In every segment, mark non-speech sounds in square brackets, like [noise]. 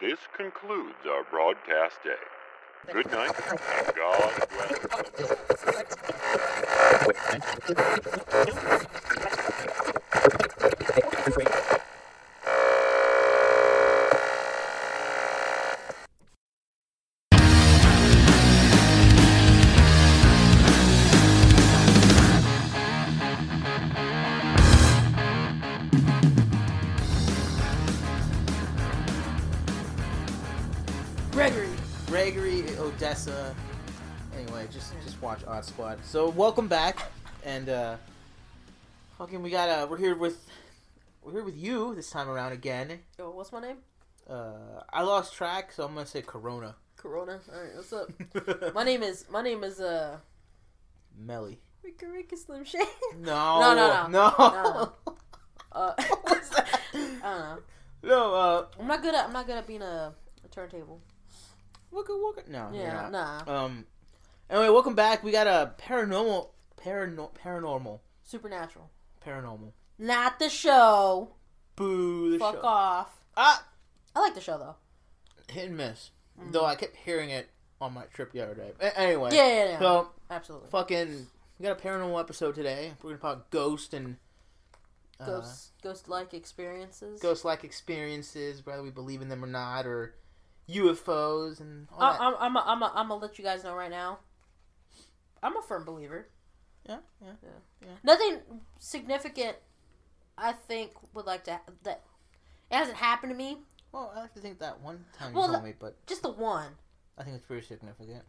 This concludes our broadcast day. Good night, and God bless. Odd Squad. So welcome back, and uh, fucking we got uh, we're here with we're here with you this time around again. Yo, what's my name? Uh, I lost track, so I'm gonna say Corona. Corona. All right, what's up? my name is my name is uh Melly. Rika Rika Slim Shady. [laughs] No, No, no, no, No. [laughs] Uh, What's [laughs] that? I don't know. No, uh, I'm not good at I'm not good at being a, a turntable. Wooka Wooka. No, Yeah, nah. Um. Anyway, welcome back. We got a paranormal, parano- paranormal, Supernatural. paranormal. Not the show. Boo! The Fuck show. off. Ah, I like the show though. hit and miss. Mm. Though I kept hearing it on my trip the other day. A- anyway, Yeah, yeah, yeah. So Absolutely. fucking, we got a paranormal episode today. We're gonna talk ghost and uh, Ghost ghost like experiences. ghost-like experiences, whether we believe in them or not, or UFOs and all I, that. I'm I'm I'm I'm gonna let you guys know right now. I'm a firm believer. yeah, yeah. yeah, yeah. Nothing significant. I think would like to that. It hasn't happened to me. Well, I like to think that one time Well, you told the- me, but Just the one. I think it's pretty significant.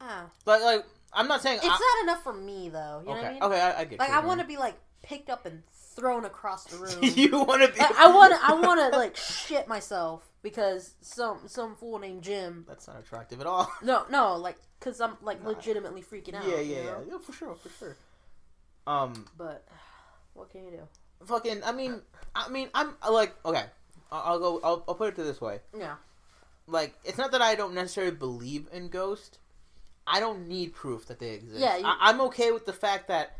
Ah, But like, I'm not saying it's I, not enough for me though. You know okay, what I mean? okay, I, I get Like. I want to be like picked up and thrown across the [laughs] room. you want to be? Like, I want to. I want to [laughs] like shit myself because some some fool named Jim. That's not attractive at all. No, no, like because I'm like Nah. legitimately freaking out. yeah, you yeah, yeah, know? yeah, for sure, for sure. Um, But [sighs] what can you do? fucking. I mean, I mean, I'm like, okay. I'll, I'll go. I'll, I'll put it to this way. Yeah. Like, it's not that I don't necessarily believe in ghosts. I don't need proof that they exist. Yeah, you- I, I'm okay with the fact that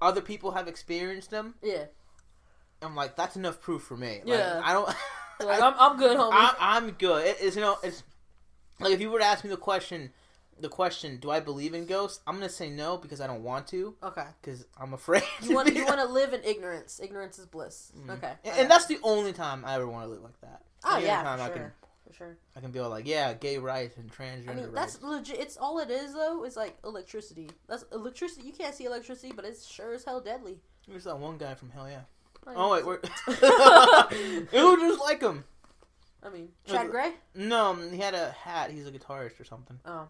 other people have experienced them. Yeah. I'm like, that's enough proof for me. Like, Yeah. I don't. [laughs] Like [laughs] I'm, I'm good, homie. I, I'm good. It, it's you know, it's like if you were to ask me the question, the question, do I believe in ghosts? I'm gonna say no because I don't want to okay. because I'm afraid. You want you want to live in ignorance. Ignorance is bliss. Mhm. Okay. and, okay. and that's the only time I ever want to live like that. oh The yeah, time for I sure. can sure. I can be all like, yeah, gay rights and transgender I mean, rights. that's legit. It's all it is though. Is like electricity. That's electricity. You can't see electricity, but it's sure as hell deadly. There's that one guy from Hellyeah. Like, Oh wait, we're it looked just like him. I mean, Chad Gray. No, um, he had a hat. He's a guitarist or something. Oh,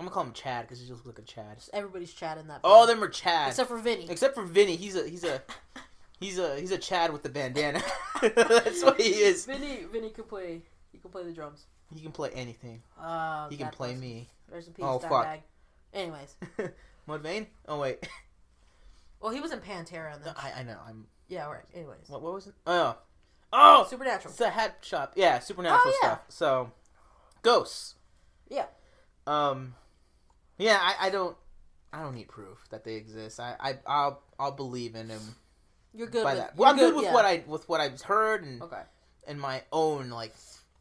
I'm gonna call him Chad because he just looks like a Chad. just everybody's Chad in that. All of them are Chad. except for Vinny. Except for Vinny, he's a he's a [laughs] he's a he's a Chad with the bandana. [laughs] [laughs] That's what he is. Vinny, Vinny could play. He can play the drums. He can play anything. Uh, He can play bless. me. There's a piece Oh, fuck. bag. Anyways, [laughs] Mudvayne? Oh wait, [laughs] well, he was in Pantera, and then I, I know. I'm. yeah, right. Anyways, What, what was it? Oh, oh, Supernatural. it's a hat shop. Yeah, supernatural Oh, yeah. stuff. So, ghosts. Yeah. Um, yeah. I, I don't. I don't need proof that they exist. I, I I'll I'll believe in them You're good by with. that. Well, I'm good, with yeah. what I with what I've heard and Okay. and my own like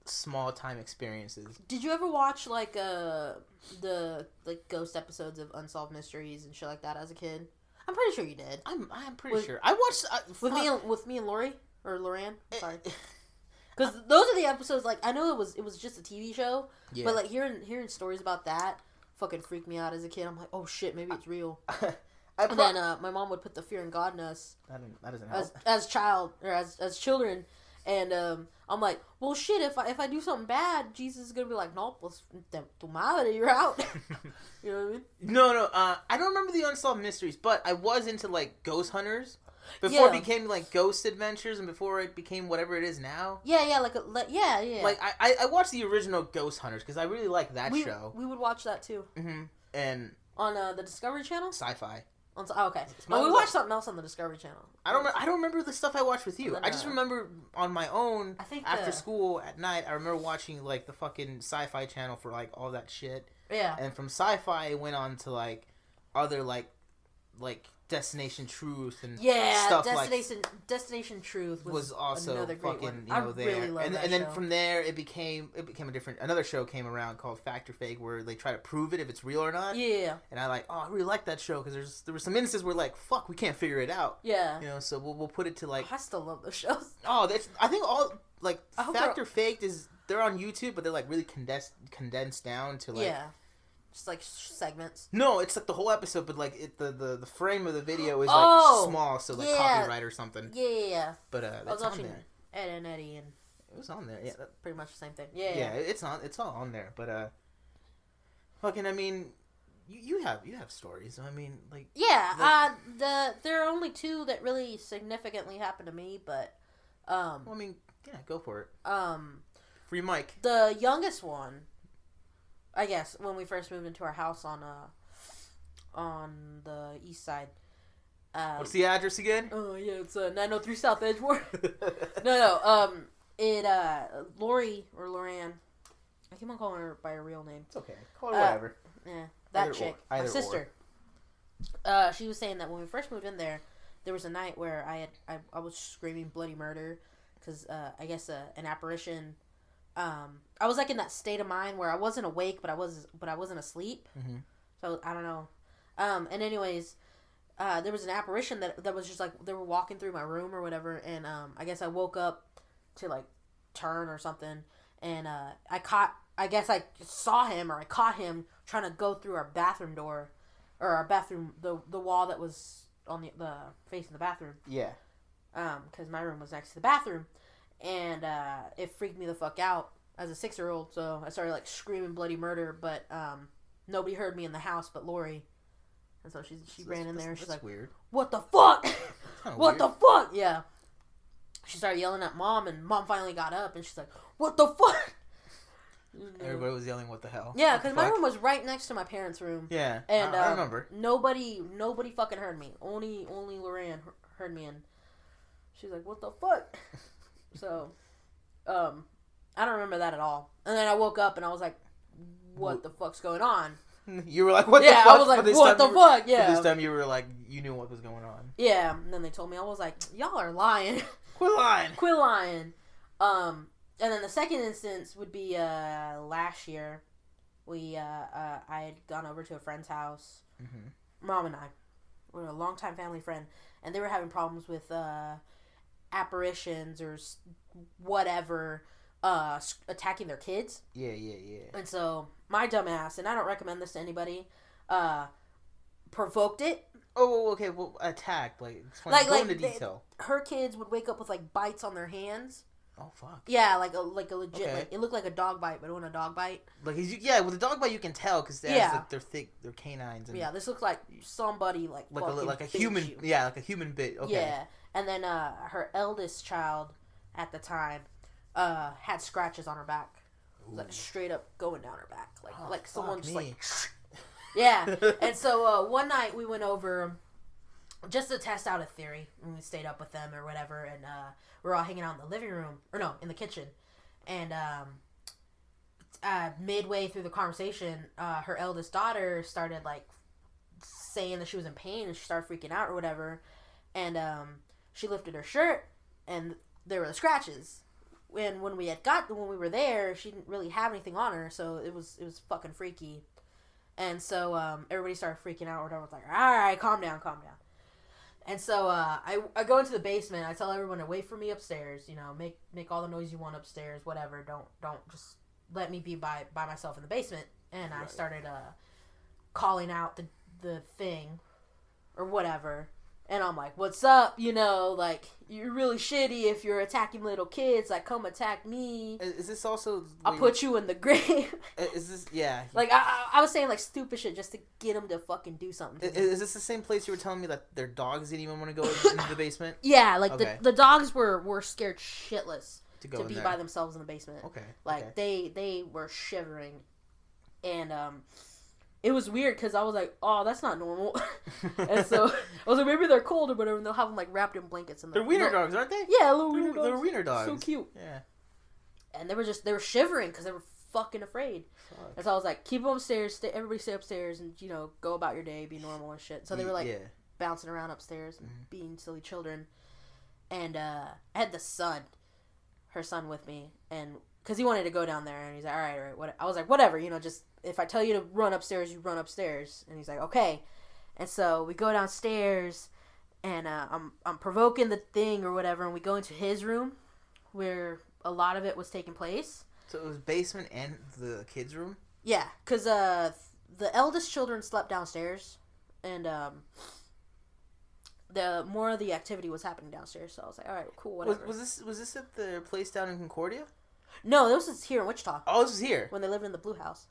small time experiences. Did you ever watch like uh the like ghost episodes of Unsolved Mysteries and shit like that as a kid? I'm pretty sure you did. I'm I'm pretty With- sure I watched uh, With me and with me and Lori or Loran. Eh, Sorry. [laughs] Because those are the episodes. Like I know it was it was just a TV show, yeah. but like hearing hearing stories about that fucking freaked me out as a kid. I'm like, oh shit, maybe it's real. [laughs] I And then uh, my mom would put the fear in God in us that, doesn't, that doesn't help. as as child or as as children, and um, I'm like, well shit, if I if I do something bad, Jesus is gonna be like, no, pues tu madre, you're out. [laughs] [laughs] you know what I mean? No, no. Uh, I don't remember the unsolved mysteries, but I was into like ghost hunters before Yeah. it became like ghost adventures, and before it became whatever it is now. Yeah, yeah, like, a, like yeah, yeah. Like I, I, watched the original Ghost Hunters because I really like that we show. we would watch that too hmm And on uh, the Discovery Channel. sci-fi. On, oh, okay, no, we watched something else on the Discovery Channel. I don't. Remember, I don't remember the stuff I watched with you. I just remember on my own I think after the- school at night. I remember watching like the fucking sci-fi channel for like all that shit. Yeah, And from sci-fi, it went on to like other like like Destination Truth and Yeah, stuff like Destination Destination Truth was, was also another great fucking you I know there really and, and then show. from there it became it became a different another show came around called Fact or Fake where they try to prove it if it's real or not yeah, and I like oh I really like that show because there's there were some instances where like fuck we can't figure it out yeah. you know so we'll, we'll put it to like oh, I still love those shows. [laughs] oh that's I think all like I hope Fact or Faked is they're on YouTube but they're like really condensed condensed down to like yeah, just like segments. no it's like the whole episode but like it the the, the frame of the video is like Oh, small so like yeah. copyright or something Yeah, yeah, yeah. but uh that's on there Ed and Eddie, and it was on there yeah that, pretty much the same thing. Yeah, yeah, it's on it's all on there but uh fucking i mean you, you have you have stories i mean like Yeah, uh, the there are only two that really significantly happened to me, but um, well, i mean yeah go for it um, free mic the youngest one, I guess, when we first moved into our house on uh, on the east side. Um, what's the address again Oh yeah, it's uh, 903 South Edgewater. [laughs] [laughs] no, no. Um, it uh, Lori or Loran. I keep on calling her by her real name. it's okay call her Uh, whatever Yeah, that Either or. chick, Either my or. sister. Uh, she was saying that when we first moved in there, there was a night where I had I, I was screaming bloody murder because uh, I guess uh, an apparition. Um, I was like in that state of mind where I wasn't awake, but I was but I wasn't asleep. Mhm. So I don't know. Um, and anyways, uh, there was an apparition that that was just like they were walking through my room or whatever, and um, I guess I woke up to like turn or something, and uh, I caught. I guess I saw him or I caught him trying to go through our bathroom door, or our bathroom the the wall that was on the the facing the bathroom yeah um because my room was next to the bathroom and uh it freaked me the fuck out as a six year old so i started like screaming bloody murder but um nobody heard me in the house but lori. And so she she ran in there and she's like weird. What the fuck? [coughs] What weird. the fuck? Yeah. She started yelling at mom and mom finally got up and she's like what the fuck? [laughs] Everybody was yelling what the hell? Yeah because my room was right next to my parents room. Yeah and I, I um, remember. nobody nobody fucking heard me. Only only Loran heard me and she's like, "What the fuck?" [laughs] so, um, I don't remember that at all. And then I woke up and I was like, "What the fuck's going on?" [laughs] you were like what yeah, the fuck I was like, this "What the were- fuck?" Yeah, this time you were like you knew what was going on yeah. And then they told me I was like, "Y'all are lying." [laughs] quit lying Quit lying. Um, and then the second instance would be uh last year. We uh, uh I had gone over to a friend's house. Mhm. Mom and I were a longtime family friend, and they were having problems with uh apparitions or whatever uh attacking their kids. yeah yeah yeah And so my dumbass, and I don't recommend this to anybody, uh provoked it. oh okay well attack like Like- go like into they- detail Her kids would wake up with like bites on their hands. oh fuck Yeah, like a like a legit. Okay. Like, it looked like a dog bite, but it wasn't a dog bite. Like yeah, with a dog bite you can tell because Yeah. like, they're thick, they're canines, and Yeah, this looks like somebody like like a like a human, you. yeah, like a human bit. Okay, Yeah, and then uh, her eldest child at the time uh, had scratches on her back, like straight up going down her back, like Oh, like someone just me. like [laughs] yeah. and so uh, one night we went over just to test out a theory, and we stayed up with them or whatever, and uh, we are all hanging out in the living room or no, in the kitchen, and um, uh, midway through the conversation, uh, her eldest daughter started like saying that she was in pain and she started freaking out or whatever, and um, she lifted her shirt and there were the scratches. When when we had got when we were there, she didn't really have anything on her, so it was it was fucking freaky. And so um, everybody started freaking out or whatever. It's like, all right, calm down, calm down. And so uh, I, I go into the basement. I tell everyone to wait for me upstairs. You know, make make all the noise you want upstairs. Whatever. Don't don't just let me be by by myself in the basement. And I started uh, calling out the the thing or whatever. And I'm like, "What's up?" You know, like you're really shitty if you're attacking little kids. Like, come attack me. Is, is this also? I'll like- put you in the [laughs] grave. Is this yeah? like I, I I was saying like stupid shit just to get them to fucking do something. I- me. Is this the same place you were telling me that their dogs didn't even want to go [laughs] into the basement Yeah, like Okay. the the dogs were were scared shitless to go to be there? by themselves in the basement. Okay, Like okay. they they were shivering, and um, it was weird because I was like, oh, that's not normal. [laughs] and so I was like, maybe they're cold or whatever, and they'll have them like wrapped in blankets. And they're wiener no- dogs, aren't they? Yeah, little They're, wiener dogs. they're wiener dogs. So cute. Yeah. And they were just they were shivering because they were fucking afraid. Fuck. And so I was like, keep them upstairs. Stay, everybody stay upstairs, and you know, go about your day, be normal and shit. So they were like, yeah. bouncing around upstairs and Mhm. being silly children. And uh, I had the son, her son, with me, and because he wanted to go down there, and he's like, "All right, all right." What I was like, "Whatever, you know, just if I tell you to run upstairs, you run upstairs." And he's like, "Okay." And so we go downstairs, and uh, I'm I'm provoking the thing or whatever, and we go into his room, where a lot of it was taking place. So it was basement and the kids' room. Yeah, because uh, the eldest children slept downstairs, and um, the more of the activity was happening downstairs. So I was like, all right, cool, Was, whatever. was this was this at the place down in Concordia? no, this was here in Wichita Oh, this is here. when they lived in the blue house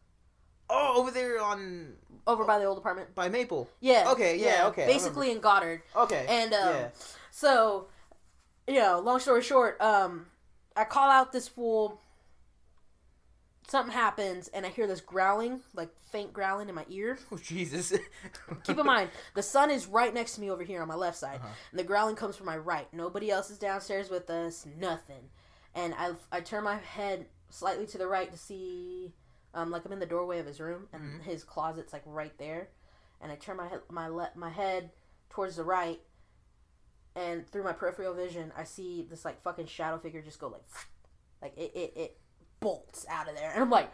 Oh, over there on over by the old apartment. by Maple. Yeah. Okay, yeah, okay, Basically in Goddard, Okay. and um, yeah. so you know, long story short, um, I call out this fool. Something happens, and I hear this growling, like faint growling in my ear. [laughs] Oh Jesus. Keep in mind, the son is right next to me over here on my left side, Uh-huh. and the growling comes from my right. Nobody else is downstairs with us, nothing. And I, I turn my head slightly to the right to see, um, like I'm in the doorway of his room, and Mhm. his closet's like right there. And I turn my head, my le- my head towards the right, and through my peripheral vision, I see this like fucking shadow figure just go like, [sniffs] like it, it, it bolts out of there, and I'm like,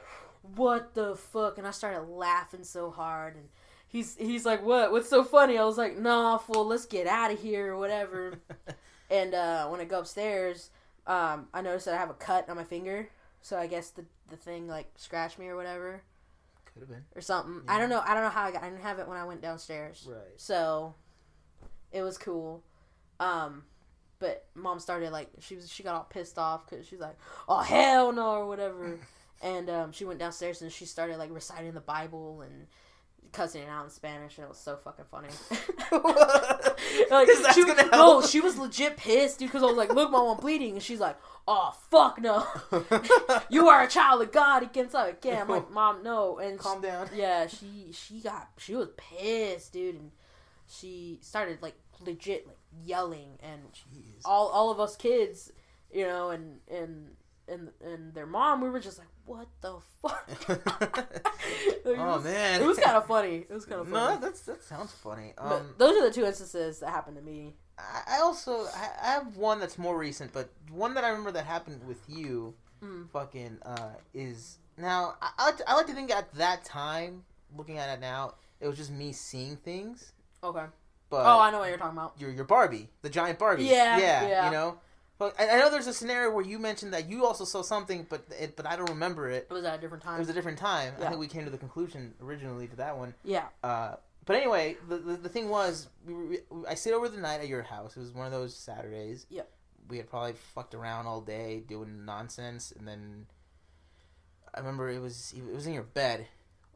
what the fuck? And I started laughing so hard, and he's he's like, what? What's so funny? I was like, nah, fool, let's get out of here or whatever. [laughs] and uh, when I go upstairs, um, I noticed that I have a cut on my finger, so I guess the the thing like scratched me or whatever Could have been. or something. I don't know. I don't know how I got. I didn't have it when I went downstairs. Right. So it was cool. Um, but mom started like she was she got all pissed off because she's like, oh hell no or whatever, [laughs] and um, she went downstairs and she started like reciting the Bible and cussing it out in Spanish and it was so fucking funny. [laughs] [laughs] like she, no, she was legit pissed, dude. Because I was like, "Look, mom, I'm bleeding," and she's like, "Oh fuck no, [laughs] you are a child of God." He can't say again. I'm like, "Mom, no," and Calm down. yeah, she she got she was pissed, dude, and she started like legit like yelling, and Jeez. all all of us kids, you know, and and and and their mom, we were just like, what the fuck? [laughs] [laughs] It oh was- man. it was kind of funny. It was kind of funny. No, that's that sounds funny. Um, those are the two instances that happened to me. I I also I I have one that's more recent, but one that I remember that happened with you, Mm. fucking uh, is now I, I like to, I like to think at that time, looking at it now, it was just me seeing things. Okay. But oh, I know what you're talking about. your your Barbie, the giant Barbie. Yeah, yeah, yeah. you know. But I, know there's a scenario where you mentioned that you also saw something, but it, but I don't remember it. It was at a different time. It was a different time. I think we came to the conclusion originally to that one. yeah. Uh, but anyway, the, the the thing was, we we, I stayed over the night at your house. It was one of those Saturdays. Yep. We had probably fucked around all day doing nonsense, and then I remember it was it was in your bed.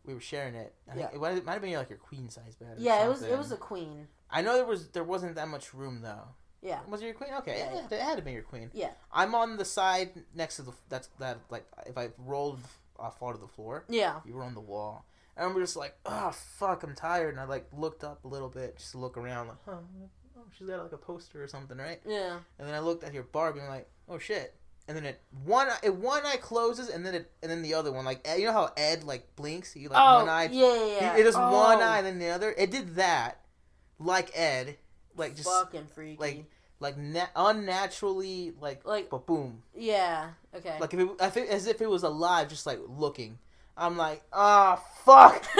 We were sharing it. I think Yeah. it, might- it might have been like your queen size bed. Yeah, it was it was a queen. I know there was there wasn't that much room though. Yeah. Was it your queen? Okay, Yeah, yeah, it had to be your queen. Yeah. I'm on the side next to the that's that like if I rolled, I fall to the floor. Yeah. You were on the wall. And we're just like, oh fuck, I'm tired. And I like looked up a little bit just to look around, like, huh, oh, she's got like a poster or something, right? Yeah. And then I looked at your Barbie, and I'm like, oh shit. And then it one it one eye closes, and then it and then the other one, like you know how Ed like blinks, he like oh, one eye, yeah, yeah, yeah. it is one Oh, eye, and then the other. It did that, like Ed, like just fucking freaky. like like na- unnaturally like Like- but boom, yeah. Okay. like if it, I feel as if it was alive, just like looking. I'm like, ah, fuck. [laughs]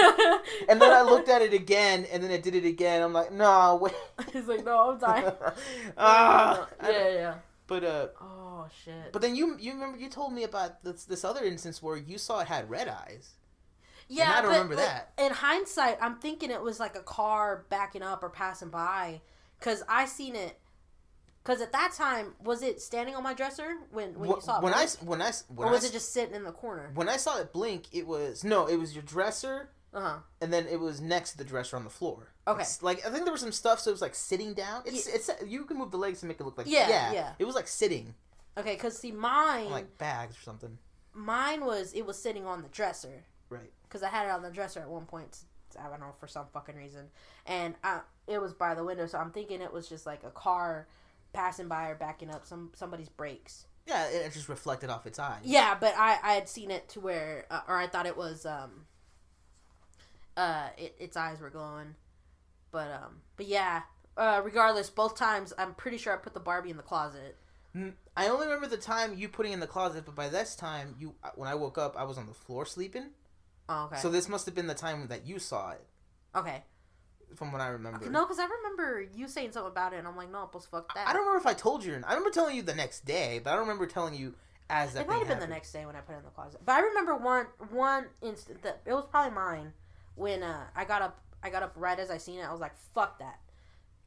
And then I looked at it again, and then it did it again. I'm like, no, wait. [laughs] He's like, no, I'm dying. [laughs] ah. yeah, yeah. But uh, Oh shit. but then you you remember you told me about this this other instance where you saw it had red eyes. yeah, I don't but, remember but that. In hindsight, I'm thinking it was like a car backing up or passing by, cause I seen it. Cause at that time, was it standing on my dresser when when you saw it? when I blink? s- when I when or I was s- it just sitting in the corner? when I saw it blink, it was no, it was your dresser, Uh huh. and then it was next to the dresser on the floor. Okay. It's like I think there was some stuff, so it was like sitting down. It's it's you can move the legs to make it look like Yeah, yeah. yeah. It was like sitting Okay, cause see, mine like bags or something. mine was it was sitting on the dresser. Right. because I had it on the dresser at one point. I don't know for some fucking reason, and I, it was by the window, so I'm thinking it was just like a car passing by or backing up some somebody's brakes. Yeah, it just reflected off its eyes. Yeah, but I I had seen it to where, uh, or I thought it was um, uh, it, its eyes were glowing, But um, but yeah. Uh, regardless, both times I'm pretty sure I put the Barbie in the closet. Mm, I only remember the time you putting in the closet, but by this time, you uh, when I woke up, I was on the floor sleeping. Oh, okay. So this must have been the time that you saw it, okay. from what I remember. No, because I remember you saying something about it, and I'm like, no, pues fuck that. I don't remember if I told you. I remember telling you the next day, but I don't remember telling you as that. It might have been the next day when I put it in the closet. But I remember one one instant that it was probably mine when uh, I got up. I got up right as I seen it. I was like, "Fuck that,"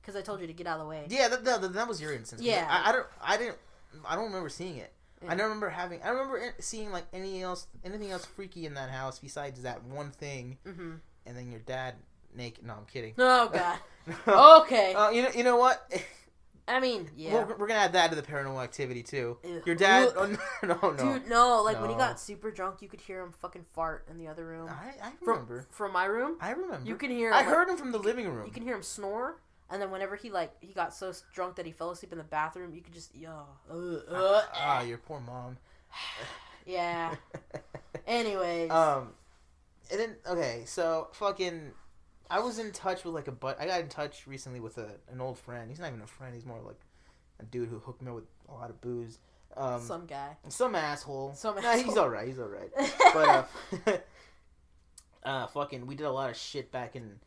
because I told you to get out of the way. Yeah, that, that, that was your instance. Yeah. I, I don't. I didn't. I don't remember seeing it. I don't remember having. I don't remember seeing like anything else, anything else freaky in that house besides that one thing, Mm-hmm. and then your dad naked. No, I'm kidding. Oh god. [laughs] [laughs] okay. Uh, you know, you know what? [laughs] I mean, yeah. We're, we're gonna add that to the paranormal activity too. Ew. Your dad? Oh, no, no, no. Dude, no. Like when he got super drunk, you could hear him fucking fart in the other room. I, I remember. from my room, I remember. you can hear. Him, I him, heard him from the living room. You can hear him snore, and then whenever he like he got so drunk that he fell asleep in the bathroom, you could just yo. Uh, uh, Ah, your poor mom. [sighs] yeah. [laughs] Anyways. um, and then okay, so fucking, I was in touch with like a but. I got in touch recently with a an old friend. He's not even a friend. He's more like a dude who hooked me up with a lot of booze. Um, some, guy. some asshole. Some Nah, he's all right. He's all right. [laughs] but uh, [laughs] uh, fucking, we did a lot of shit back in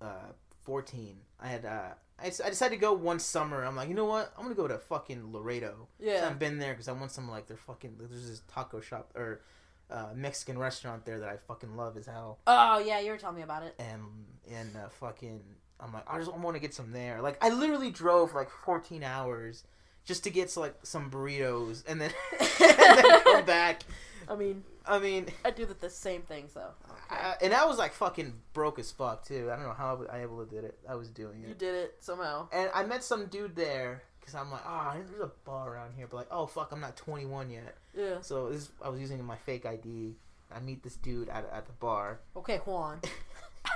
uh, fourteen. I had uh, I, I decided to go one summer. I'm like, you know what? I'm gonna go to fucking Laredo. Yeah, I Yeah. haven't been there because I want some like their fucking. There's this taco shop or uh, Mexican restaurant there that I fucking love as hell, Oh yeah, you were telling me about it. and and uh, fucking. I'm like, I just want to get some there. Like, I literally drove like 14 hours just to get like some burritos, and then [laughs] and then come back. I mean, I mean, I do the, the same things though. I, and I was like fucking broke as fuck too. I don't know how I was able to did it. I was doing it. You did it somehow. and I met some dude there because I'm like, oh, there's a bar around here, but like, oh fuck, I'm not 21 yet. Yeah. So this, I was using my fake ID. I meet this dude at, at the bar. Okay, Juan.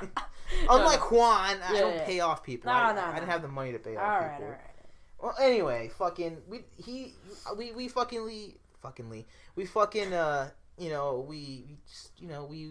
[laughs] Unlike Juan, I Yeah, don't yeah. pay off people. No, I, no, I no. didn't have the money to pay all off right, people. all right. Alright. Well, anyway, fucking we he we we fuckingly fuckingly we fucking uh you know we, we just you know we,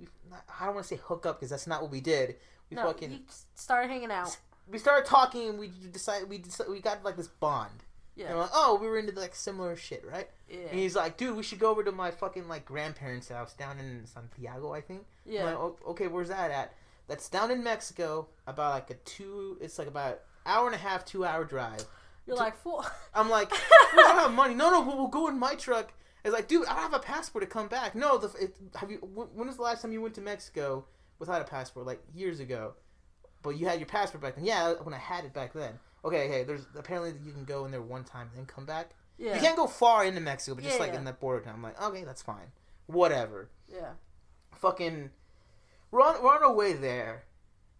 we not, I don't want to say hook up because that's not what we did. We No, fucking you started hanging out. we started talking and we decided we decided, we got like this bond. Yeah. And we're like, oh, we were into like similar shit, right? And Yeah. he's like, dude, we should go over to my fucking like grandparents' house down in Santiago, I think. Yeah. like, "O- okay, where's that at? That's down in Mexico, about like a two. It's like about hour and a half, two hour drive. You're like, fool. [laughs] I'm like, we don't have money. No, no, but we'll go in my truck. It's like, dude, I don't have a passport to come back. No, the it, have you? When was the last time you went to Mexico without a passport? Like years ago. But you had your passport back then. Yeah, when I had it back then. Okay, hey, there's apparently you can go in there one time and then come back. Yeah. You can't go far into Mexico, but just Yeah, like yeah. in that border town. I'm like, okay, that's fine. Whatever. Yeah. Fucking, we're on we're on our way there.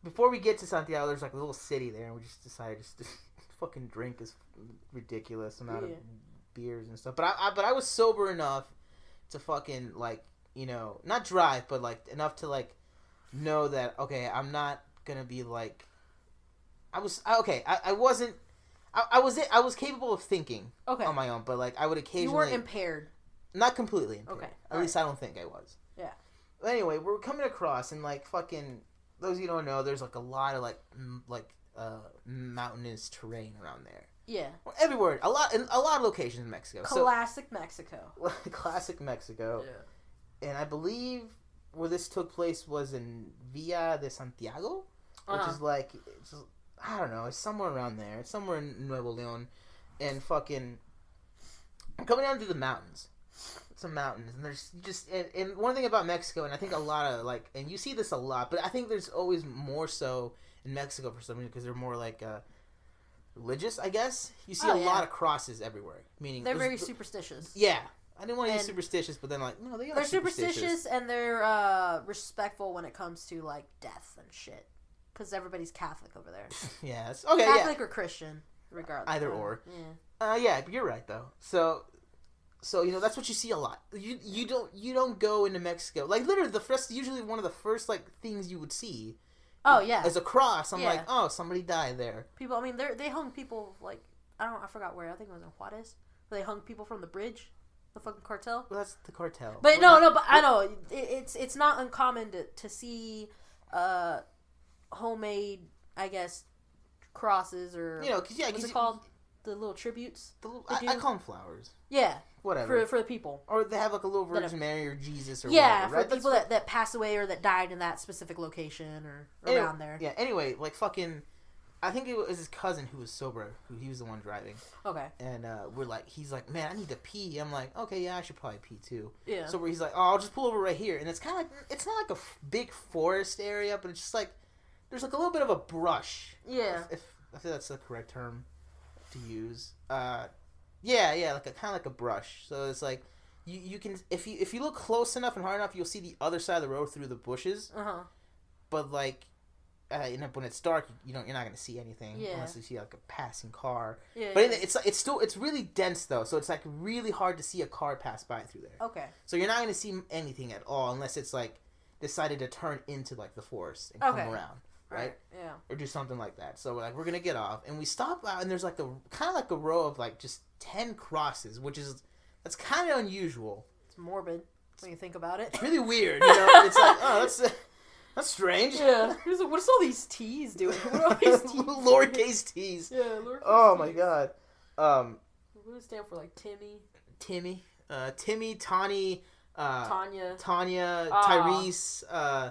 Before we get to Santiago, there's like a little city there, and we just decided just to fucking drink is ridiculous amount Yeah. of beers and stuff. But I, I but I was sober enough to fucking like you know not drive, but like enough to like know that okay, I'm not gonna be like. I was okay. I, I wasn't. I, I was I was capable of thinking Okay. on my own, but like I would you occasionally weren't impaired. not completely impaired. Okay, At least I don't think I was. Yeah. But anyway, we're coming across and like fucking those you don't know, there's like a lot of like m- like uh mountainous terrain around there. Yeah. Well, everywhere, a lot in a lot of locations in Mexico. Classic Mexico. [laughs] Classic Mexico. Yeah. And I believe where this took place was in Villa de Santiago, which Uh-huh. is like just, I don't know, it's somewhere around there. It's somewhere in Nuevo Leon, and fucking coming down to the mountains. Some mountains, and there's just and, and one thing about Mexico, and I think a lot of like, and you see this a lot, but I think there's always more so in Mexico for some reason because they're more like uh, religious. I guess you see Oh, a yeah. lot of crosses everywhere, meaning They're very superstitious. yeah. I didn't want to use superstitious, but then like no, they are They're superstitious and they're uh, respectful when it comes to like death and shit. Because everybody's Catholic over there. [laughs] Yes. Okay. Catholic or Christian, regardless. Either or. Yeah. Yeah. Uh, yeah. But you're right though. So, so you know that's what you see a lot. You you don't you don't go into Mexico like literally the first usually one of the first like things you would see Oh yeah. as a cross. I'm Yeah. like oh somebody died there. people. I mean, they they hung people like I don't. I forgot where. I think it was in Juarez. They hung people from the bridge, the fucking cartel. Well, that's the cartel. But We're no, not- no. But I know it, it's it's not uncommon to to see uh homemade I guess, crosses or You know, because yeah, what's 'cause it you- called? The little tributes. the little- I, I call them flowers. Yeah, Whatever. for for the people. or they have like a little Virgin Mary or Jesus or Yeah, whatever, for right? the people that, that passed away or that died in that specific location or Anyway, around there. Yeah. Anyway, like fucking, I think it was his cousin who was sober, who he was the one driving, Okay. and uh, we're like, he's like, man, I need to pee. I'm like, okay, yeah, I should probably pee too. Yeah. So where he's like, oh, I'll just pull over right here, and it's kind of like, it's not like a f- big forest area, but it's just like, there's like a little bit of a brush. yeah. If, if I think that's the correct term to use. Uh, yeah, yeah, like a kind of like a brush. So it's like. You, you can if you if you look close enough and hard enough you'll see the other side of the road through the bushes Uh huh. but like uh, you know, when it's dark, you don't you're not gonna see anything Yeah. unless you see like a passing car. Yeah. But yeah. it- it's it's still it's really dense though, so it's like really hard to see a car pass by through there. okay. So you're not gonna see anything at all unless it's like decided to turn into like the forest and Okay. come around, right? Yeah. Or do something like that. So like we're gonna get off and we stop out and there's like a kind of like a row of like just ten crosses, which is that's kind of unusual. It's morbid when you think about it. It's really weird, you know. it's like oh that's uh, that's strange. yeah. Like, What's all these T's doing? What are all these [laughs] T's? lowercase t's. Yeah. lowercase Oh my T's. god. Um, What does it stand for? Like Timmy, Timmy, uh, Timmy, Tawny, uh, Tanya. Tanya, Ah. Tyrese, uh,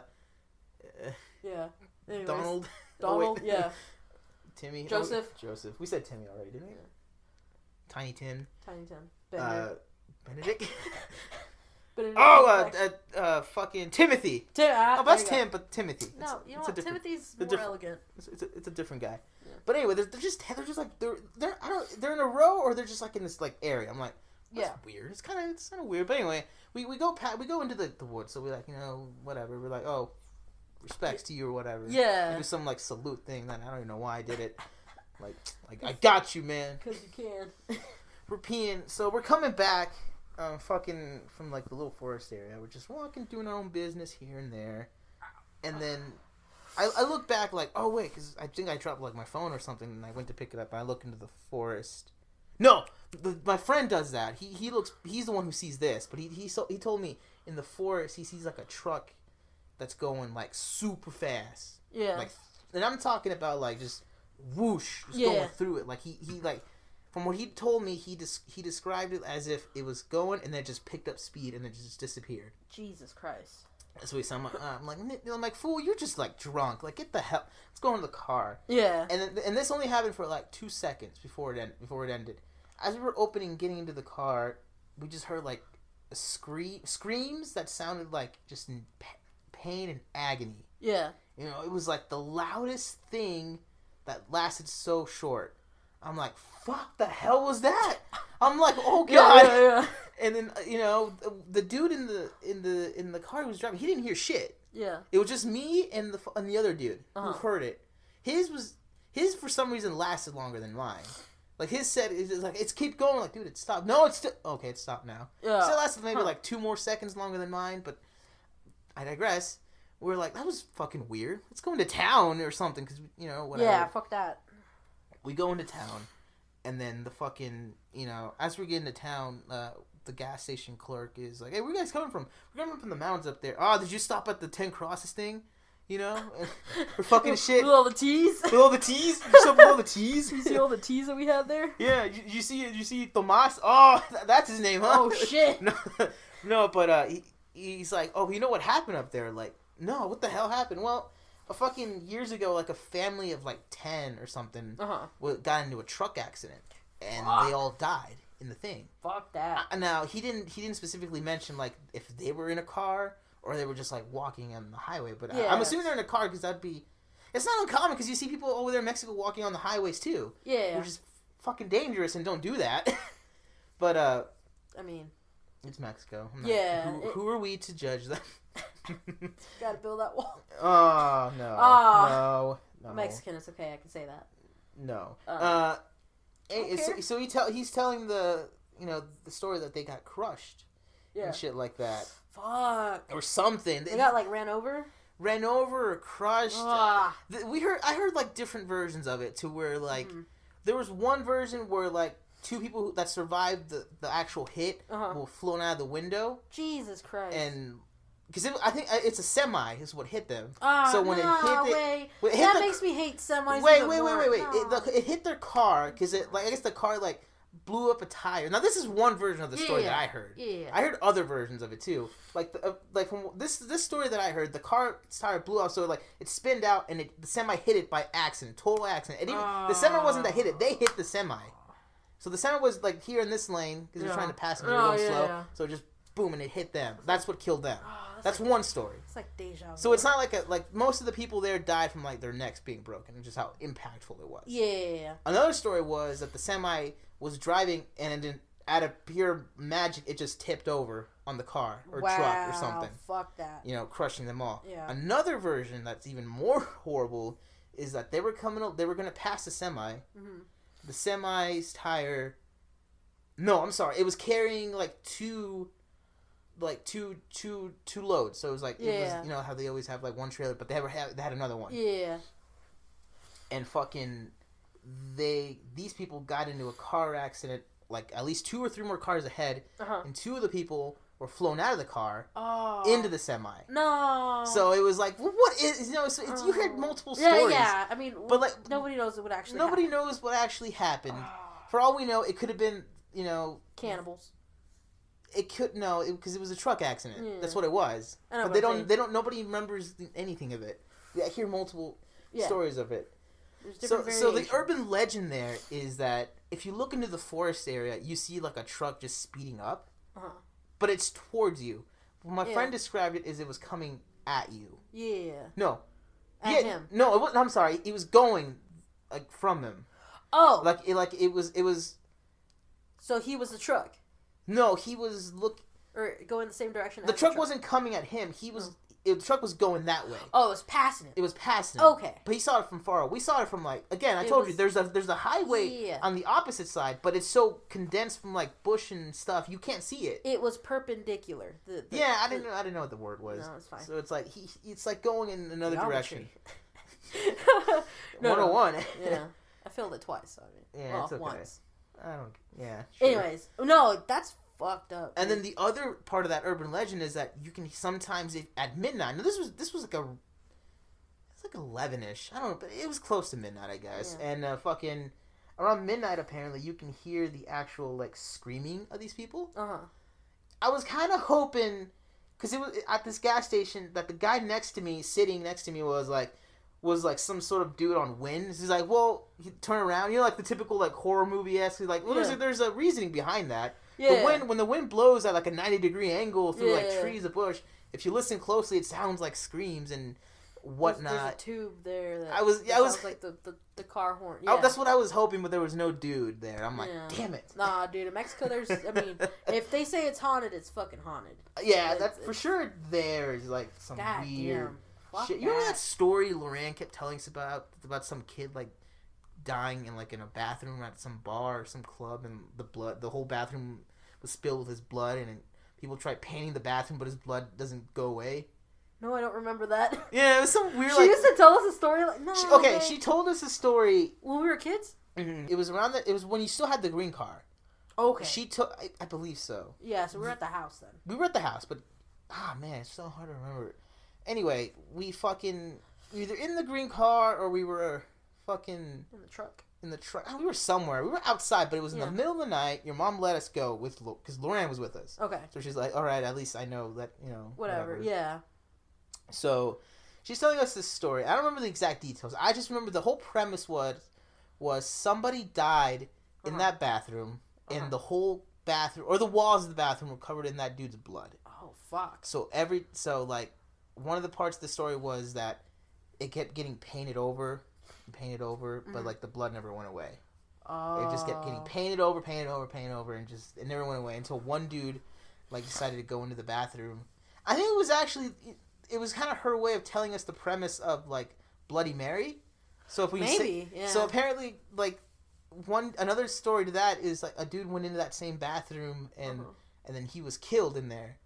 Yeah. Anyways. Donald, [laughs] Oh, Donald. wait. yeah. Timmy, Joseph. oh, Joseph. We said Timmy already, didn't we? Tiny Tim, Tiny Tim. uh, Benedict. Benedict. [laughs] Benedict oh, uh, uh, uh, fucking Timothy. Tim. ah, Oh, that's there you Tim, but Timothy. go. It's- No, you know a what? Timothy's more elegant. It's, it's, a, it's a different guy. Yeah. But anyway, they're, they're just they're just like they're they're I don't they're in a row or they're just like in this like area. I'm like that's Yeah. weird. It's kind of it's kind of weird. But anyway, we, we go pat we go into the, the woods. So we're like you know whatever. We're like oh respects to you or whatever. We Yeah. do some like salute thing. Then I don't even know why I did it. Like like I got you, man. Because you can. [laughs] We're peeing. So we're coming back. Um, fucking from like the little forest area. We're just walking, doing our own business here and there, and then I, I look back like, oh wait, because I think I dropped like my phone or something, and I went to pick it up. and I look into the forest. No, the, my friend does that. He he looks. He's the one who sees this, but he he so, he told me in the forest he sees like a truck that's going like super fast, Yeah. like, and I'm talking about like just whoosh, just Yeah. going through it. Like he he like. From what he told me, he des- he described it as if it was going and then just picked up speed and then just disappeared. Jesus Christ. So he said, I'm like, uh, I'm like, I'm like, fool, you're just like drunk. Like, get the hell. Let's go into the car. Yeah. And then, and this only happened for like two seconds before it end, before it ended. As we were opening, getting into the car, we just heard like a scream, screams that sounded like just in pain and agony. Yeah. You know, it was like the loudest thing that lasted so short. I'm like, fuck, the hell was that? I'm like, oh [laughs] god. yeah, yeah. [laughs] And then uh, you know, the, dude in the in the in the car who was driving, he didn't hear shit. Yeah. It was just me and the and the other dude Uh-huh. who heard it. His was his for some reason lasted longer than mine. Like his said, it's like it's keep going. Like, dude, it stopped. No, it's still okay. It stopped now. Yeah. Still lasted maybe Huh. like two more seconds longer than mine, but I digress. We are like, that was fucking weird. Let's go into town or something, because you know whatever. Yeah, fuck that. We go into town, and then the fucking you know as we get into town, uh, the gas station clerk is like, "Hey, where you guys coming from? We're coming from the mountains up there. Oh, did you stop at the Ten Crosses thing? You know, [laughs] we're fucking [laughs] shit. With all the T's. With all the T's, you with all the T's. [laughs] you see all the T's that we had there? Yeah, you, you see, you see Tomas. Oh, th- that's his name, huh? Oh, shit. no, no, but uh, he, he's like, oh, you know what happened up there? Like, no, what the hell happened? Well, a fucking years ago, like a family of like ten or something Uh huh. got into a truck accident, and Fuck. they all died in the thing. Fuck that. Uh, Now he didn't he didn't specifically mention like if they were in a car or they were just like walking on the highway, but I, Yeah. I'm assuming they're in a car because that'd be. It's not uncommon because you see people over there in Mexico walking on the highways too, Yeah. which is fucking dangerous and don't do that. [laughs] but uh, I mean, it's Mexico. Not- Yeah, Who, it- who are we to judge them? [laughs] gotta build that wall. oh no. Ah. no. No. Mexican, it's okay. I can say that. No. Uh, Uh, eh, so, so he tell he's telling the you know the story that they got crushed Yeah. and shit like that Fuck. or something. They got like ran over. ran over or crushed. Ah. We heard I heard like different versions of it to where like Mhm. there was one version where like two people who, that survived the, the actual hit Uh-huh. were flown out of the window Jesus Christ. and because I think uh, it's a semi is what hit them. Oh, So when it no, hit the- wait. when it hit that the- makes me hate semis. Wait, even wait, wait, wait, wait! It, No. the, it hit their car because it like I guess the car like blew up a tire. Now this is one version of the story that I heard. yeah. I heard other versions of it too. Like the, uh, like from this this story that I heard, the car tire blew off, so like it spinned out and it, the semi hit it by accident, total accident. It didn't, the semi wasn't that hit it; they hit the semi. So the semi was like here in this lane because they're trying to pass and Oh, they're going yeah, slow. yeah. So it just boom and it hit them. That's what killed them. That's, like, one story. it's like deja vu. So it's not like a like most of the people there died from like their necks being broken, and just how impactful it was. Yeah. Another story was that the semi was driving and then out of pure magic, it just tipped over on the car or wow. truck or something. Fuck that. You know, crushing them all. Yeah. Another version that's even more [laughs] horrible is that they were coming. They were going to pass the semi. Mhm. The semi's tire. No, I'm sorry. It was carrying like two, like two, two, two loads. So it was like it Yeah. was you know how they always have like one trailer, but they ever had they had another one Yeah. and fucking they these people got into a car accident like at least two or three more cars ahead Uh huh. and two of the people were flown out of the car Oh. into the semi No. so it was like well, what is you know so it's, you heard Oh. multiple Yeah, stories yeah. Yeah. I mean, but like nobody knows what actually. nobody happened. knows what actually happened Ah. for all we know it could have been you know Cannibals. It could no because it, was a truck accident Yeah. that's what it was but they don't saying. they don't nobody remembers anything of it yeah, I hear multiple Yeah. stories of it So, so the urban legend there is that if you look into the forest area, you see like a truck just speeding up, Uh-huh. but it's towards you. Well, my Yeah. friend described it as it was coming at you. Yeah. No, At yeah, him. no, it wasn't, I'm sorry. It was going like from him. Oh. Like it, like it was, it was. so he was the truck, No, he was look. or go in the same direction. The as truck wasn't coming at him. He was. Oh. It, the truck was going that way. Oh, it was passing it. It was passing. Okay. But he saw it from far. Away. We saw it from like again. I It told you there's a there's a highway Yeah. on the opposite side, but it's so condensed from like bush and stuff you can't see it. It was perpendicular. The, the, yeah, I didn't know. I didn't know what the word was. No, it's fine. So it's like he. It's like going in another Geometry. direction. [laughs] no, One hundred one. Yeah, I failed it twice. I mean, Yeah, well, okay. once. I don't. Yeah. sure. Anyways, no, that's fucked up. And then the other part of that urban legend is that you can sometimes if, at midnight. Now this was this was like a. It's like eleven ish. I don't know, but it was close to midnight, I guess. Yeah. And uh, fucking around midnight, apparently, you can hear the actual like screaming of these people. uh huh. I was kind of hoping, because it was at this gas station that the guy next to me, sitting next to me, was like, was like some sort of dude on wind. He's like, well, he turn around, you know, like the typical like horror movie esque. He's like, well, there's Yeah. a, there's a reasoning behind that. Yeah. The wind when the wind blows at like a ninety degree angle through like Yeah. trees, a bush. If you listen closely, it sounds like screams and whatnot. there's a tube there. That I was- I was- like the, the, the car horn. Oh, Yeah. that's what I was hoping, but there was no dude there. I'm like, Yeah. damn it. Nah, dude. In Mexico, there's. I mean, [laughs] if they say it's haunted, it's fucking haunted. yeah, it's- that's for it's- sure. There's like some God weird. damn. Fuck shit. You remember that. that story Loran kept telling us about about some kid like dying in like in a bathroom at some bar or some club, and the blood, the whole bathroom was spilled with his blood, and people tried painting the bathroom, but his blood doesn't go away. No, I don't remember that. [laughs] Yeah, it was some weird. she like, used to tell us a story like no. she- okay, way. she told us a story. when we were kids. It was around the. It was when you still had the green car. Okay. She took. I, I believe so. yeah, so we were at the house then. We were at the house, but ah man, it's so hard to remember. Anyway, we fucking either in the green car or we were fucking In the truck. in the truck. We were somewhere. We were outside, but it was in Yeah. the middle of the night. Your mom let us go with because Lauren was with us. Okay. So she's like, "All right, at least I know that you know Whatever. Yeah. So she's telling us this story. I don't remember the exact details. I just remember the whole premise was was somebody died in Uh-huh. that bathroom, Uh-huh. and the whole bathroom or the walls of the bathroom were covered in that dude's blood. Oh fuck. So every so like one of the parts of the story was that it kept getting painted over, and painted over, but Mhm. like the blood never went away. Oh. It just kept getting painted over, painted over, painted over, and just it never went away until one dude like decided to go into the bathroom. I think it was actually it was kind of her way of telling us the premise of like Bloody Mary. So if we say- yeah. so apparently like one another story to that is like a dude went into that same bathroom and Uh-huh. and then he was killed in there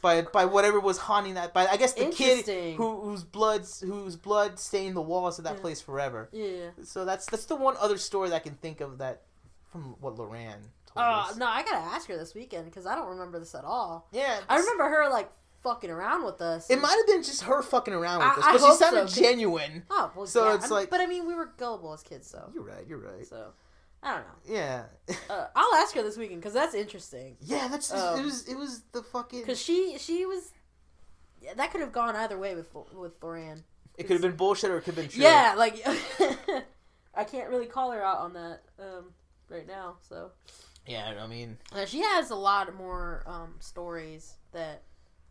by by whatever was haunting that by I guess the kid who whose blood's whose blood stained the walls of that Yeah. place forever. Yeah. So that's that's the one other story that I can think of that from what Loran told Uh, no, I gotta ask her this weekend because I don't remember this at all. Yeah, I remember her like fucking around with us. It might have been just her fucking around with I- us, but she sounded so. genuine. Oh, well, So yeah, it's I'm- like- but I mean, we were gullible as kids, so You're right. You're right. so I don't know. Yeah. Uh, [laughs] I'll ask her this weekend because that's interesting. yeah. That's Um, it. Was it was the fucking. Because she she was yeah, that could have gone either way with with Thoran. It could have been bullshit or it could have been true. Yeah, like [laughs] I can't really call her out on that um, right now. So Yeah. I mean, uh, she has a lot more um, stories that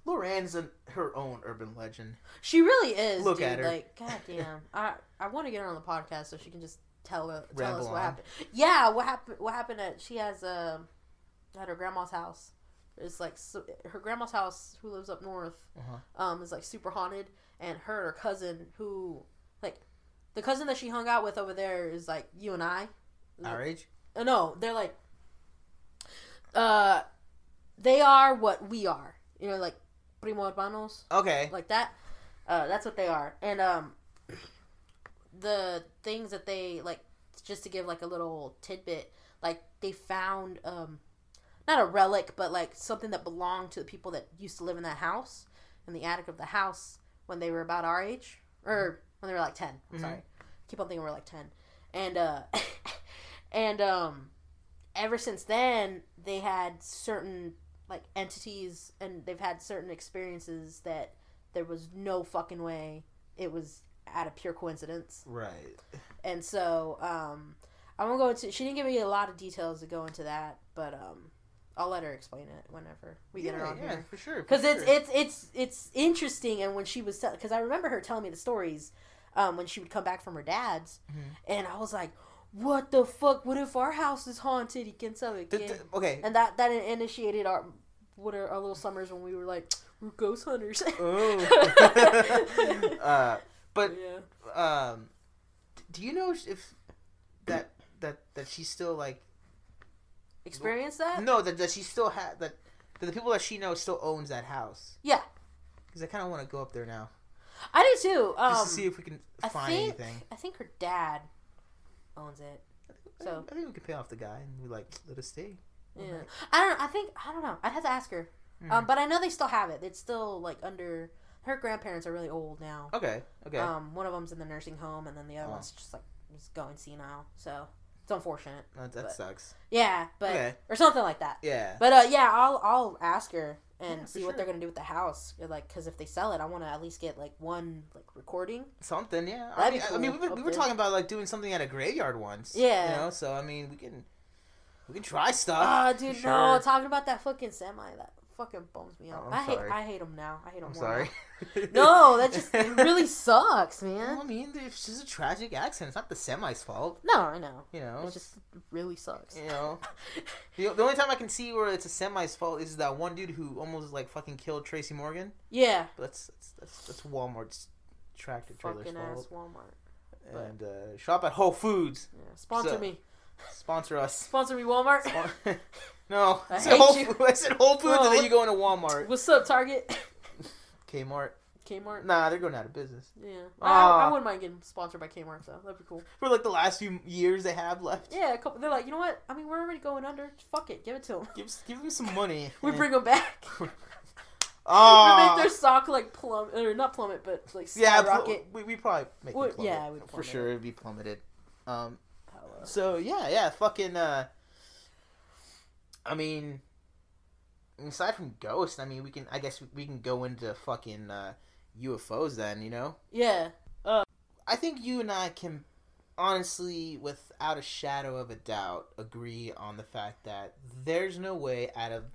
Loran's an, her own urban legend. she really is. Look dude. at her. Like, goddamn, I I want to get her on the podcast so she can just tell uh, tell Ramble us what on. happened. Yeah, what happened? What happened at she has um at her grandma's house. It's like so, her grandma's house, who lives up north, Uh-huh. um, is like super haunted, and her and her cousin, who like the cousin that she hung out with over there, is like you and I. Our age. Uh, no, they're like, uh, they are what we are. You know, like primo hermanos, Okay. like that. Uh, that's what they are, and um, the things that they like, just to give like a little tidbit, like they found um, not a relic, but like something that belonged to the people that used to live in that house, in the attic of the house when they were about our age, or when they were like 10 I'm Mhm. Sorry, keep on thinking we're like ten, and uh, [laughs] and um, ever since then they had certain like entities, and they've had certain experiences that there was no fucking way it was out of pure coincidence. Right. And so, um, I won't go into. She didn't give me a lot of details to go into that, but um, I'll let her explain it whenever we get her on yeah, here. for sure. Because it's sure. it's it's it's interesting, and when she was because I remember her telling me the stories, um, when she would come back from her dad's, Mhm. and I was like, "What the fuck? What if our house is haunted?" You can tell it, th- okay. and that that initiated our what are our little summers when we were like we're ghost hunters. Oh. [laughs] [laughs] uh, but yeah. um, do you know if that that that she's still like Experience that? no that that she still had that, that the people that she knows still owns that house? Yeah. Because I kind of want to go up there now I do too. Um, just to see if we can I find think anything. I think her dad owns it. So I think we could pay off the guy and we like let us stay. yeah. I don't. I think I don't know. I'd have to ask her. Mhm. Um, but I know they still have it. It's still like under. Her grandparents are really old now. Okay. Okay. Um, one of them's in the nursing home, and then the other Oh. one's just like just going senile. So it's unfortunate. that that but- sucks. Yeah, but Okay. or something like that. Yeah. But uh, yeah, I'll I'll ask her and Yeah, see what they're gonna do with the house. Like, because if they sell it, I want to at least get like one like recording. Something. Yeah. I That'd mean, be I mean, cool we were, we were talking about like doing something at a graveyard once. Yeah. You know. So I mean, we can we can try stuff. Ah, for dude, sure. no! Talking about that fucking semi, that fucking bums me out. Oh, I'm hate sorry. I hate him now. I hate him I'm more. sorry. [laughs] No, that just it really [laughs] sucks, Well, man. I mean, it's just a tragic accident. It's not the semi's fault. No, I know. You know, It just really sucks. you know. [laughs] The, the only time I can see where it's a semi's fault is that one dude who almost like fucking killed Tracy Morgan. Yeah, But that's that's that's, that's Walmart's tractor trailer's fucking ass fault. Walmart. but- And uh, shop at Whole Foods. Yeah. Sponsor So- me. Sponsor us. Sponsor me, Walmart. Spon- no, I said, Whole, you. Fo- I said Whole Foods, Well, and then you go into Walmart. What's up, Target? [laughs] Kmart. Kmart. Nah, they're going out of business. Yeah, Aw. I, I wouldn't mind getting sponsored by Kmart though. That'd be cool. For like the last few years they have left. Yeah, a couple, they're like, you know what? I mean, we're already going under. Fuck it, give it to them. Give give them some money. [laughs] We bring them back. Oh, [laughs] we make their stock like plummet, or not plummet, but like yeah, skyrocket. we we probably make them plummet. yeah, we'd for sure it'd be plummeted. Um, so yeah, yeah, fucking. Uh, I mean, aside from ghosts, I mean, we can. I guess we can go into fucking uh, UFOs then. You know, Yeah, I think you and I can honestly, without a shadow of a doubt, agree on the fact that there's no way out of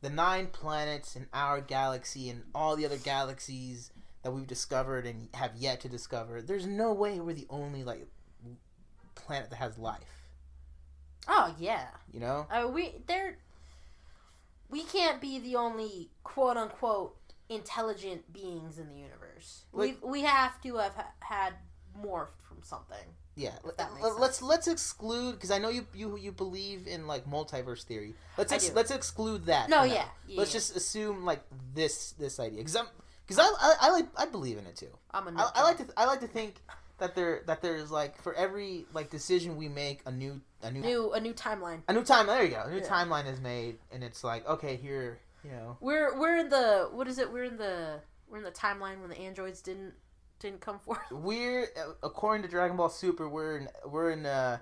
the nine planets in our galaxy and all the other galaxies that we've discovered and have yet to discover, there's no way we're the only like planet that has life. Oh yeah. You know? Uh, we they're we can't be the only quote unquote intelligent beings in the universe. Like- we we have to have ha- had morphed from something. Yeah. If that makes Let- let's let's exclude because I know you you you believe in like multiverse theory. Let's I ex- do. let's exclude that. No, yeah, yeah, let's yeah. just assume like this this idea because I'm because I, I I like I believe in it too. I'm a I, I like to I like to think that there that there's like for every like decision we make a new a new new a new timeline. a new time there you go a new Yeah. timeline is made and it's like okay here you know. We're we're in the what is it? We're in the we're in the timeline when the androids didn't didn't come [laughs] forth. We're uh, according to Dragon Ball Super, we're in we're in uh,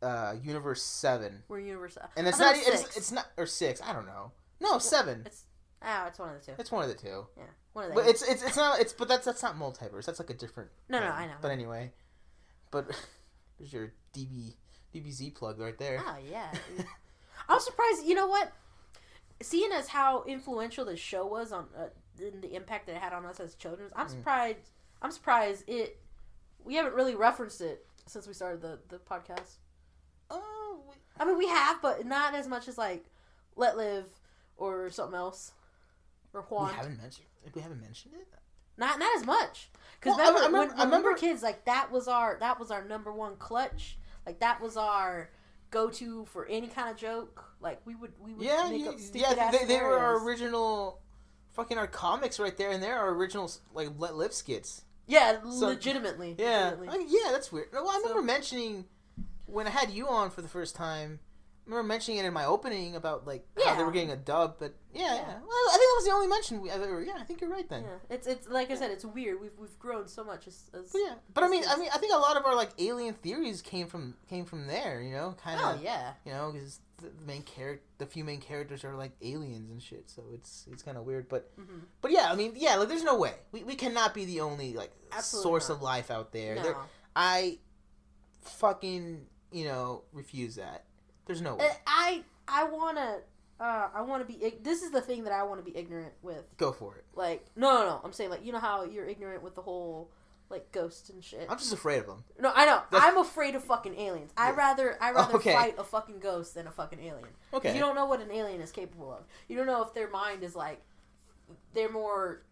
uh, universe seven, We're universal. and it's not it's, it's not or six. I don't know. No, seven. It's ah, it's one of the two. It's one of the two. Yeah, one of the. But it's it's it's not it's but that's that's not multiverse. That's like a different. No, no. I know. But anyway, but [laughs] there's your DB DBZ plug right there. Oh yeah. [laughs] I'm surprised. You know what? Seeing as how influential the show was on uh, and the impact that it had on us as children, I'm Mm. surprised. I'm surprised it. We haven't really referenced it since we started the the podcast. Oh, we- I mean, we have, but not as much as like Let Live or something else or we haven't mentioned we haven't mentioned it. Not not as much. Because Well, I- remember, I remember- when, I remember- kids, like that was our that was our number one clutch. Like that was our go to for any kind of joke. Like we would we would Yeah, make yeah, up stupid yeah. They, they were our original, fucking our comics right there, and they're our original like let live skits. Yeah, So- legitimately. Yeah, legitimately. I- yeah, that's weird. Well, I So- remember mentioning when I had you on for the first time. Remember mentioning it in my opening about like how they were getting a dub, but yeah, yeah. Yeah. Well, I think that was the only mention we ever. Yeah, I think you're right then. Yeah, it's it's like I said, it's weird. We've we've grown so much as, as But yeah, but I mean, I mean, I think a lot of our like alien theories came from came from there. You know, kind of. oh yeah, You know, because the main character, the few main characters are like aliens and shit. So it's it's kind of weird, but hmm but yeah, I mean, yeah, like there's no way we, we cannot be the only like Absolutely source not. of life out there. no. There- I fucking you know refuse that. There's no way. Uh, I I wanna uh I wanna be. ig- This is the thing that I want to be ignorant with. Go for it. Like no no no. I'm saying like you know how you're ignorant with the whole like ghosts and shit. I'm just afraid of them. No, I know. That's- I'm afraid of fucking aliens. I Yeah. rather I rather Okay. fight a fucking ghost than a fucking alien. Okay. You don't know what an alien is capable of. You don't know if their mind is like they're more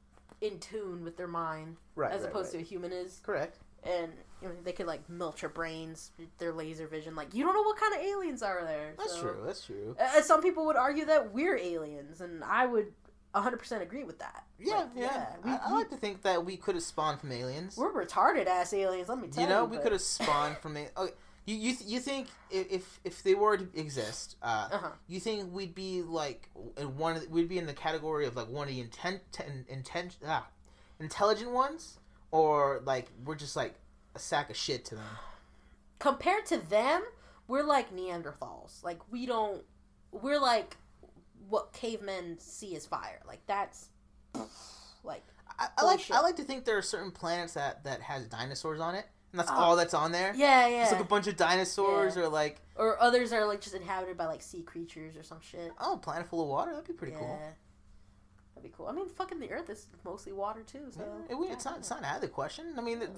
in tune with their mind right. as right, opposed right. to a human is, correct. and they could like melt your brains, their laser vision. Like you don't know what kind of aliens are there. That's so- true. That's true. Uh, some people would argue that we're aliens, and I would 100% agree with that. Yeah, Like, yeah. we, I, I like to think that we could have spawned from aliens. we're retarded ass aliens. Let me tell you you. know, we but- could have spawned from. Okay, you you th- you think if if they were to exist, uh, Uh-huh. you think we'd be like in one of the, we'd be in the category of like one of the intent intent ah, intelligent ones, or like we're just like a sack of shit to them. compared to them, we're like Neanderthals. Like we don't. We're like what cavemen see as fire. Like that's like I, I like I like to think there are certain planets that that has dinosaurs on it, and that's Oh. all that's on there. yeah, yeah. It's like a bunch of dinosaurs, Yeah. or like or others are like just inhabited by like sea creatures or some shit. oh, a planet full of water. That'd be pretty yeah. cool. That'd be cool. I mean, fucking the Earth is mostly water too. So Yeah, it- we- it's not. It's not out of the question. I mean, it-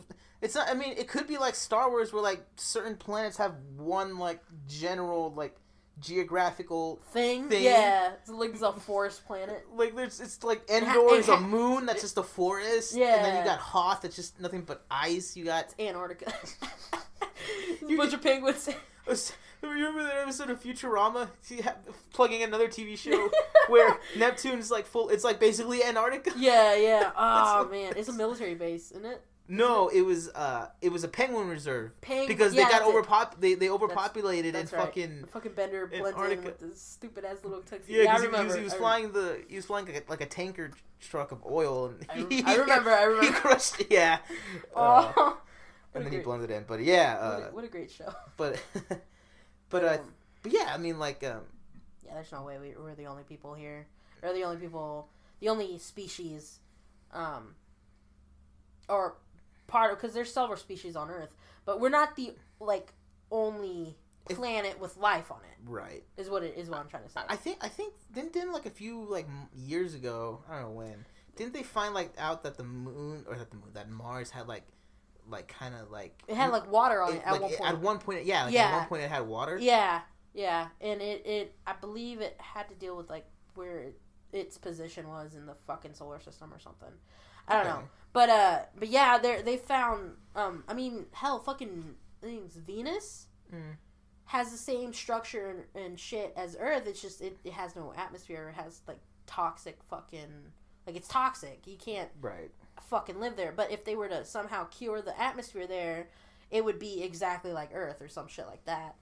it's not. I mean, it could be like Star Wars, where like certain planets have one like general like geographical. thing. Thing. Yeah, it's like it's a forest planet. [laughs] Like there's, it's like Endor is a moon that's just a forest, Yeah, and then you got Hoth that's just nothing but ice. You got. Antarctica. [laughs] There's a You- bunch of penguins. [laughs] [laughs] Remember that episode of Futurama? He had, plugging another TV show [laughs] where Neptune's like full. It's like basically Antarctica. yeah, yeah. [laughs] Oh man, it's a military base, isn't it? No, it was uh, it was a penguin reserve Penguin. because yeah, they got that's it. overpop. They they overpopulated That's and right. fucking. Fucking Bender blends in with this stupid ass little tuxedo. Yeah, Yeah, I because he, remember. was, he was flying the he was flying like a, like a tanker truck of oil, and I rem- he- I remember, I He remember. crushed it, yeah. Oh, Uh, and then he blended in, but yeah, what, uh, a, what a great show. but but uh, Um, but yeah, I mean like um, yeah, there's no way we, we're the only people here. We're the only people, the only species, um, or part of because there's several species on Earth, but we're not the like only If- planet with life on it. right. Is what it is. What I'm trying to say. I think I think didn't didn't like a few like years ago. I don't know when. Didn't they find like out that the moon or that the moon that Mars had like like kind of like it had like water on it, it- at like, one point. at one point yeah like, at one point it had water. Yeah, yeah, and it, it I believe it had to deal with like where it, its position was in the fucking solar system or something. I don't Okay. know, but uh, but yeah, they they found um, I mean, hell, fucking I things Venus Mm. has the same structure and, and shit as Earth. It's just it, it has no atmosphere. It has like toxic fucking like it's toxic. You can't Right. Fucking live there. But if they were to somehow cure the atmosphere there, it would be exactly like Earth or some shit like that.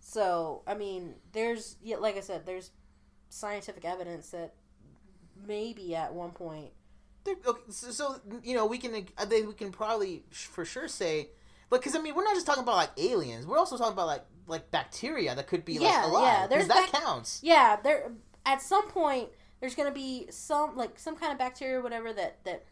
So I mean, there's yeah, like I said, there's scientific evidence that maybe at one point. Okay, so, so you know we can I think we can probably for sure say, but because I mean we're not just talking about like aliens. We're also talking about like like bacteria that could be like alive. yeah, there's that bac- counts. Yeah, there at some point there's gonna be some like some kind of bacteria, or whatever that that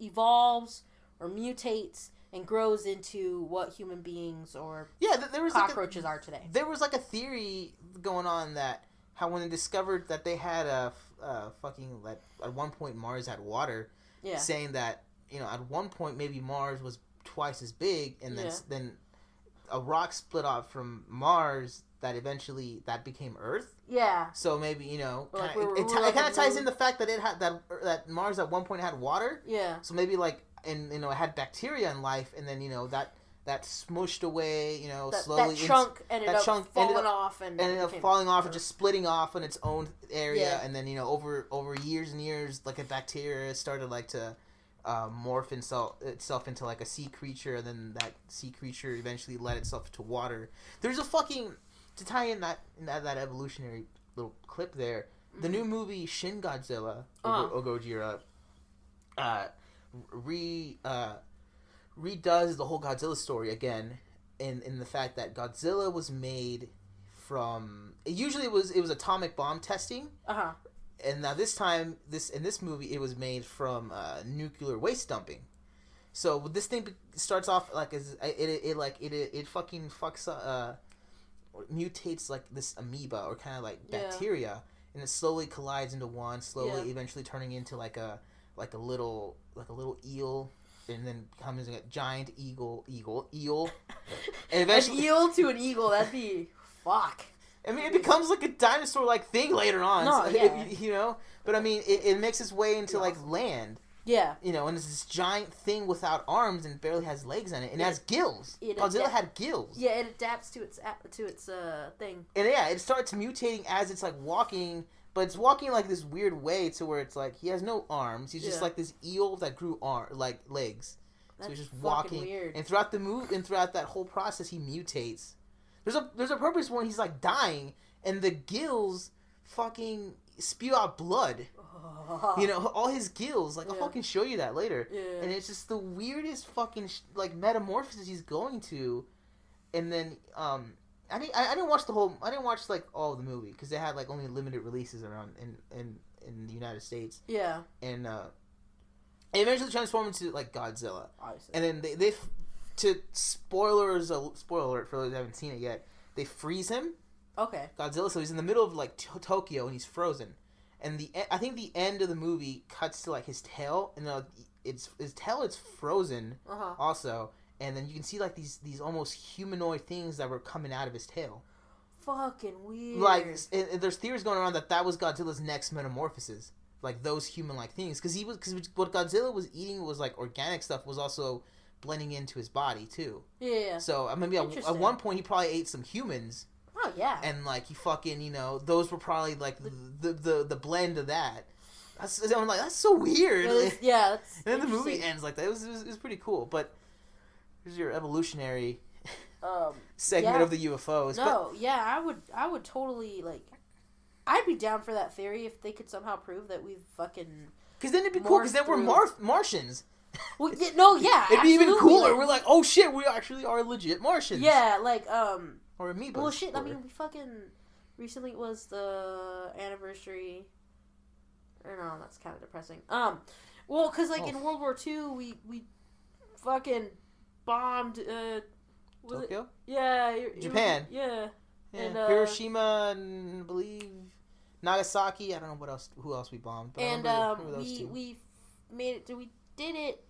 evolves or mutates and grows into what human beings or Yeah, th- there was like a, cockroaches are today. there was like a theory going on that how when they discovered that they had a fucking like at one point Mars had water, Yeah, saying that you know at one point maybe Mars was twice as big, and then Yeah. then a rock split off from Mars that eventually that became Earth. yeah, So maybe you know, like kinda, we it, it, like kind of ties moon. in the fact that it had that that Mars at one point had water. yeah. So maybe like and you know it had bacteria in life, and then you know that that smushed away, you know, That, slowly that chunk ended that up chunk falling ended off and ended up falling off and just splitting off in its own area, Yeah. and then you know over over years and years, like a bacteria started like to uh, morph itself itself into like a sea creature, and then that sea creature eventually led itself to water. There's a fucking to tie in that in that, that evolutionary little clip there. The new movie Shin Godzilla Uh-huh. Ogojira uh, re uh, redoes the whole Godzilla story again, in in the fact that Godzilla was made from usually it was it was atomic bomb testing, Uh huh. and now this time this in this movie it was made from uh, nuclear waste dumping. So this thing starts off like as it, it, it like it, it fucking fucks uh mutates like this amoeba or kind of like Yeah. bacteria and it slowly collides into one slowly Yeah. eventually turning into like a like a little like a little eel and then becomes a giant eagle eagle eel [laughs] and An eventually eel to an eagle. That'd be fuck. I mean, it becomes like a dinosaur like thing later on. No, so- yeah. [laughs] you know. But I mean, it, it makes its way into like land, Yeah. you know, and it's this giant thing without arms and barely has legs in it, and it has gills. It Godzilla adapt- had gills. Yeah, it adapts to its to its uh thing. And yeah, it starts mutating as it's like walking, but it's walking like this weird way to where it's like he has no arms. He's just like this eel that grew arm like legs. That's so he's just walking, weird. and throughout the move and throughout that whole process, he mutates. There's a there's a purpose when he's like dying, and the gills fucking spew out blood. [laughs] You know, all his gills. Like I'll Yeah. fucking show you that later. Yeah. And it's just the weirdest fucking sh- like metamorphosis he's going to, and then um. I didn't. I, I didn't watch the whole. I didn't watch like all of the movie because they had like only limited releases around in in in the United States, yeah. and uh, it eventually transformed into like Godzilla. And then they, they to spoilers uh, spoiler alert for those who haven't seen it yet. They freeze him, okay. Godzilla. So he's in the middle of like to- Tokyo and he's frozen. And the e- I think the end of the movie cuts to like his tail, and uh, it's his tail it's frozen Uh huh. also. And then you can see like these these almost humanoid things that were coming out of his tail. Fucking weird. Like and, and there's theories going around that that was Godzilla's next metamorphosis, like those human-like things, because he was because what Godzilla was eating was like organic stuff was also blending into his body too. yeah. So uh, maybe at, at one point he probably ate some humans, Oh yeah. and like he fucking you know those were probably like the the the, blend of that. That's, I'm like that's so weird. Is- [laughs] yeah. That's and then the movie ends like that. It was, it was, it was pretty cool, but here's your evolutionary Um. [laughs] segment Yeah. of the UFOs. No. Yeah. I would. I would totally like. I'd be down for that theory if they could somehow prove that we've fucking. Because then it'd be cool. Because then we're Mar- Martians. [laughs] Well, no. Yeah. It'd be even cooler. like- we're like, oh shit, we actually are legit Martians. yeah. Like um. Or amoebas. Well, shit. I mean, we fucking recently was the anniversary. Or no, that's kind of depressing. Um, well, cause like Oh. in World War Two, we we fucking bombed. Uh, was it? Tokyo? Yeah, it- it Japan. yeah, Yeah. and, uh, Hiroshima and I believe Nagasaki. I don't know what else. Who else we bombed? And um, we two. we made it. We did it,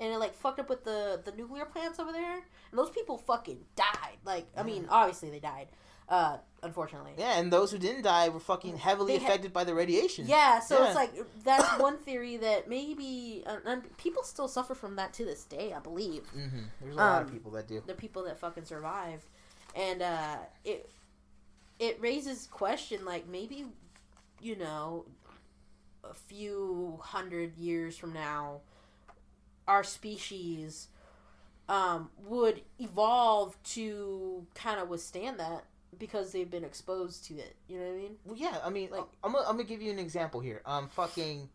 and it like fucked up with the the nuclear plants over there, and those people fucking died. Like, I mean, obviously they died. Uh, unfortunately. Yeah, and those who didn't die were fucking heavily had- affected by the radiation. Yeah, so Yeah. it's like that's [coughs] one theory that maybe uh, and people still suffer from that to this day. I believe hmm There's a lot of Um, people that do. the people that fucking survived, and uh, it it raises question like maybe you know a few hundred years from now, our species um, would evolve to kind of withstand that. because they've been exposed to it. You know what I mean? Well, yeah, I mean, Like- I'm gonna, I'm gonna give you an example here. Um, fucking,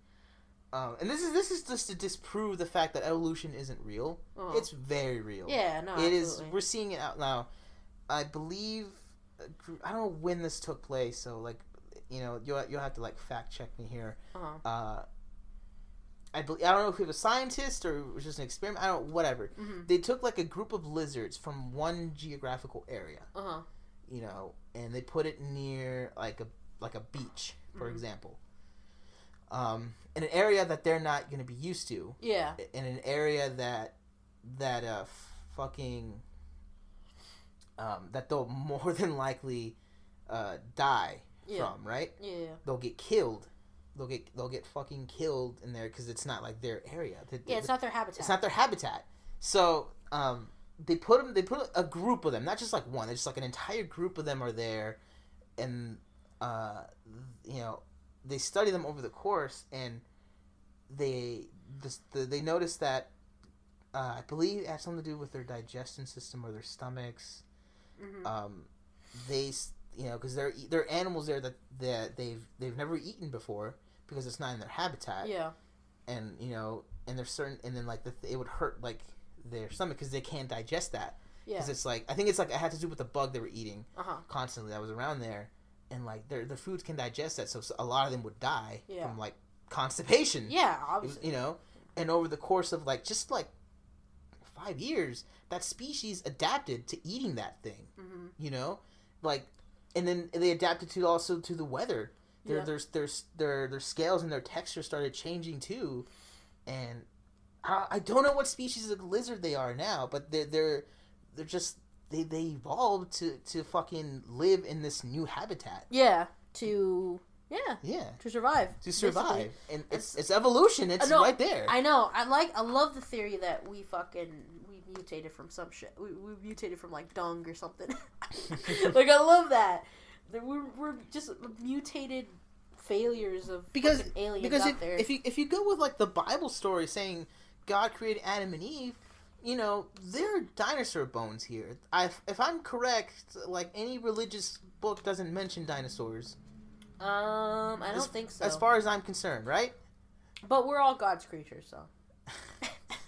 um, and this is this is just to disprove the fact that evolution isn't real. Uh-huh. It's very real. yeah, no, it is. We're seeing it out now. I believe. I don't know when this took place, so like, you know, you'll you'll have to like fact check me here. Uh-huh. Uh, I believe I don't know if it was a scientist or it was just an experiment. I don't whatever. Mhm. They took like a group of lizards from one geographical area Uh huh. you know, and they put it near like a like a beach, for Mhm. example. Um, in an area that they're not going to be used to, Yeah. in an area that that uh fucking um that they'll [laughs] more than likely uh die Yeah. from, right? Yeah. They'll get killed. They'll get they'll get fucking killed in there because it's not like their area. Yeah. It's not their habitat. it's not their habitat. So um, they put them. They put a group of them, not just like one. It's just like an entire group of them are there, and uh, you know they study them over the course, and they this, the, they notice that uh, I believe it has something to do with their digestion system or their stomachs. Mhm. Um, they you know because they're they're animals there that that they've they've never eaten before because it's not in their habitat yeah. and you know, and there's certain, and then like the, it would hurt like their stomach because they can't digest that. Yeah. Because it's like I think it's like it had to do with the bug they were eating Uh huh. constantly that was around there, and like their the foods can digest that, so, a lot of them would die Yeah. from like constipation. Yeah. Obviously. you know, and over the course of like just like five years, that species adapted to eating that thing. hmm You know, like, and then they adapted to also to the weather. Their Yeah. their their their their scales and their texture started changing too, and I, I don't know what species of lizard they are now, but they're they're they're just they they evolved to to fucking live in this new habitat. Yeah. To yeah Yeah, to survive. to basically. survive, and it's It's- it's evolution. It's uh, no, right there. I know. I like. I love the theory that we fucking we mutated from some shit. We, we mutated from like dung or something. [laughs] like I love that. That we're we're just mutated failures of because aliens because out if, there. if you if you go with like the Bible story saying God created Adam and Eve, you know there are dinosaur bones here. I if I'm correct, like any religious book doesn't mention dinosaurs. um, I don't as, think so. As far as I'm concerned, right? but we're all God's creatures, so [laughs]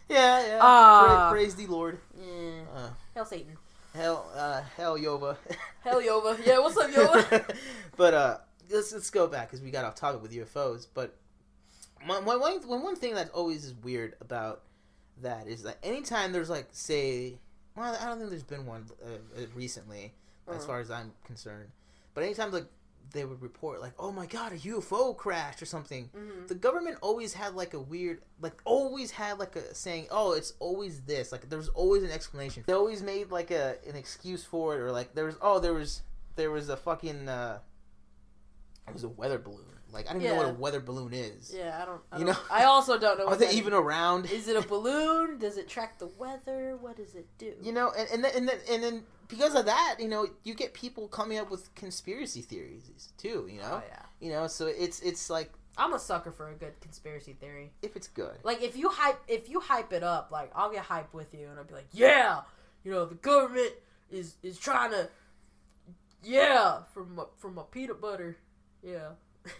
Yeah, yeah. Ah. Pra- praise the Lord. yeah. Uh, Hell, Satan. Hell, uh, hell, Yova. [laughs] Hell, Yova. Yeah, what's up, Yova? [laughs] but uh, let's let's go back because we got off topic with UFOs. But one, one, one, one thing that always is weird about that is that anytime there's like say, well, I don't think there's been one uh, recently, as Uh-huh. far as I'm concerned. But anytime like they would report like, oh my god, a UFO crashed or something. Mhm. The government always had like a weird, like always had like a saying, oh, it's always this. Like there's always an explanation. They always made like a an excuse for it, or like there was, oh, there was there was a fucking, uh, it was a weather balloon. Like I don't even know what a weather balloon is. Yeah, I don't. I You don't- know- I also don't know. Are what they even is. around? Is it a balloon? Does it track the weather? What does it do? You know, and and then, and then and then because of that, you know, you get people coming up with conspiracy theories too. You know, Oh yeah. you know, so it's it's like I'm a sucker for a good conspiracy theory. if it's good. Like if you hype if you hype it up, like I'll get hype with you and I'll be like, Yeah, you know, the government is is trying to Yeah, from from a peanut butter. Yeah.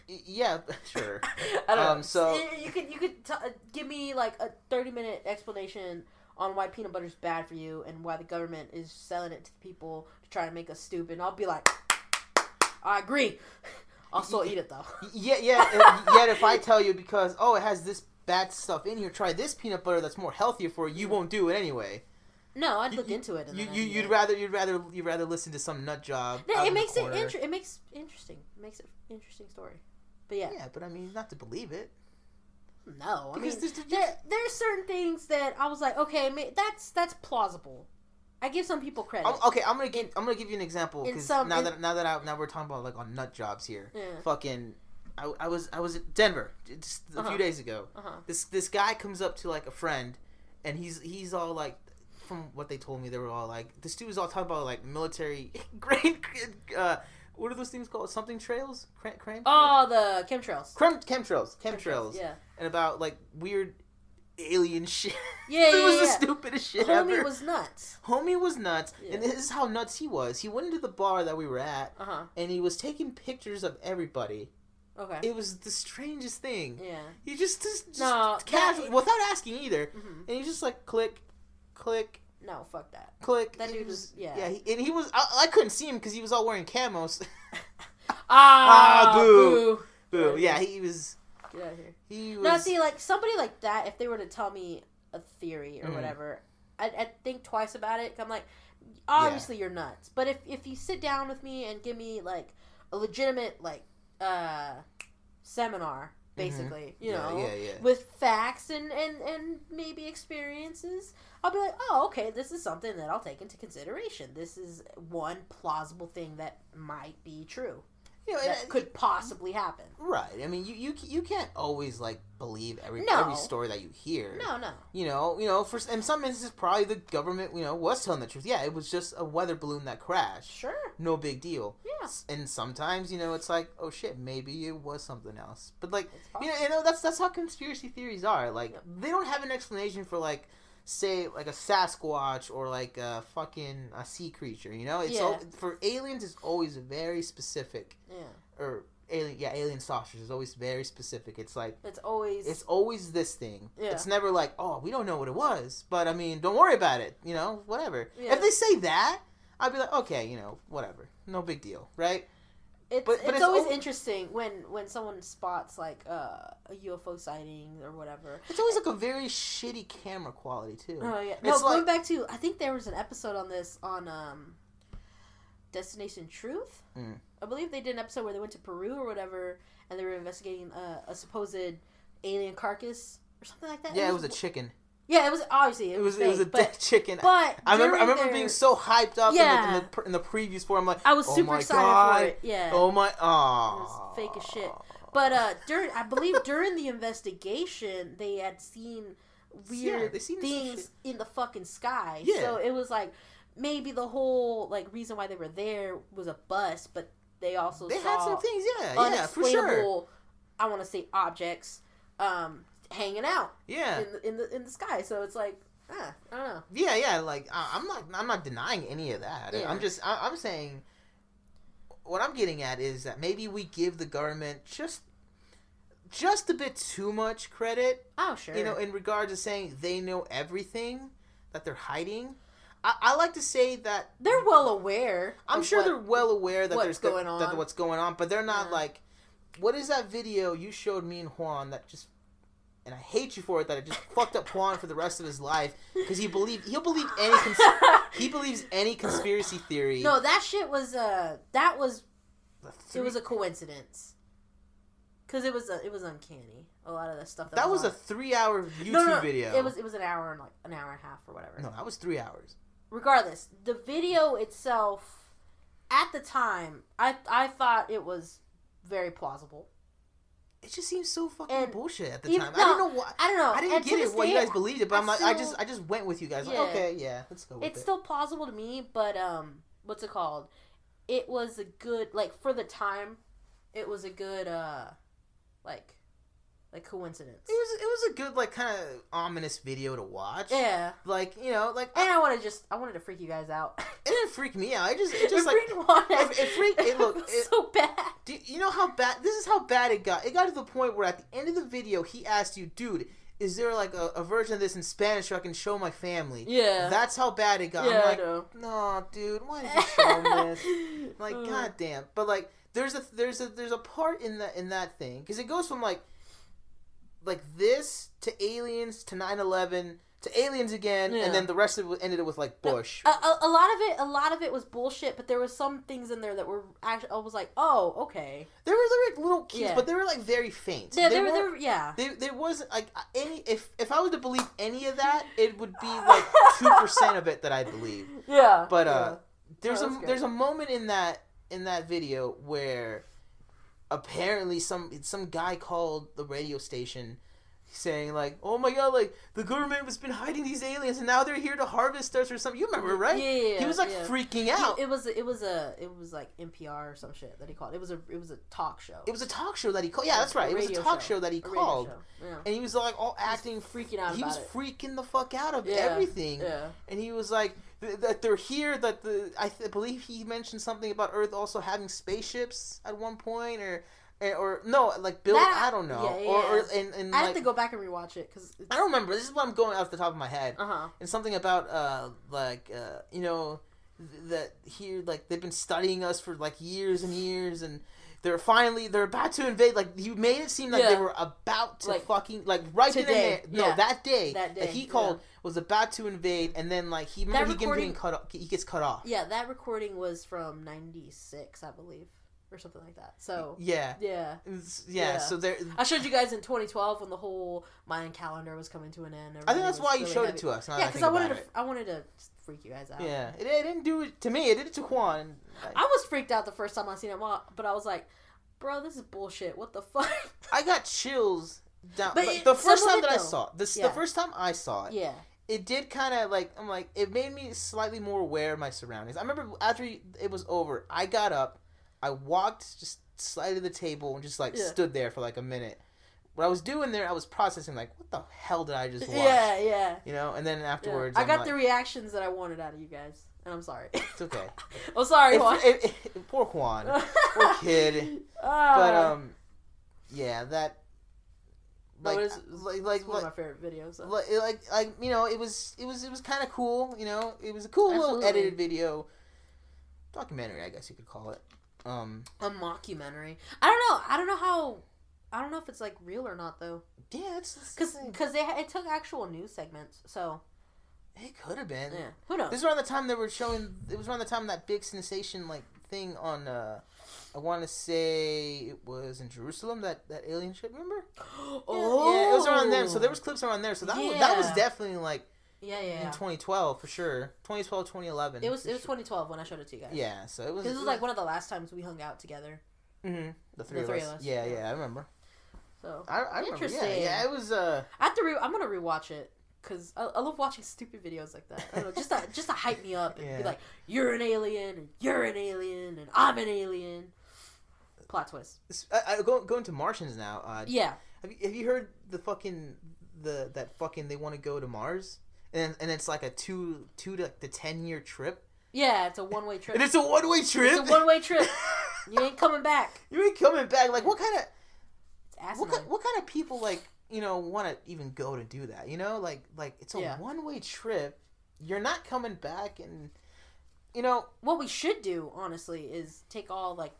Yeah, [laughs] sure. [laughs] I don't Um, know. so- you could you could t- uh, give me like a 30 minute explanation on why peanut butter is bad for you and why the government is selling it to the people to try to make us stupid. And I'll be like, I agree. [laughs] I'll still eat it though. Yeah, yeah. yet if I tell you because oh it has this bad stuff in here, try this peanut butter that's more healthier for you. You won't do it anyway. No, I'd You- look you- into it. You, you you'd rather you'd rather you'd rather listen to some nut job. No, it makes it inter- it makes interesting. It makes it interesting story. But yeah, Yeah, but I mean not to believe it. no, I mean Because there's- there's- there there are certain things that I was like, okay, that's that's plausible. I give some people credit. I'm, okay, I'm gonna give I'm gonna give you an example because now in- that now that I, now we're talking about like on nut jobs here. Yeah. Fucking, I, I was I was at Denver just a Uh-huh. few days ago. Uh-huh. This this guy comes up to like a friend, and he's he's all like, from what they told me, they were all like, this dude was all talking about like military [laughs] grade Uh, what are those things called? Something trails? Cram? cram Oh, the chemtrails. Chem, chemtrails, chemtrails, Yeah. and about like weird alien [laughs] shit. Yeah, [laughs] it yeah, was yeah. the stupidest shit Homie ever. was nuts. Homie was nuts, and this is how nuts he was. He went into the bar that we were at, Uh huh. and he was taking pictures of everybody. Okay. It was the strangest thing. yeah. He just, just, just No, casually, that- without asking either, hmm and he just like click, click, No, fuck that. click. That dude was- yeah. yeah. He, and he was. I, I couldn't see him because he was all wearing camos. [laughs] [laughs] Ah, ah, boo. boo. Boo. Yeah, he was. Get out of here. He was. No, see, like somebody like that, if they were to tell me a theory or Mhm. whatever, I'd, I'd think twice about it. I'm like, obviously you're nuts. But if if you sit down with me and give me like a legitimate like uh seminar, basically, you Mm-hmm. yeah, know, yeah, yeah. with facts and and and maybe experiences, I'll be like, oh, okay, this is something that I'll take into consideration. This is one plausible thing that might be true You know, that and- could possibly happen. Right. I mean, you, you you can't always like believe every No. every story that you hear. No, no. You know, you know, for in some instances, probably the government, you know, was telling the truth. Yeah, it was just a weather balloon that crashed. Sure. No big deal. Yeah. And sometimes, you know, it's like, oh shit, maybe it was something else. But like, you know, you know, oh, that's that's how conspiracy theories are. Like, Yep. they don't have an explanation for like, say, like a Sasquatch or like a fucking a sea creature. You know, it's Yeah. all, for aliens. It's always very specific. Yeah. Or alien, yeah, alien saucers is always very specific. It's like. It's always It's always this thing. Yeah. It's never like, oh, we don't know what it was, but I mean, don't worry about it. You know, whatever. Yeah. If they say that, I'd be like, okay, you know, whatever, no big deal, right? It's, but- but it's, it's always al- interesting when when someone spots like uh, a UFO sighting or whatever. It's always like a very shitty camera quality too. Oh yeah. It's No, going like- back to I think there was an episode on this on um Destination Truth. Mm. I believe they did an episode where they went to Peru or whatever and they were investigating uh, a supposed alien carcass or something like that. yeah, it was a chicken. Yeah, it was obviously it, It was fake, it was a dead chicken. [laughs] but I remember I remember their- being so hyped up Yeah. in, the, in, the, in the previews for. it. I'm like, I was oh super my excited God. for it. Yeah. oh my, It oh, was fake as shit. But uh, during I believe during the investigation, they had seen weird they seen things in the fucking sky. Yeah. So it was like maybe the whole like reason why they were there was a bust, but they also they saw had some things, yeah, yeah, for sure. I want to say objects um, hanging out yeah. in the, in the in the sky. So it's like ah, I don't know. Yeah, yeah. Like I'm not, I'm not denying any of that. Yeah. I'm just, I, I'm saying, what I'm getting at is that maybe we give the government just, just a bit too much credit. Oh sure. You know, in regards to saying they know everything that they're hiding. I, I like to say that they're well aware. I'm sure what- they're well aware that there's going that, that on. what's going on, but they're not Yeah. like, what is that video you showed me and Juan that just, and I hate you for it that it just fucked up Juan for the rest of his life because he believe he'll believe any cons- [laughs] he believes any conspiracy theory. No, that shit was uh that was it was a coincidence. Cause it was a, it was uncanny. A lot of the stuff that, that was a three-hour YouTube No, no, no, video. It was it was an hour and like an hour and a half or whatever. no, that was three hours. Regardless, the video itself, at the time, I I thought it was very plausible. It just seems so fucking And bullshit at the even- time. no, I don't know why. I don't know. I didn't and get it why you guys believed it, but I I'm like, I just, I just went with you guys. Like, okay, yeah, let's go with it's it. still plausible to me, but um, what's it called? It was a good like for the time, it was a good uh, like, like coincidence. It was, it was a good, like, kind of ominous video to watch. Yeah, Like, you know, like, and I want to just I wanted to freak you guys out. it didn't freak me out. I just, it just like, Juan out. it- it freaked- it look- [laughs] was it- so bad. do you know how bad? This is how bad it got. It got to the point where at the end of the video, he asked you, dude, is there like a, a version of this in Spanish so I can show my family? Yeah. That's how bad it got. yeah, I'm like, I no, dude, why did you show [laughs] this? Like, Uh, goddamn. But like, there's a there's a there's a part in that in that thing because it goes from like like this to aliens to 9-11 to aliens again Yeah. and then the rest of it ended it with like bush A, a, a lot of it, a lot of it was bullshit, but there was some things in there that were actually. I was like, oh, okay. there were there were little cues Yeah. but they were like very faint Yeah, there, were, there, yeah. There, there wasn't like any. If if I was to believe any of that, it would be [laughs] like two percent of it that I believe. Yeah, But uh, there's Oh, a great. there's a moment in that in that video where apparently some some guy called the radio station saying like, "Oh my god, like the government has been hiding these aliens, and now they're here to harvest us or something." You remember, right? Yeah, yeah, He was like yeah. freaking He- out. it was it was a it was like NPR or some shit that he called. It was a it was a talk show. It was a talk show that he called. Yeah, that's right. It was a talk show. show that he A called, Yeah. and he was like all acting. freaking out He was it. freaking the fuck out of Yeah, everything. Yeah. and he was like that they're here that the I th- believe he mentioned something about Earth also having spaceships at one point or or, or no like built That- I don't know yeah, or, or and, and I like have to go back and rewatch it because. I don't remember this is what I'm going off the top of my head Uh huh. and something about uh like uh you know that here like they've been studying us for like years and years and they're finally they're about to invade like you made it seem like Yeah. they were about to Like, fucking like right today, there no yeah. that day. That that he called was about to invade and then like he remember he gets cut off he gets cut off. Yeah, that recording was from '96, I believe, or something like that. So yeah yeah. Yeah, Yeah. so there I showed you guys in 2012 when the whole Mayan calendar was coming to an end. I think that's why you really showed heavy. it to us Yeah, because I, I wanted to. it. I wanted to freak you guys out. yeah it, it didn't do it to me it did it to Juan I was freaked out the first time I seen it, but I was like, "Bro, this is bullshit. What the [laughs] fuck?" I got chills down But it- the first time that I saw it this Yeah. the first time I saw it yeah, it did kind of like I'm like it made me slightly more aware of my surroundings. I remember after it was over, I got up, I walked just slightly to the table and just like Yeah. stood there for like a minute. What I was doing there, I was processing like, what the hell did I just watch? yeah, yeah. You know, and then yeah. afterwards, I I'm got like, the reactions that I wanted out of you guys, and I'm sorry. it's okay. [laughs] I'm sorry, Juan. poor Juan, poor [laughs] kid. Ah. But um, yeah, that No, like it is- it's like like, one of my favorite videos. So. like, like like you know it was it was it was kind of cool you know it was a cool little edited video documentary i guess you could call it um A mockumentary. I don't know. I don't know how. I don't know if it's like real or not though, yeah it's, because because they it took actual news segments. So it could have been yeah, who knows? this is around the time they were showing it was around the time that big sensation like thing on uh i want to say it was in jerusalem that that alien ship remember oh, [gasps] yeah it was around them so there was clips around there so that was that was definitely like yeah, yeah. in 2012 for sure 2012 2011 It was it was sure. 2012 when I showed it to you guys. yeah so it was This was like one of the last times we hung out together. hmm the three, The of, three us. of us, yeah yeah. yeah i remember So I, I remember. Yeah, Interesting. yeah, it was. Uh, I have to. Re- I'm gonna rewatch it because I, I love watching stupid videos like that. I don't know, just to [laughs] just to hype me up and be like, "You're an alien, and you're an alien, and I'm an alien." Plot twist. I, I go going to Martians now. Uh, Yeah. have you have you heard the fucking the that fucking they want to go to Mars and and it's like a two two to the ten year trip Yeah, it's a one way trip. and it's a one way trip. It's a one way trip. [laughs] You ain't coming back. you ain't coming back. Like what kind of what kind, what kind of people like you know want to even go to do that? You know, like like it's a Yeah. one way trip. You're not coming back, and you know what we should do, honestly, is take all like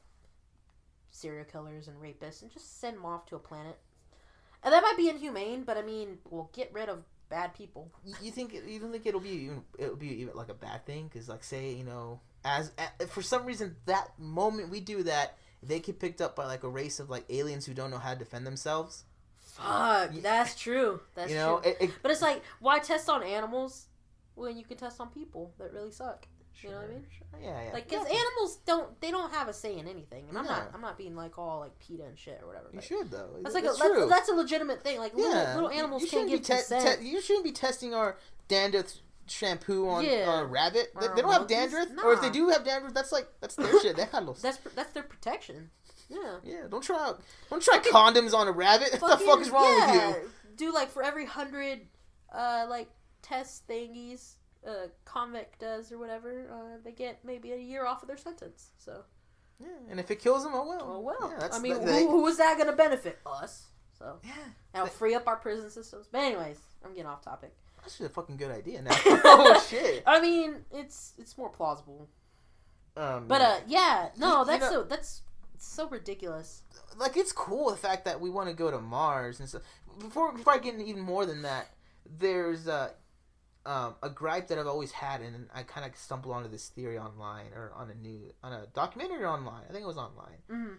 serial killers and rapists and just send them off to a planet. And that might be inhumane, but I mean, we'll get rid of bad people. You- think you don't think it'll be even it'll be even like a bad thing? Because like say you know as, a for some reason that moment we do that they get picked up by like a race of like aliens who don't know how to defend themselves. Fuck, that's true. That's you know, true. it, it, But it's like, why test on animals when you can test on people that really suck? You know what I mean? Sure, Yeah, yeah. Like, cause Yeah. animals don't they don't have a say in anything, and I'm not—I'm not being like all like PETA and shit or whatever. you should though. That's like a, that's, that's a legitimate thing. Like little, yeah, little animals you can't give be te- consent. te- you shouldn't be testing our dandruff shampoo on Yeah. a rabbit. They, they don't have dandruff, or if they do have dandruff, that's like that's their [laughs] shit. They got no. that's that's their protection. Yeah. Yeah, don't try out. Don't try condoms on a rabbit. [laughs] What the fuck is wrong yeah. with you? Do like for every hundred, uh, like test thingies, uh, convict does or whatever, uh, they get maybe a year off of their sentence. So, Yeah, and if it kills them, oh well. oh well. Yeah, I mean, that- who, who is that gonna benefit us? So, yeah, that'll They- free up our prison systems. But anyways, I'm getting off topic. [laughs] that's just a fucking good idea now. [laughs] oh shit. I mean, it's it's more plausible. Um, But uh, yeah, no, you that's know- so that's so ridiculous. like it's cool the fact that we want to go to Mars and stuff. Before before I get into even more than that, there's uh, um, a gripe that I've always had, and I kind of stumbled onto this theory online or on a new on a documentary online. I think it was online. Mhm.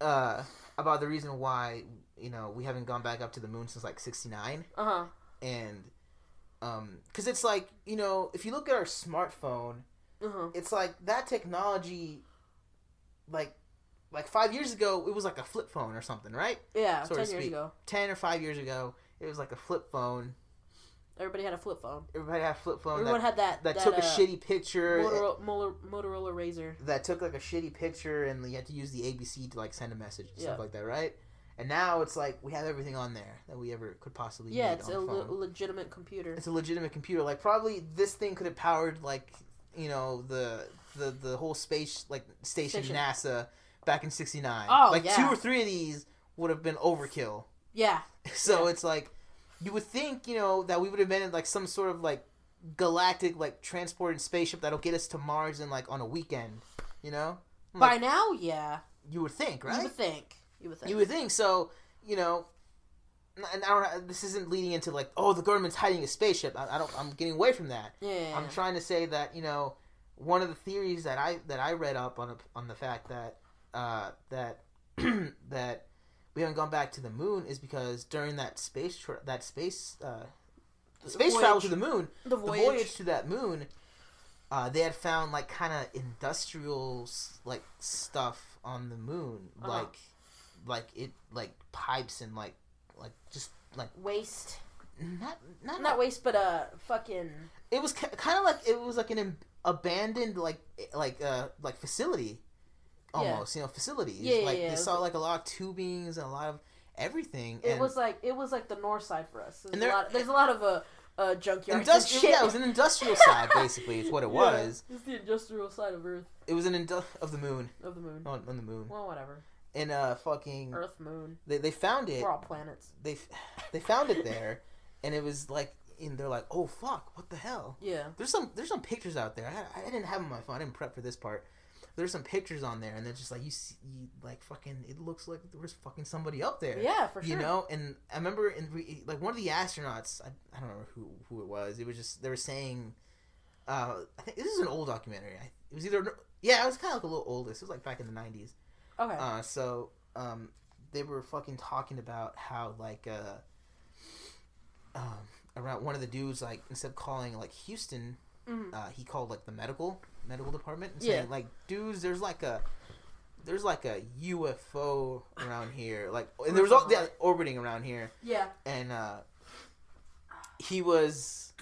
Uh, about the reason why you know we haven't gone back up to the moon since like '69, Uh huh. and um, because it's like you know if you look at our smartphone, Uh huh. it's like that technology, like like five years ago, it was like a flip phone or something, right? Yeah, So ten years ago, Ten or five years ago, it was like a flip phone. Everybody had a flip phone. Everybody had a flip phone Everyone that, had that. that, that took a uh, shitty picture. Motorola, Motorola, Motorola Razr. that took like a shitty picture and you had to use the ABC to like send a message and stuff like that, right? And now it's like we have everything on there that we ever could possibly Yeah, need it's on a a le- legitimate computer. It's a legitimate computer. Like probably this thing could have powered like you know the the the whole space like station, Station. NASA back in '69. Oh, like yeah. two or three of these would have been overkill. Yeah, [laughs] So Yeah. it's like you would think you know that we would have been in like some sort of like galactic like transported spaceship that'll get us to Mars in like on a weekend. You know, by now, yeah, you would think, right? you would think. You would think. You would think so. You know, and I don't. This isn't leading into like, oh, the government's hiding a spaceship. I, I don't. I'm getting away from that. yeah, yeah, I'm trying to say that you know, one of the theories that I that I read up on on the fact that uh, that [clears throat] that we haven't gone back to the moon is because during that space tra- that space uh, The space voyage- travel to the moon, the the voyage. voyage to that moon, uh, they had found like kind of industrial like stuff on the moon, Uh-huh. like like it like pipes and like like just like waste. not not, Not waste, but uh, fucking. it was kind of like it was like an ab- abandoned like like uh like facility almost you know facilities Yeah, yeah, like yeah, they saw like a lot of tubings and a lot of everything It and was like it was like the north side for us. There's, And a, there- lot, there's a lot of uh, uh junkyards. and industrial shit. yeah it was an industrial side basically It's what it [laughs] was It's the industrial side of Earth it was an indu- of the moon of the moon. on, on the moon Well, whatever. and uh fucking Earth, moon. they, they found it We're all planets. they they found it there and it was like and they're like oh fuck what the hell Yeah. There's some there's some pictures out there. I, I didn't have them on my phone. I didn't prep for this part. There's some pictures on there, and they're just like you see, you, like fucking. It looks like there was fucking somebody up there. Yeah, for sure. You know, and I remember in re- like one of the astronauts. I, I don't remember who who it was. It was just they were saying. Uh, I think this is an old documentary. I, it was either yeah, it was kind of like a little older. It was like back in the '90s. Okay. Uh, so um, they were fucking talking about how like uh, um, around one of the dudes like instead of calling like Houston, Mhm. uh, he called like the medical medical department and Yeah. saying like dudes, there's like a there's like a UFO around here, like and there was all yeah, orbiting around here, yeah. and uh, he was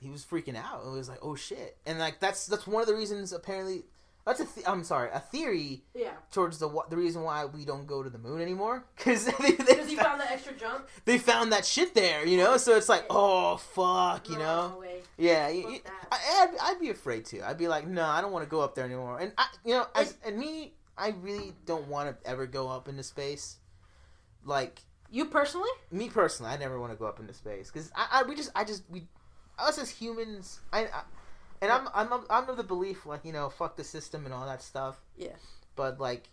he was freaking out. It was like oh shit, and like that's that's one of the reasons apparently. That's a th- I'm sorry, a theory Yeah. towards the the reason why we don't go to the moon anymore because [laughs] they, they, Because he found, the extra jump. they found that shit there, you know. So it's like, oh fuck, you No, know. no. Yeah, you- you- I, I'd, I'd be afraid to. I'd be like, no, I don't want to go up there anymore. And I, you know, as and me, I really don't want to ever go up into space. Like You personally? me personally, I never want to go up into space because I, I, we just, I just, we, us as humans, I, I and I'm, I'm, of- I'm of the belief like you know, fuck the system and all that stuff. Yeah. But like,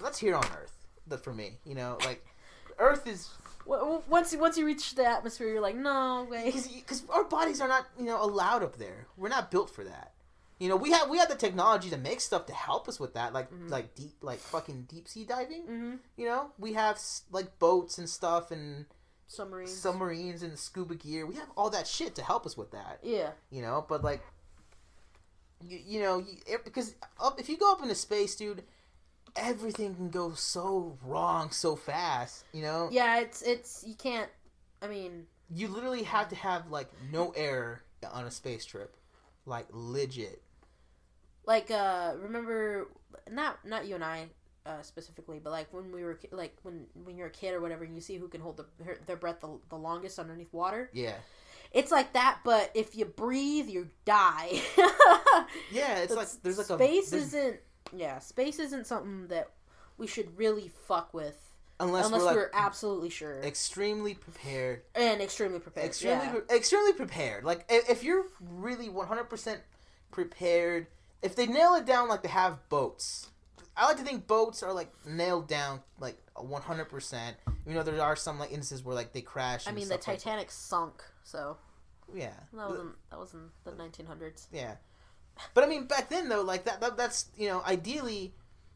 let's here on Earth. That for me, you know, like, Earth is Once you once you reach the atmosphere, you're like, no way. because our bodies are not you know allowed up there. We're not built for that. You know, we have we have the technology to make stuff to help us with that, like Mhm. like deep like fucking deep sea diving. Mm-hmm. You know, we have like boats and stuff and Submarines. submarines and scuba gear. We have all that shit to help us with that. yeah. You know, but like, you, you know, it- because up if you go up into space, dude, everything can go so wrong so fast. You know, Yeah. It's it's you can't. I mean, you literally have to have like no air on a space trip, like legit. like uh, remember not not you and I. Uh, specifically, but like when we were like when when you're a kid or whatever, and you see who can hold the, her, their breath the, the longest underneath water. Yeah, It's like that, but if you breathe, you die. [laughs] yeah. It's like there's like space a there's- isn't yeah space isn't something that we should really fuck with unless, unless we're like we're absolutely sure extremely prepared, and extremely prepared. extremely yeah. pre- extremely prepared. Like if, you're really 100 percent prepared, if they nail it down like they have boats. I like to think boats are like nailed down like 100 percent. You know, there are some like instances where like they crash. I mean, the stuff like- Titanic sunk, so yeah, that was in, that was in the 1900s. Yeah, but I mean, back then though, like that, that that's you know, ideally,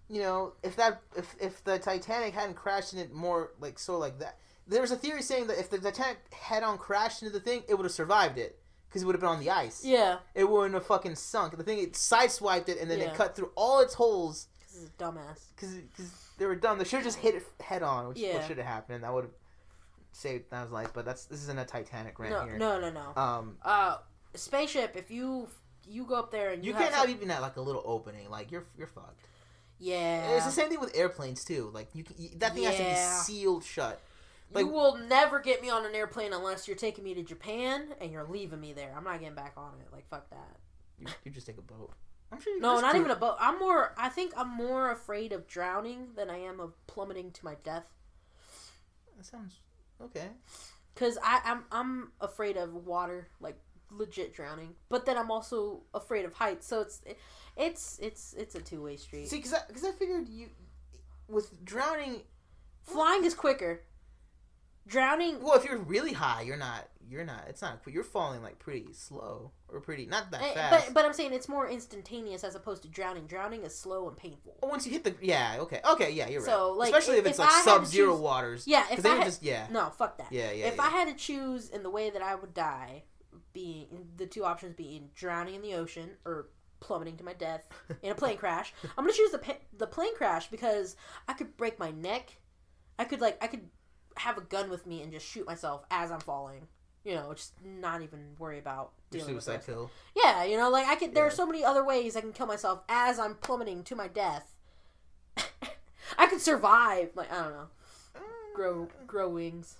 you know, if that if if the Titanic hadn't crashed in it more like so like that, there's a theory saying that if the Titanic head on crashed into the thing, it would have survived it because it would have been on the ice. Yeah, It wouldn't have fucking sunk. The thing it sideswiped it and then Yeah. it cut through all its holes. This is dumbass. because they were dumb. They should have just hit it head on, which Yeah. should have happened, and that would have saved Thanos' life. But that's this isn't a Titanic rant No, here. no, no, no. Um, Uh, spaceship. If you you go up there and you, you, can't have, even that like a little opening. Like you're you're fucked. yeah. It's the same thing with airplanes too. Like you, can, you that thing has to be sealed shut. you like- will never get me on an airplane unless you're taking me to Japan and you're leaving me there. I'm not getting back on it. Like fuck that. You, you just take a boat. I'm sure. You No, not even a boat. I'm more. I think I'm more afraid of drowning than I am of plummeting to my death. That sounds okay. Cause I, I'm I'm afraid of water, like legit drowning. But then I'm also afraid of heights. So it's it's it's it's a two way street. See, because I, cause I figured you with drowning. Flying is quicker. Drowning. Well, if you're really high, you're not. You're not. It's not. You're falling like pretty slow or pretty not that eh, fast. But but I'm saying it's more instantaneous as opposed to drowning. Drowning is slow and painful. Once you hit the yeah, okay, okay, yeah, you're right. So, like, especially if if- it's if like sub-zero choose- waters. Yeah, if I had, just yeah, no fuck that. yeah, yeah. if yeah. I had to choose in the way that I would die, being the two options being drowning in the ocean or plummeting to my death in a plane [laughs] crash, I'm gonna choose the the plane crash because I could break my neck. I could like I could have a gun with me and just shoot myself as I'm falling. You know, just not even worry about dealing with suicide this. pill. Yeah, you know, like I could. There are so many other ways I can kill myself as I'm plummeting to my death. [laughs] I could survive. Like I don't know, uh, grow grow wings,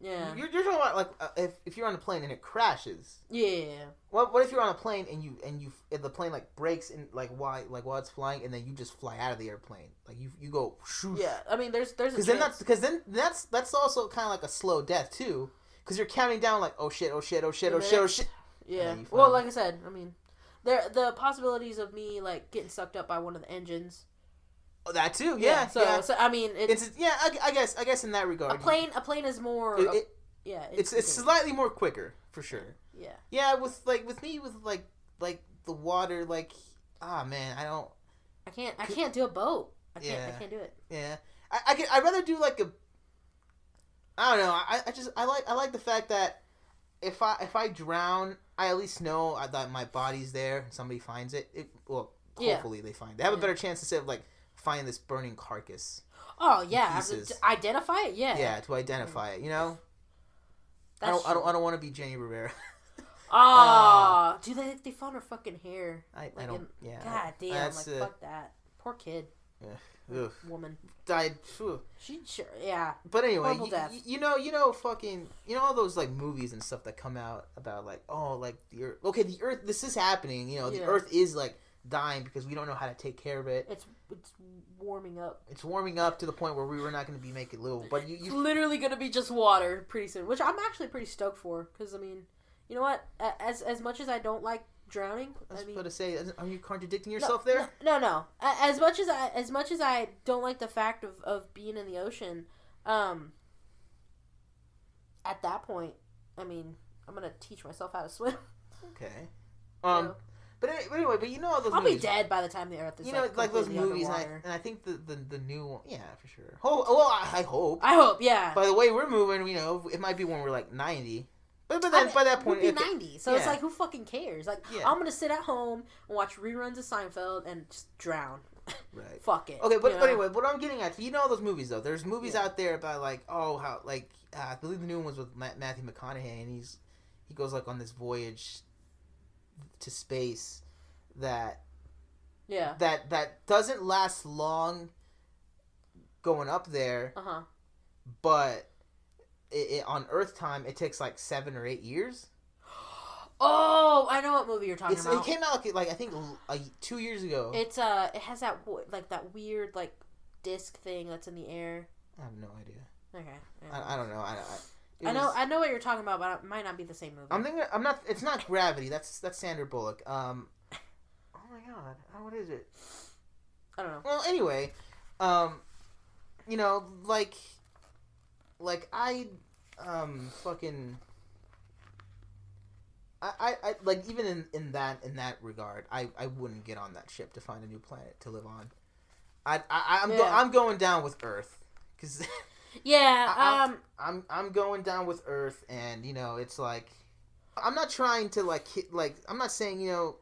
yeah, You're, you're talking about like uh, if, if you're on a plane and it crashes. yeah. What what if you're on a plane and you and you if the plane like breaks in like why like while it's flying and then you just fly out of the airplane like you you go shoot Yeah, I mean, there's there's because then that's because then that's that's also kind of like a slow death too because you're counting down like oh shit oh shit oh shit oh shit oh shit yeah. Well, like I said, I mean, there the possibilities of me like getting sucked up by one of the engines. Oh, that too yeah so yeah so I mean, it's, it's yeah I, I guess I guess in that regard a plane. A plane is more. it, it- yeah, it's it's slightly more quicker for sure yeah. yeah with like with me with like like the water like ah man I don't I can't. I can't do a boat. I can't. Yeah. I can't do it. Yeah, I, I could, I'd rather do like a. I don't know. I, I just I like I like the fact that if I if I drown, I at least know that my body's there and somebody finds it. It well, Yeah. hopefully they find. It. They have a better chance instead of like finding this burning carcass. Oh yeah, identify it. Yeah. Yeah, to identify it. You know, I don't I don't. I don't want to be Jenni Rivera. [laughs] Oh, dude, they they found her fucking hair. I, I don't. in- yeah. God damn, That's, like uh, fuck that. Poor kid, Ugh, woman. died. phew. She sure, yeah. But anyway, you, you know, you know, fucking, you know, all those like movies and stuff that come out about like, oh, like the Earth. Okay, the Earth. This is happening. You know, the Yeah. Earth is like dying because we don't know how to take care of it. It's it's warming up. It's warming up to the point where we were not going to be making little. But you, you literally gonna be just water pretty soon, which I'm actually pretty stoked for. Because I mean, you know what? As as much as I don't like drowning, I I mean, to say, are you contradicting no, yourself there? No, no. A- As much as I as much as I don't like the fact of of being in the ocean, um, at that point, I mean, I'm gonna teach myself how to swim. Okay. [laughs] Um, So, but, any- but anyway, but you know all those. I'll movies, be dead by the time the Earth is You know, like, like those movies, and I, and I think the, the the new one, yeah, for sure. Oh, well, I, I hope. I hope, yeah. By the way we're moving, you know, it might be when we're like ninety. But but then I mean, by that point, we'd be 90, so it's like who fucking cares? Like Yeah. I'm gonna sit at home and watch reruns of Seinfeld and just drown. [laughs] right. Fuck it. Okay, but, but know? anyway, what I'm getting at, you know those movies though. There's movies Yeah. out there about like, oh, how like uh, I believe the new one was with Matthew McConaughey, and he's he goes like on this voyage to space that Yeah. that that doesn't last long going up there, Uh huh. but it, it, on Earth time it takes like seven or eight years. [gasps] Oh, I know what movie you're talking It's, about. it came out like, like I think uh, two years ago. It's uh, it has that like that weird like disc thing that's in the air. I have no idea. Okay. yeah. I, I don't know. I, I, I know was- I know what you're talking about, but it might not be the same movie. I'm thinking. I'm not. It's not Gravity. That's that's Sandra Bullock. Um. Oh my god. Oh, what is it? I don't know. Well, anyway, um, you know, like, like I, um, fucking. I, I, I like even in, in that in that regard, I, I wouldn't get on that ship to find a new planet to live on. I, I I'm go, I'm going down with Earth because [laughs] Yeah. I- Um. I'm I'm going down with Earth, and you know, it's like I'm not trying to like hit like I'm not saying you know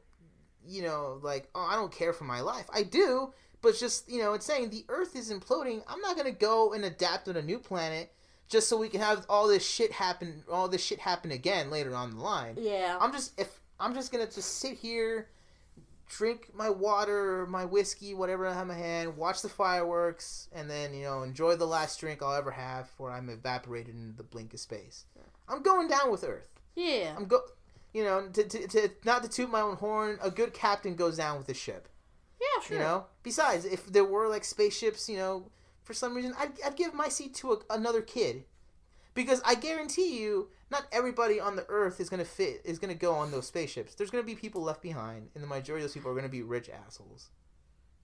you know, like, oh, I don't care for my life. I do, but it's just, you know, it's saying the Earth is imploding. I'm not gonna go and adapt on a new planet just so we can have all this shit happen, all this shit happen again later on the line. Yeah. I'm just if I'm just gonna just sit here, drink my water, my whiskey, whatever I have in my hand, watch the fireworks, and then you know enjoy the last drink I'll ever have before I'm evaporated in the blink of space. I'm going down with Earth. yeah. I'm go, you know, to, to, to not to toot my own horn. A good captain goes down with the ship. yeah, sure. You know. Besides, if there were like spaceships, you know, for some reason, I'd, I'd give my seat to a, another kid, because I guarantee you, not everybody on the Earth is gonna fit is gonna go on those spaceships. There's gonna be people left behind, and the majority of those people are gonna be rich assholes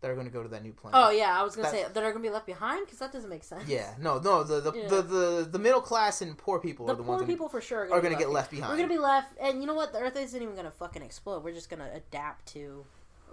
that are gonna go to that new planet. Oh yeah, I was gonna That- say that are gonna be left behind because that doesn't make sense. Yeah, no, no, the the, Yeah. the, the, the middle class and poor people The are the poor ones people for sure are are gonna, gonna be get left left behind. We're gonna be left, and you know what? The Earth isn't even gonna fucking explode. We're just gonna adapt to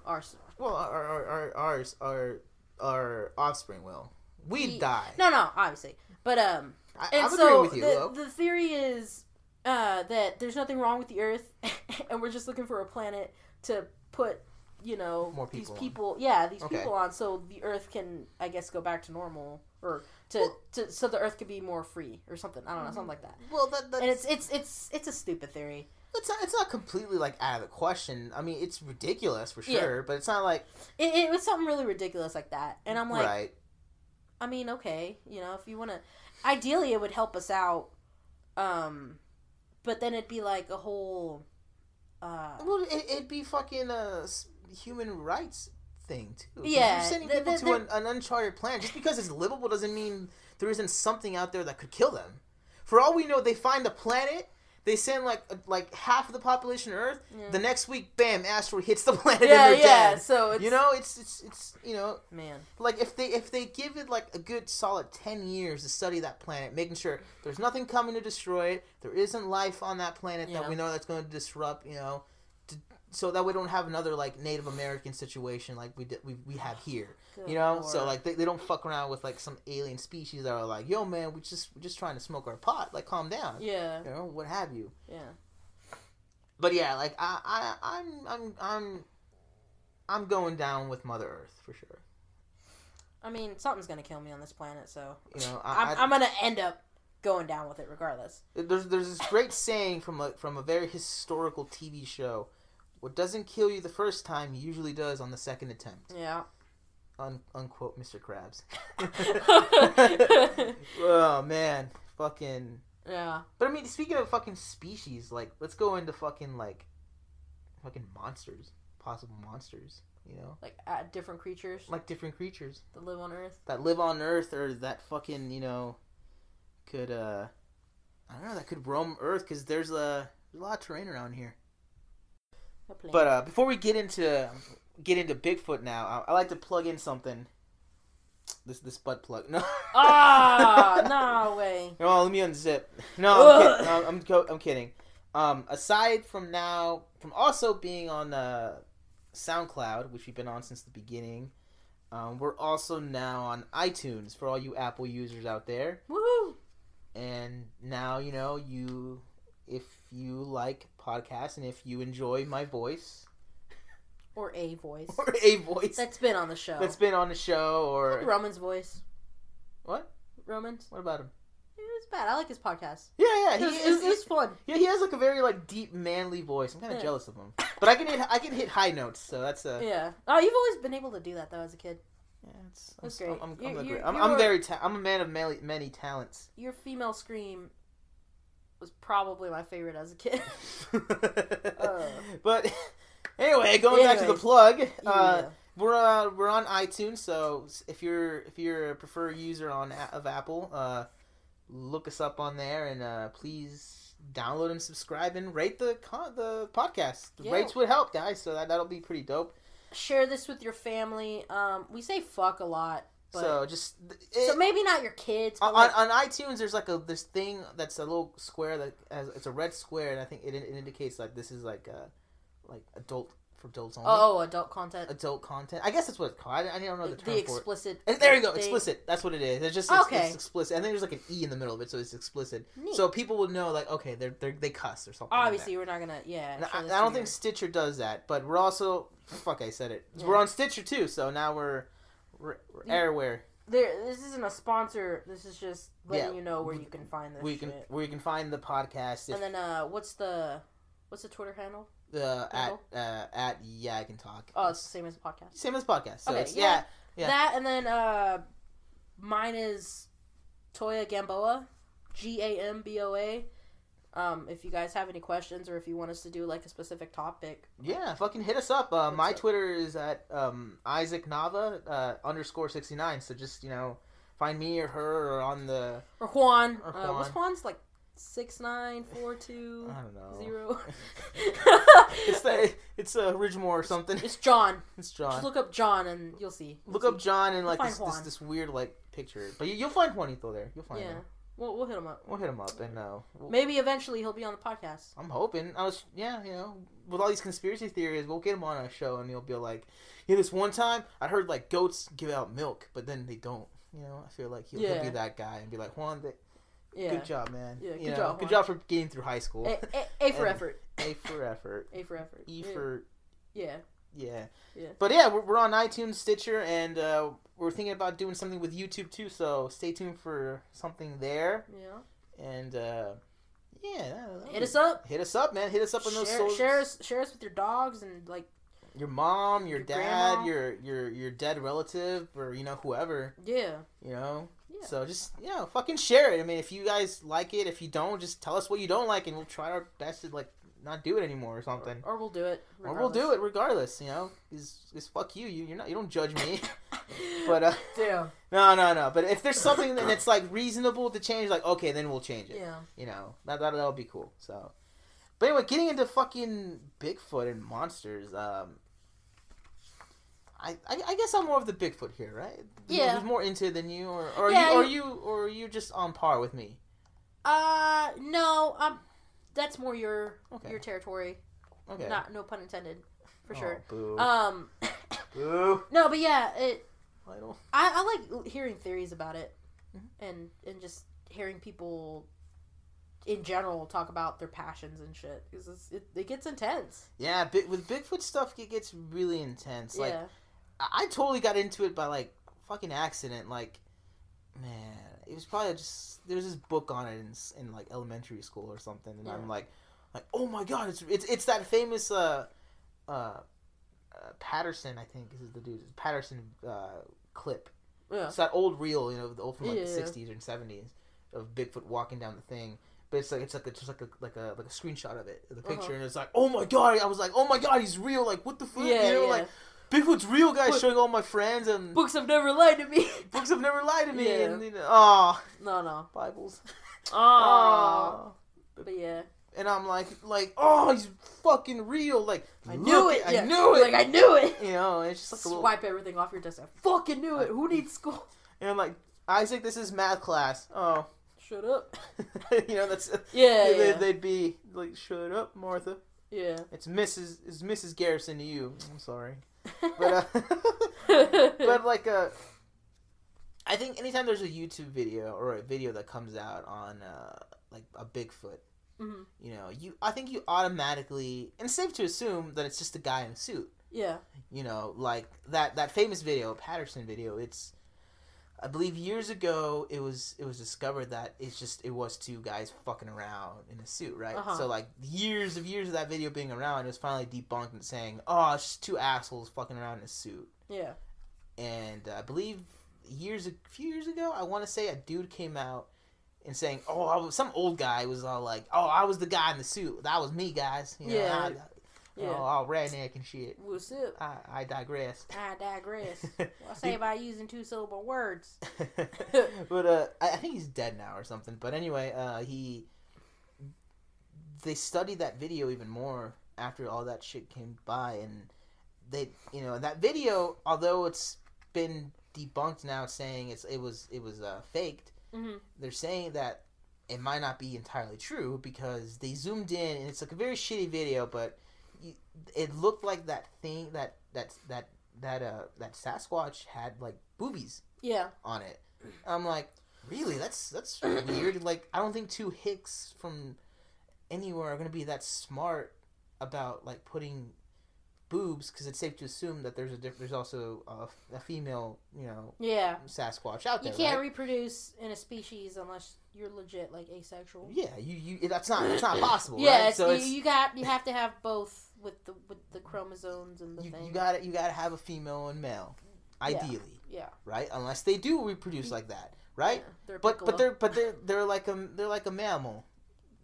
our. Well, our our our ours our our offspring will. We'd Ye- die. No, no, obviously, but um, I, and I'm so with you. the, the theory is uh, that there's nothing wrong with the Earth, [laughs] and we're just looking for a planet to put, you know, More these people on. yeah, these Okay. people on, so the Earth can, I guess, go back to normal, or to, Well- to so the Earth could be more free, or something. I don't know, something like that. well, that that's, And it's it's it's it's a stupid theory. it's not it's not completely like out of the question. I mean, it's ridiculous for Yeah. sure, but it's not like It, it was something really ridiculous like that, and I'm like, right. I mean, okay, you know, if you want to, ideally, it would help us out, um, but then it'd be like a whole, uh, Well, it, it'd be fucking a human rights thing too. Yeah, you're sending people the- to an, an uncharted planet just because it's livable doesn't mean there isn't something out there that could kill them. For all we know, they find a planet. They send like like half of the population of Earth. Yeah. The next week, bam, asteroid [laughs] hits the planet yeah, and they're yeah. dead. So it's You know, it's it's it's you know man, like if they if they give it like a good solid 10 years to study that planet making sure there's nothing coming to destroy it there isn't life on that planet Yeah. that we know that's going to disrupt you know so that we don't have another like native american situation like we did, we, we have here Good you know? So like they, they don't fuck around with like some alien species that are like yo man we just we're just trying to smoke our pot like calm down. Yeah, you know what have you. Yeah, but yeah like i i i'm i'm i'm i'm going down with mother earth for sure. I mean, something's gonna kill me on this planet, so you know I, I'm gonna end up going down with it regardless. There's there's this great saying from a from a very historical TV show. What doesn't kill you the first time usually does on the second attempt. Yeah. Un, unquote Mr. Krabs. [laughs] [laughs] oh man, fucking. yeah. But I mean, speaking of fucking species, like let's go into fucking like, fucking monsters, possible monsters. You know, Like uh, different creatures like different creatures that live on Earth. that live on Earth or that fucking you know, could uh, I don't know, that could roam Earth because there's a there's a lot of terrain around here. But uh, before we get into get into Bigfoot now, I, I like to plug in something. This this butt plug. [laughs] No. ah, [laughs] no way. No, let me unzip. No, I'm kidding. No, I'm, co- I'm kidding. Um, aside from now, from also being on uh, SoundCloud, which we've been on since the beginning, um, we're also now on iTunes for all you Apple users out there. Woohoo! And now you know you, if you like podcasts and if you enjoy my voice Or a voice. [laughs] or a voice That's been on the show. that's been on the show or Roman's voice. what? Roman's. What about him? It was bad. I like his podcast. Yeah, yeah, It he was, is. it was, it was fun. Yeah, he has like a very like deep manly voice. I'm kind of Yeah. jealous of him, but I can hit I can hit high notes, so that's a yeah. Yeah. Oh, you've always been able to do that though as a kid. it's, That's I'm, great. I'm, I'm, You- I'm, you- I'm, you I'm were- very ta- I'm a man of many many talents. Your female scream was probably my favorite as a kid. [laughs] But anyway, going back to the plug, uh, Yeah. we're uh, we're on iTunes. So if you're if you're a preferred user on of Apple, uh, look us up on there and uh, please download and subscribe and rate the con- the podcast. The Yeah. Rates would help, guys. So that that'll be pretty dope. Share this with your family. Um, we say fuck a lot, but so just so maybe not your kids. On, like, on iTunes, there's like a this thing that's a little square that has it's a red square, and I think it, it indicates like this is like a like adult for adults only. Oh, oh adult content. Adult content. I guess that's what it's called. I, I don't know the The, term for it. explicit. And there you go, thing. explicit. That's what it is. It's just it's, Okay. it's explicit. I think there's like an e in the middle of it, so it's explicit. Neat. So people would know, like, okay, they're, they're they cuss or something. like that. Obviously, we're not gonna. Yeah. And I, I don't think Stitcher does that, but we're also fuck. I said it. Yeah. We're on Stitcher too, so now we're everywhere. There, this isn't a sponsor. This is just letting Yeah. you know where you can find this We can shit. where you can find the podcast And then, uh, what's the, what's the Twitter handle? uh, at uh, at yeah I can talk. Oh, it's the same as the podcast. same as podcast. So Okay, yeah. Yeah. That and then, uh, mine is Toya Gamboa, G A M B O A. Um, if you guys have any questions or if you want us to do like a specific topic, Yeah, fucking hit us up. Uh, my up. Twitter is at um, Isaac Nava uh, underscore sixty nine. So just you know, find me or her or on the or Juan, Or Uh, what's Juan's like six nine four two I don't know zero. [laughs] It's the it's uh, Ridgemore or something. it's John. [laughs] It's John. Just look up John and you'll see. Look You'll up John and like this, this this weird like picture, but you, you'll find Juanito there. You'll find Yeah, him. We'll we'll hit him up. We'll hit him up and uh, we'll- Maybe eventually he'll be on the podcast. I'm hoping. I was yeah, you know, with all these conspiracy theories, we'll get him on a show and he'll be like, yeah, this one time I heard like goats give out milk, but then they don't. You know, I feel like he'll, he'll be that guy and be like, Juan, th- Yeah. good job, man. Yeah, You good know, job, Good Juan. job for getting through high school. A, a, a for [laughs] effort. A for effort. A for effort. E Yeah. for yeah. Yeah. Yeah. But yeah, we're, we're on iTunes, Stitcher, and uh, we're thinking about doing something with YouTube too. So stay tuned for something there. Yeah. And uh, yeah, Hit us up. Hit us up, man. Hit us up on those Share, socials. share us share us with your dogs and like Your mom, your, Your dad, grandma. your your your dead relative, or you know whoever. yeah. You know. Yeah. So just you know, fucking share it. I mean, if you guys like it, if you don't, just tell us what you don't like, and we'll try our best to like not do it anymore or something. Or, we'll do it. Or we'll do it regardless, you know. Is is fuck you. You you're not you don't judge me. [laughs] but uh Damn. no no no. But if there's something that's like reasonable to change, like okay, then we'll change it. Yeah. You know that that that'll be cool. So, but anyway, getting into fucking Bigfoot and monsters. Um, I, I, I guess I'm more of the Bigfoot here, right? Yeah. Who's more into it than you, or, or Yeah, you, or you- you, or are you just on par with me? Uh no, um that's more your Okay. your territory. Okay. Not no pun intended. For Oh, sure. Boo. Um [coughs] boo. [coughs] no, but yeah, it Lytle. I, I like hearing theories about it, Mhm. and and just hearing people in general talk about their passions and shit because it, it gets intense. Yeah, bi- with Bigfoot stuff, it gets really intense. Like, yeah, I I totally got into it by like fucking accident. Like, man, it was probably just there was this book on it in, in like elementary school or something, and Yeah. I'm like, like oh my god, it's it's it's that famous uh, uh, uh Patterson, I think is the dude Patterson uh clip. yeah, It's that old reel, you know, the old from like Yeah. the '60s and '70s of Bigfoot walking down the thing. But it's like it's like a, just like a like a like a screenshot of it, the picture, Uh-huh. and it's like, oh my god! I was like, oh my god, he's real! Like, what the fuck? yeah, you know, yeah. like Bigfoot's real, guys. But- showing all my friends and Books have never lied to me. [laughs] books have never lied to me. Yeah. And you know, oh, no, no. Bibles. [laughs] Oh, Oh. but yeah, And I'm like, like, oh, he's fucking real. Like, I knew it. I yeah. knew it. Like I knew it. you know, it's just like a little. Swipe everything off your desk. I fucking knew it. Who needs school? [laughs] And I'm like, Isaac, this is math class. Oh, Shut up. you know, that's. Yeah, they, yeah, They'd be like, shut up, Martha. yeah. It's Mrs. It's Mrs. Garrison to you. I'm sorry, but uh, [laughs] but like uh, I think anytime there's a YouTube video or a video that comes out on uh, like a Bigfoot, Mhm. you know, you I think you automatically and it's safe to assume that it's just a guy in a suit. yeah, You know, like that that famous video, Patterson video. It's I believe years ago it was it was discovered that it's just it was two guys fucking around in a suit, right? Uh-huh. So like years of years of that video being around, it was finally debunked and saying, "Oh, it's just two assholes fucking around in a suit." yeah. And uh, I believe years a few years ago, I want to say a dude came out and saying, "Oh, I was, some old guy was all like, "Oh, I was the guy in the suit. That was me, guys." You know, Yeah. Yeah. Oh, all redneck and shit. What's up? I, I digress. I digress. [laughs] What I say about using two syllable words? [laughs] but uh, I, think he's dead now or something. But anyway, uh, he they studied that video even more after all that shit came by, and they, you know, that video, although it's been debunked now, saying it's it was it was uh, faked. hmm They're saying that it might not be entirely true because they zoomed in, and it's like a very shitty video, but you, it looked like that thing that that that that uh that Sasquatch had like boobies Yeah. on it. I'm like, really? That's that's weird. Like, I don't think two hicks from anywhere are gonna be that smart about like putting boobs because it's safe to assume that there's a diff- there's also a, a female you know Yeah. Sasquatch out there. You can't right? reproduce in a species unless you're legit like asexual. yeah, you you that's not it's not possible. Yeah, right? so you, you got you have to have both with the with the chromosomes and the you, thing. you got to you got to have a female and male, ideally, yeah. right? Unless they do reproduce like that, right? Yeah, they're But but they're but they're they're like a they're like a mammal.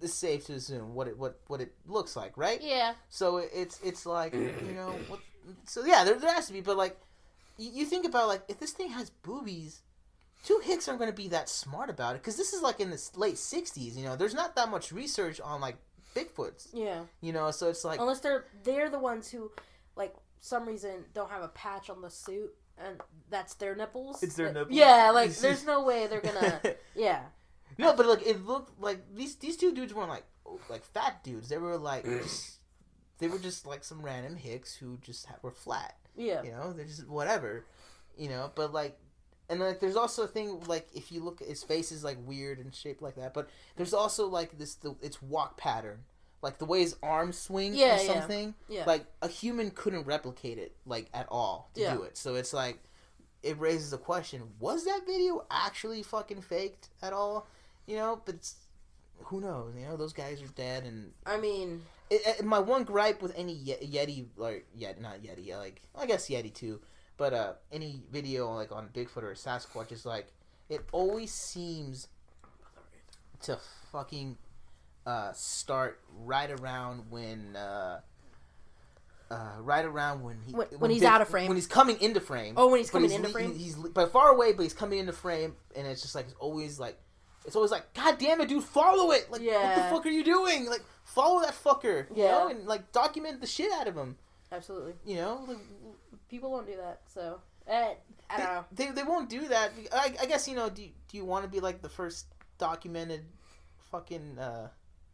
It's safe to assume what it what what it looks like, right? yeah. So it's it's like [clears throat] you know what? So yeah, there, there has to be, but like you, you think about like if this thing has boobies, two hicks aren't going to be that smart about it because this is like in the late '60s. You know, there's not that much research on like Bigfoots. Yeah. You know, so it's like Unless they're they're the ones who like some reason don't have a patch on the suit and that's their nipples. It's their Like- nipples. Yeah, like there's no way they're gonna [laughs] Yeah. no, but like it looked like these these two dudes weren't like oh, like fat dudes. They were like mm. just, they were just like some random hicks who just ha- were flat. Yeah. you know they're just whatever you know but like and like there's also a thing like if you look at his face is like weird and shaped like that but there's also like this the its walk pattern like the way his arms swing Yeah, or yeah. something Yeah. like a human couldn't replicate it like at all to Yeah. do it so it's like it raises the question was that video actually fucking faked at all you know but it's, who knows you know those guys are dead and I mean it, it- my one gripe with any Ye- Yeti, like Yet not Yeti, like I guess Yeti too, but uh, any video like on Bigfoot or Sasquatch is like it always seems to fucking uh, start right around when. Uh, uh, right around when he When- when he's out of frame. when he's coming into frame. Oh, when he's coming into frame? he's but far away, but he's coming into frame, and it's just like it's always like it's always like, God damn it, dude, follow it! Like, yeah. what the fuck are you doing? Like, follow that fucker, you Yeah. know, and like document the shit out of him, absolutely. you know. Like, People won't do that, so eh, I don't know. they, they won't do that. I, I guess you know. Do you, do you want to be like the first documented fucking uh,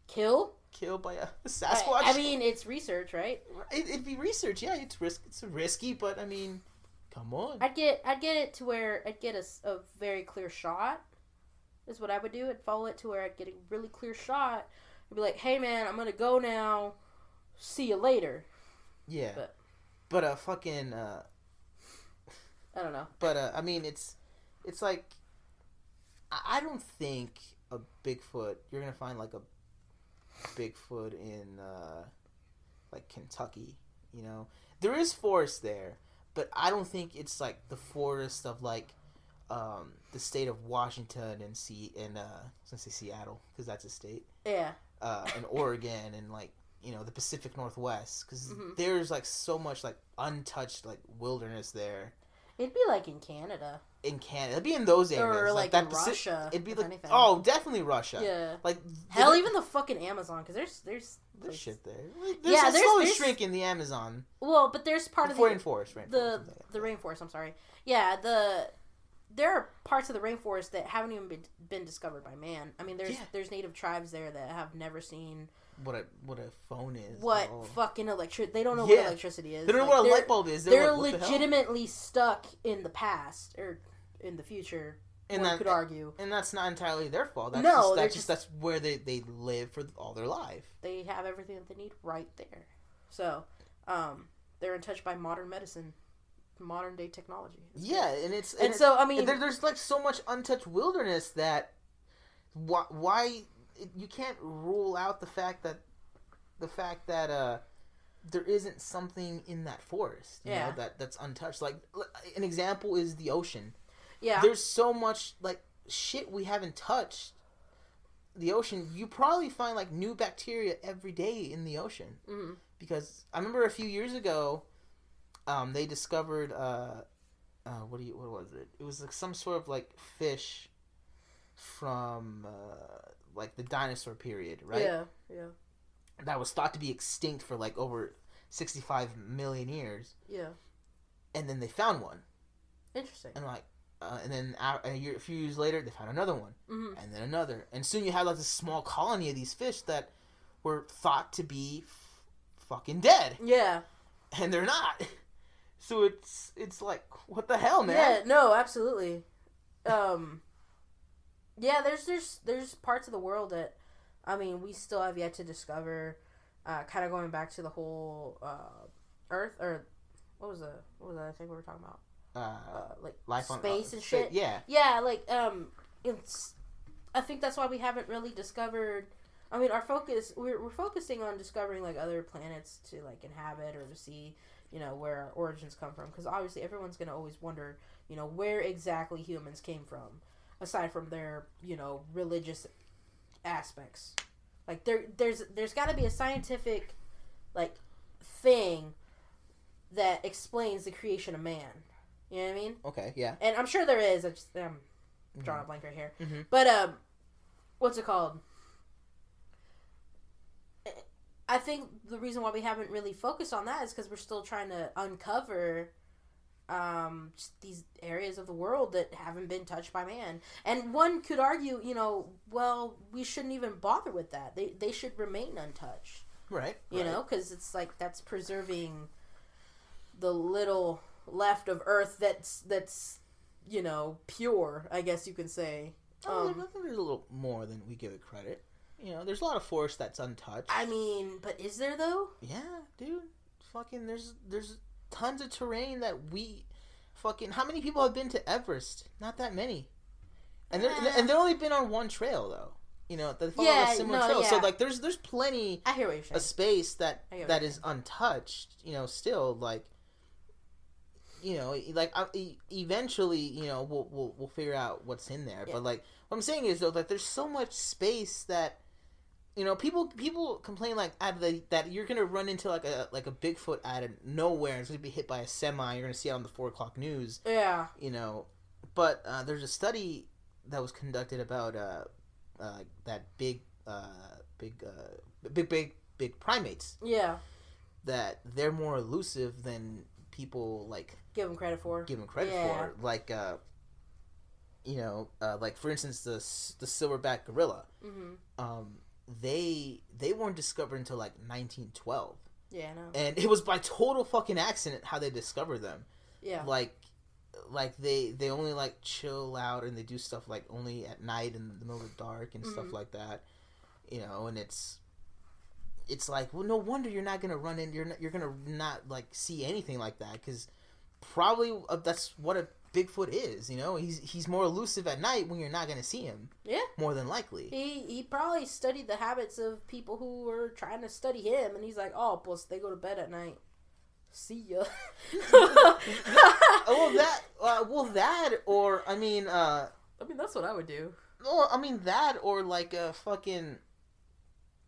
Kill? kill by a [laughs] Sasquatch? I mean it's research, right? it, it'd be research. Yeah, it's risk. It's risky, but I mean, come on. I'd get I'd get it to where I'd get a very clear shot. Is what I would do. I'd follow it to where I'd get a really clear shot. I'd be like, "Hey man, I'm gonna go now. See you later." yeah, but- but a fucking uh, I don't know. but uh, I mean, it's it's like I don't think a Bigfoot. You're gonna find like a Bigfoot in uh, like Kentucky. You know, there is forest there, but I don't think it's like the forest of like um, the state of Washington and see and uh, say Seattle because that's a state. Yeah, uh, and Oregon and like you know the Pacific Northwest because Mhm. there's like so much like untouched like wilderness there it'd be like in Canada in Canada. It'd be in those areas or like, that in Paci- Russia. It'd be like anything. oh definitely Russia. yeah. Like Hell, the- even the fucking Amazon, because there's there's there's places- shit there. Like, there's Yeah, a there's- slowly there's- shrinking the Amazon. Well, but there's part The of the rainforest, rainforest. the the rainforest. I'm sorry. Yeah, the there are parts of the rainforest that haven't even been, been discovered by man. I mean, there's Yeah. there's native tribes there that have never seen what a what a phone is. what Oh. fucking electric. They don't know Yeah. what electricity is. They don't know what a light bulb is. They're, They're like, what the legitimately stuck in the past or in the future. And that- could argue and that's not entirely their fault. That's No, just, they're that's just that's where they they live for all their life. they have everything that they need right there. So, um, they're untouched by modern medicine, modern day technology. It's Yeah, and it's And it- so, I mean- there, there's like so much untouched wilderness that why, why you can't rule out the fact that the fact that uh there isn't something in that forest, you Yeah. know, that that's untouched. Like an example is the ocean. Yeah. There's so much like shit we haven't touched. The ocean, you probably find like new bacteria every day in the ocean Mhm. because I remember a few years ago, um, they discovered uh, uh, what do you what was it? It was like some sort of like fish from uh, like the dinosaur period, right? Yeah. Yeah. That was thought to be extinct for like over sixty five million years, Yeah. and then they found one, Interesting. and like. Uh, and then a, year, a few years later, they found another one, hmm and then another, and soon you had like this small colony of these fish that were thought to be f- fucking dead, Yeah. and they're not. [laughs] So it's it's like what the hell, man? Yeah, no, absolutely. Um Yeah, there's there's there's parts of the world that I mean, we still have yet to discover uh kind of going back to the whole uh earth or what was the what was the other thing we were talking about? Uh, Uh like life on space uh, and shit. Yeah, Yeah, like um it's I think that's why we haven't really discovered I mean, our focus we're we're focusing on discovering like other planets to like inhabit or to see, you know, where our origins come from because obviously everyone's going to always wonder, you know, where exactly humans came from aside from their, you know, religious aspects. Like there there's there's got to be a scientific like thing that explains the creation of man. You know what I mean? okay, yeah. And I'm sure there is. I just I'm drawing a blank right here. Mhm. But um, what's it called? I think the reason why we haven't really focused on that is because we're still trying to uncover um, these areas of the world that haven't been touched by man. And one could argue, you know, well, we shouldn't even bother with that. They they should remain untouched Right. you right. know because it's like that's preserving the little left of earth that's that's you know pure i guess you can say Oh, um, think there's a little more than we give it credit. You know, there's a lot of forest that's untouched. i mean but is there though Yeah, dude. Fucking there's there's tons of terrain that we fucking how many people have been to Everest? Not that many. And they're and they've only been on one trail though. You know, they follow Yeah, a similar no, trail. So like there's there's plenty i hear what you're saying a space that I that is untouched, you know, still like you know, like e- eventually, you know, we'll we'll we'll figure out what's in there. Yeah. But like what I'm saying is though that there's so much space that you know, people people complain like out of the, that you're gonna run into like a like a Bigfoot out of nowhere and it's gonna be hit by a semi. You're gonna see it on the four o'clock news, yeah you know. But uh, there's a study that was conducted about uh, uh, that big uh, big uh, big big big primates yeah that they're more elusive than people like give them credit for give them credit Yeah. for. Like uh, you know, uh, like for instance, the the silverback gorilla. hmm Um, they they weren't discovered until like 1912, yeah and it was by total fucking accident how they discovered them. yeah Like, like they they only like chill out and they do stuff like only at night in the middle of the dark and stuff Mhm. like that. You know, and it's it's like well, no wonder you're not gonna run in. You're not, you're gonna not like see anything like that because probably uh, that's what a Bigfoot is. You know, he's he's more elusive at night when you're not gonna see him. Yeah. more than likely. he he probably studied the habits of people who were trying to study him and he's like oh plus they go to bed at night see ya Oh, well, that uh, well that or I mean, uh, i mean that's what i would do well, I mean that or like a fucking.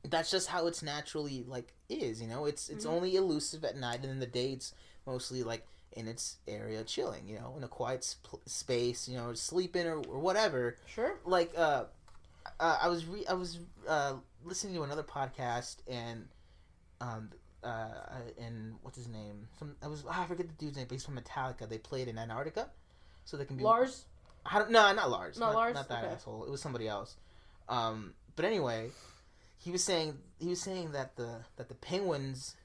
That's just how it's naturally like is, you know. It's it's Mhm. only elusive at night, and in the day it's mostly like in its area chilling, you know, in a quiet sp- space, you know, sleeping or, or whatever. sure Like, uh, uh, I was re- I was uh listening to another podcast and um uh and what's his name? Some I was I forget the dude's name, but he's from Metallica. They played in Antarctica, so they can be lars I don't, no, not Lars. Not Not, Lars? Not that Okay. asshole. It was somebody else. Um, but anyway, he was saying he was saying that the that the penguins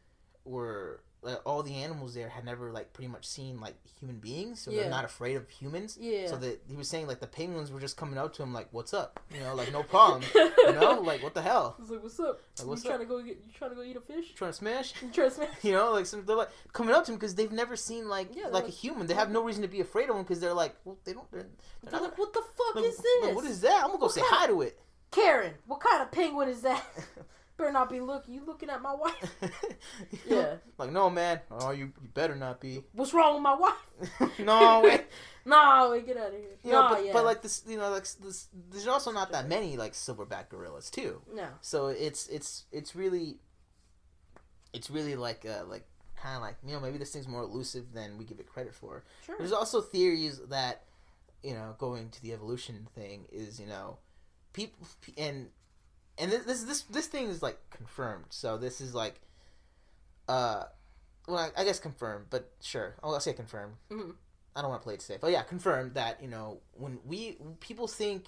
were like, all the animals there had never like pretty much seen like human beings, so Yeah. they're not afraid of humans. yeah So that he was saying like the penguins were just coming up to him like, "What's up?" You know, like no problem. you [laughs] know, like what the hell? I was like, "What's up? Like, what's you up? trying to go get? You trying to go eat a fish? Trying to smash? You trying to smash?" [laughs] You know, like some they're like coming up to him because they've never seen like Yeah, like a human. They have no reason to be afraid of him because they're like, well, they don't. They're, they're They're not like, "What the fuck like, is this?" like, what is that? I'm gonna go What say kind- hi to it. Karen, what kind of penguin is that? [laughs] Better not be looking. You looking at my wife? [laughs] Yeah. Like, no, man. Oh, you, you better not be. What's wrong with my wife? [laughs] no, wait. [laughs] No, wait, get out of here. You know, but, yeah. but like this, you know, like this. There's also not that many like silverback gorillas too. no. So it's it's it's really, it's really like uh like kind of like you know maybe this thing's more elusive than we give it credit for. Sure. There's also theories that, you know, going to the evolution thing is, you know, people and and this this this, this thing is like confirmed. So this is like, uh, well, I, I guess confirmed, but sure, I'll, I'll say confirmed. Mhm. I don't want to play it safe, but yeah, confirmed that you know when we people think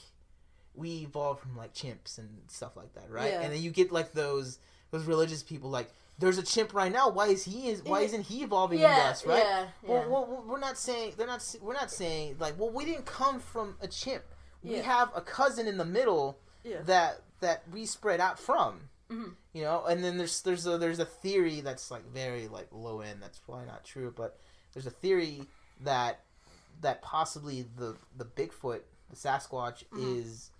we evolved from like chimps and stuff like that, right? Yeah. And then you get like those those religious people like there's a chimp right now. Why is he is why isn't he evolving yeah, into us, right? yeah, Well, yeah. well, well, we're not saying they're not. We're not saying like, well, we didn't come from a chimp. We Yeah. have a cousin in the middle Yeah. that that we spread out from. Mhm. You know, and then there's there's a there's a theory that's like very like low end. That's probably not true, but there's a theory that that possibly the the Bigfoot, the Sasquatch, Mhm. is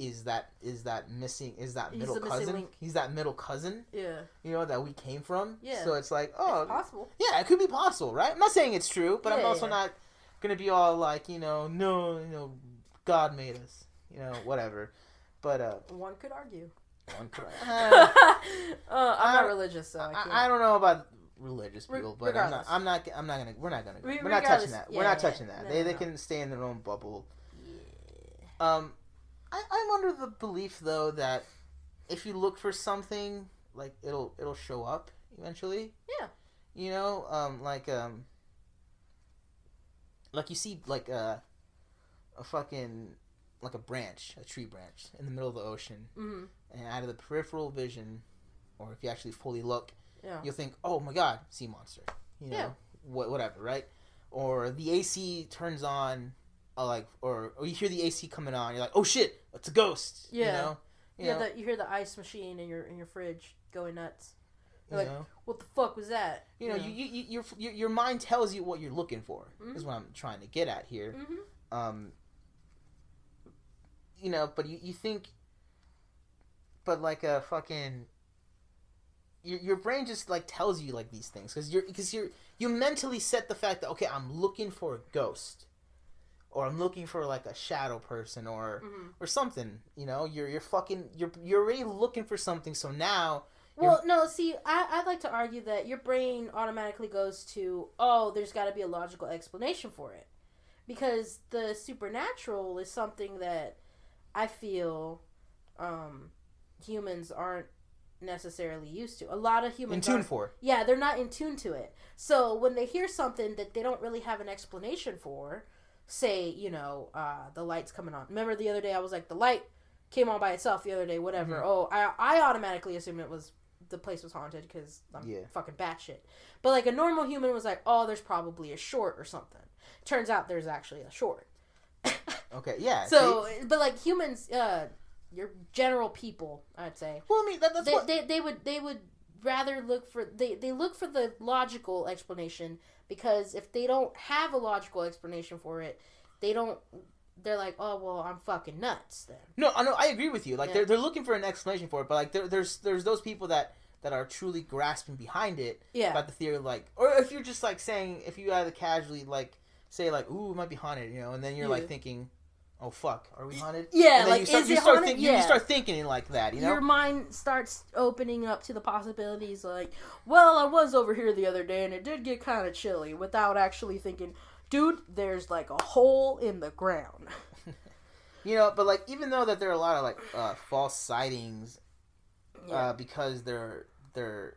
is that is that missing is that He's middle cousin? He's that middle cousin. yeah, You know that we came from. Yeah. So it's like oh it's possible. yeah, it could be possible, right? I'm not saying it's true, but I'm also yeah. not gonna be all like, you know, no, you know, God made us, you know, whatever. But uh, One could argue. one could- [laughs] uh, uh, I'm not religious, so I can't. I, I don't know about religious Re- people, but I'm not, I'm not. I'm not gonna. We're not gonna. Re- we're not touching that. yeah, we're not yeah, touching that. no, they no, they no. can stay in their own bubble. Yeah. Um, I, I'm under the belief though that if you look for something, like it'll it'll show up eventually. Yeah. You know, um, like um, like you see like a, a fucking like a branch, a tree branch in the middle of the ocean, Mhm. and out of the peripheral vision, or if you actually fully look, Yeah. you'll think, oh my god, sea monster. You know, Yeah. what whatever, right? Or the AC turns on, uh, like, or or you hear the AC coming on, you're like, oh shit, it's a ghost. You Yeah. know, you Yeah, know, the, you hear the ice machine in your in your fridge going nuts. You're like, know, What the fuck was that? you know, you, you, you your your mind tells you what you're looking for. Is Mhm. what I'm trying to get at here. hmm Um, you know, but you, you think, but like a fucking, your, your brain just like tells you like these things because you're because you're you mentally set the fact that okay I'm looking for a ghost, or I'm looking for like a shadow person or hmm or something. You know, you're you're fucking you're you're already looking for something. So now Well, no, see, I, I'd like to argue that your brain automatically goes to, oh, there's got to be a logical explanation for it. Because the supernatural is something that I feel um, humans aren't necessarily used to. A lot of humans in tune for. Yeah, they're not in tune to it. So when they hear something that they don't really have an explanation for, say, you know, uh, the light's coming on. Remember the other day I was like, the light came on by itself the other day, whatever. Mhm. Oh, I, I automatically assumed it was the place was haunted because I'm Yeah. fucking batshit. But like a normal human was like, oh, there's probably a short or something. Turns out there's actually a short. Okay, yeah. So, see? but like humans, uh, your general people, I'd say, well, I mean that, that's they, what. they, they would they would rather look for they, they look for the logical explanation because if they don't have a logical explanation for it they don't they're like oh well i'm fucking nuts then No, I know. I agree with you. Like Yeah. they're they're looking for an explanation for it, but like there, there's there's those people that that are truly grasping behind it yeah about the theory. Like, or if you're just like saying, if you either casually like say like, "Ooh, it might be haunted," you know, and then you're like thinking, "Oh fuck, are we haunted?" Yeah, like, you start, is you it start haunted? think- you- you, start thinking like that. You know, your mind starts opening up to the possibilities like well i was over here the other day and it did get kind of chilly without actually thinking dude there's like a hole in the ground [laughs] you know. But like, even though that there are a lot of like uh, false sightings, yeah uh, because they're they're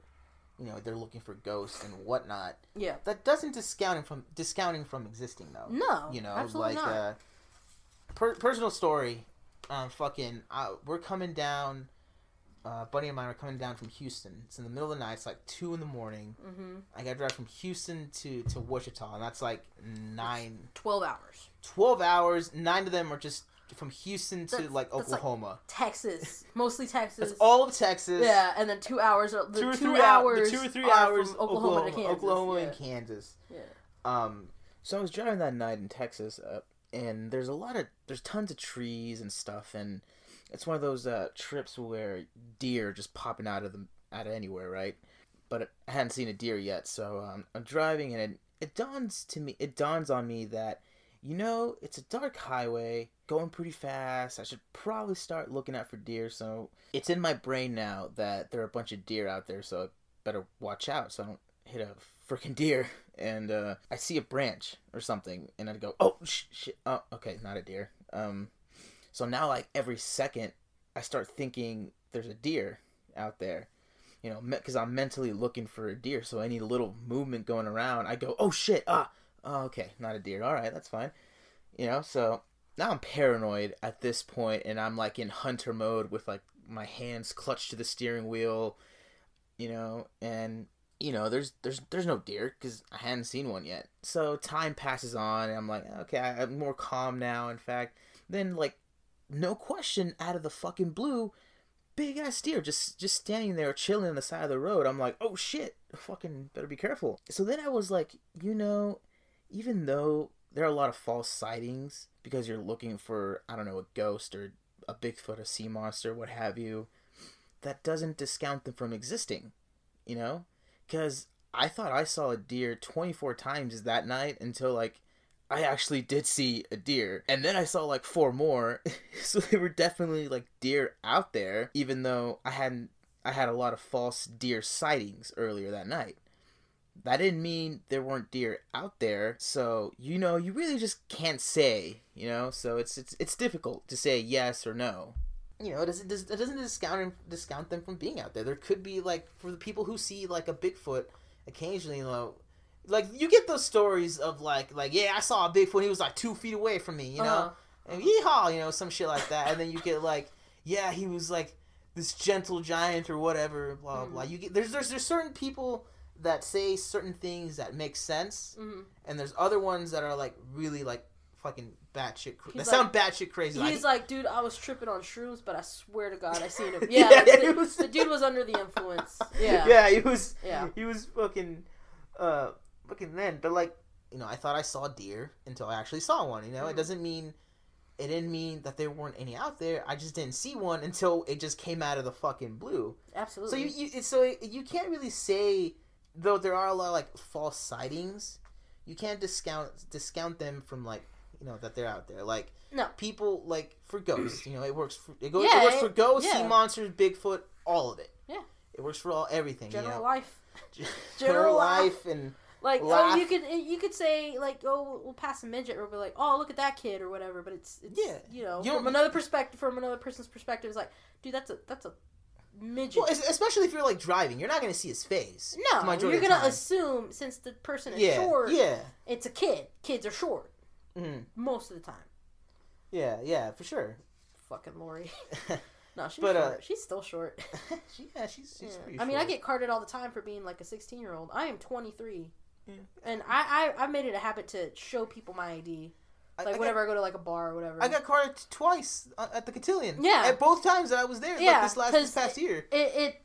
you know they're looking for ghosts and whatnot. yeah That doesn't discounting from discounting from existing though. no you know, absolutely like not. uh, per- personal story. Um, fucking, uh, we're coming down. Uh, a buddy of mine are coming down from Houston. It's in the middle of the night. It's like two in the morning. mm-hmm. I got to drive from Houston to to Wichita, and that's like nine, 12 hours 12 hours. Nine of them are just from Houston to That's- like that's like- Oklahoma. texas [laughs] mostly texas That's all of Texas. Yeah, and then two hours. The two or two three hours. the two or three hours. from Oklahoma, to Kansas. Oklahoma yeah. and Kansas. Yeah. Um, so I was driving that night in Texas, uh, and there's a lot of there's tons of trees and stuff, and it's one of those uh, trips where deer just popping out of the out of anywhere, right? But I hadn't seen a deer yet, so um, I'm driving, and it, it dawns to me, it dawns on me that you know it's a dark highway going pretty fast. I should probably start looking out for deer. So it's in my brain now that there are a bunch of deer out there, so I better watch out so I don't hit a freaking deer. And uh, I see a branch or something, and I'd go, "Oh sh- shit! Oh, okay, not a deer." Um, so now like every second, I start thinking there's a deer out there, you know, because I'm mentally looking for a deer. So any little movement going around, I go, "Oh shit! Ah, oh, okay, not a deer. All right, that's fine." You know, so now I'm paranoid at this point, and I'm like in hunter mode with like my hands clutched to the steering wheel. you know, and you know, there's there's there's no deer because I hadn't seen one yet. So time passes on, and I'm like, okay, I'm more calm now. In fact, then like, no question, out of the fucking blue, big ass deer just just standing there chilling on the side of the road. I'm like, oh shit, fucking better be careful. So then I was like, you know, even though there are a lot of false sightings because you're looking for I don't know a ghost or a Bigfoot, a sea monster, what have you, that doesn't discount them from existing, you know? Because I thought I saw a deer 24 times that night until like I actually did see a deer. And then I saw like four more. [laughs] so they were definitely like deer out there, even though I hadn't I had a lot of false deer sightings earlier that night. That didn't mean there weren't deer out there. So, you know, you really just can't say, you know? So it's it's it's difficult to say yes or no. You know, it doesn't it doesn't discount discount them from being out there. There could be like for the people who see like a Bigfoot occasionally, you know, like you get those stories of like like yeah, I saw a Bigfoot. He was like two feet away from me, you know, Uh-huh. and yeehaw, you know, some shit like that. And then you get like yeah, he was like this gentle giant or whatever, blah blah. blah. You get there's there's there's certain people that say certain things that make sense, hmm and there's other ones that are like really like fucking batshit. Cra- that sound batshit crazy. He's like, like, dude, I was tripping on shrooms, but I swear to God, I seen him. [laughs] Yeah, Yeah, yeah, the, was- the dude was under the influence. [laughs] Yeah, yeah, he was Yeah. he was fucking uh fucking then. But like you know, I thought I saw deer until I actually saw one. You know, it Mhm. doesn't mean it didn't mean that there weren't any out there. I just didn't see one until it just came out of the fucking blue. So absolutely. you, you so you can't really say though there are a lot of like false sightings. You can't discount discount them from like you know that they're out there. Like No. people like for ghosts. You know, it works. For, it goes. Yeah, it works it- for ghosts, sea monsters, Bigfoot, all of it. Yeah. It works for all everything. general you know? life. [laughs] [laughs] general life and Like oh, you could eh, you could say like oh we'll pass a midget or be like oh look at that kid or whatever, but it's, it's Yeah. you know You from another perspective from another person's perspective it's like dude that's a that's a midget. well, especially if you're like driving, you're not gonna see his face. no, you're gonna assume since the person is yeah, short, yeah, it's a kid. Kids are short Mhm. most of the time. yeah, yeah, for sure. Fucking Lori. [laughs] No, she's But, uh, she's still short. [laughs] she, yeah, she's, she's Yeah. pretty. I mean, I get carded all the time for being like a 16 year old. I am 23. Yeah. And I, I, I made it a habit to show people my ID. Like, I got- whenever I go to like a bar or whatever. I got carded twice uh, at the cotillion. Yeah. At both times that I was there, like Yeah, this last this past year. it, it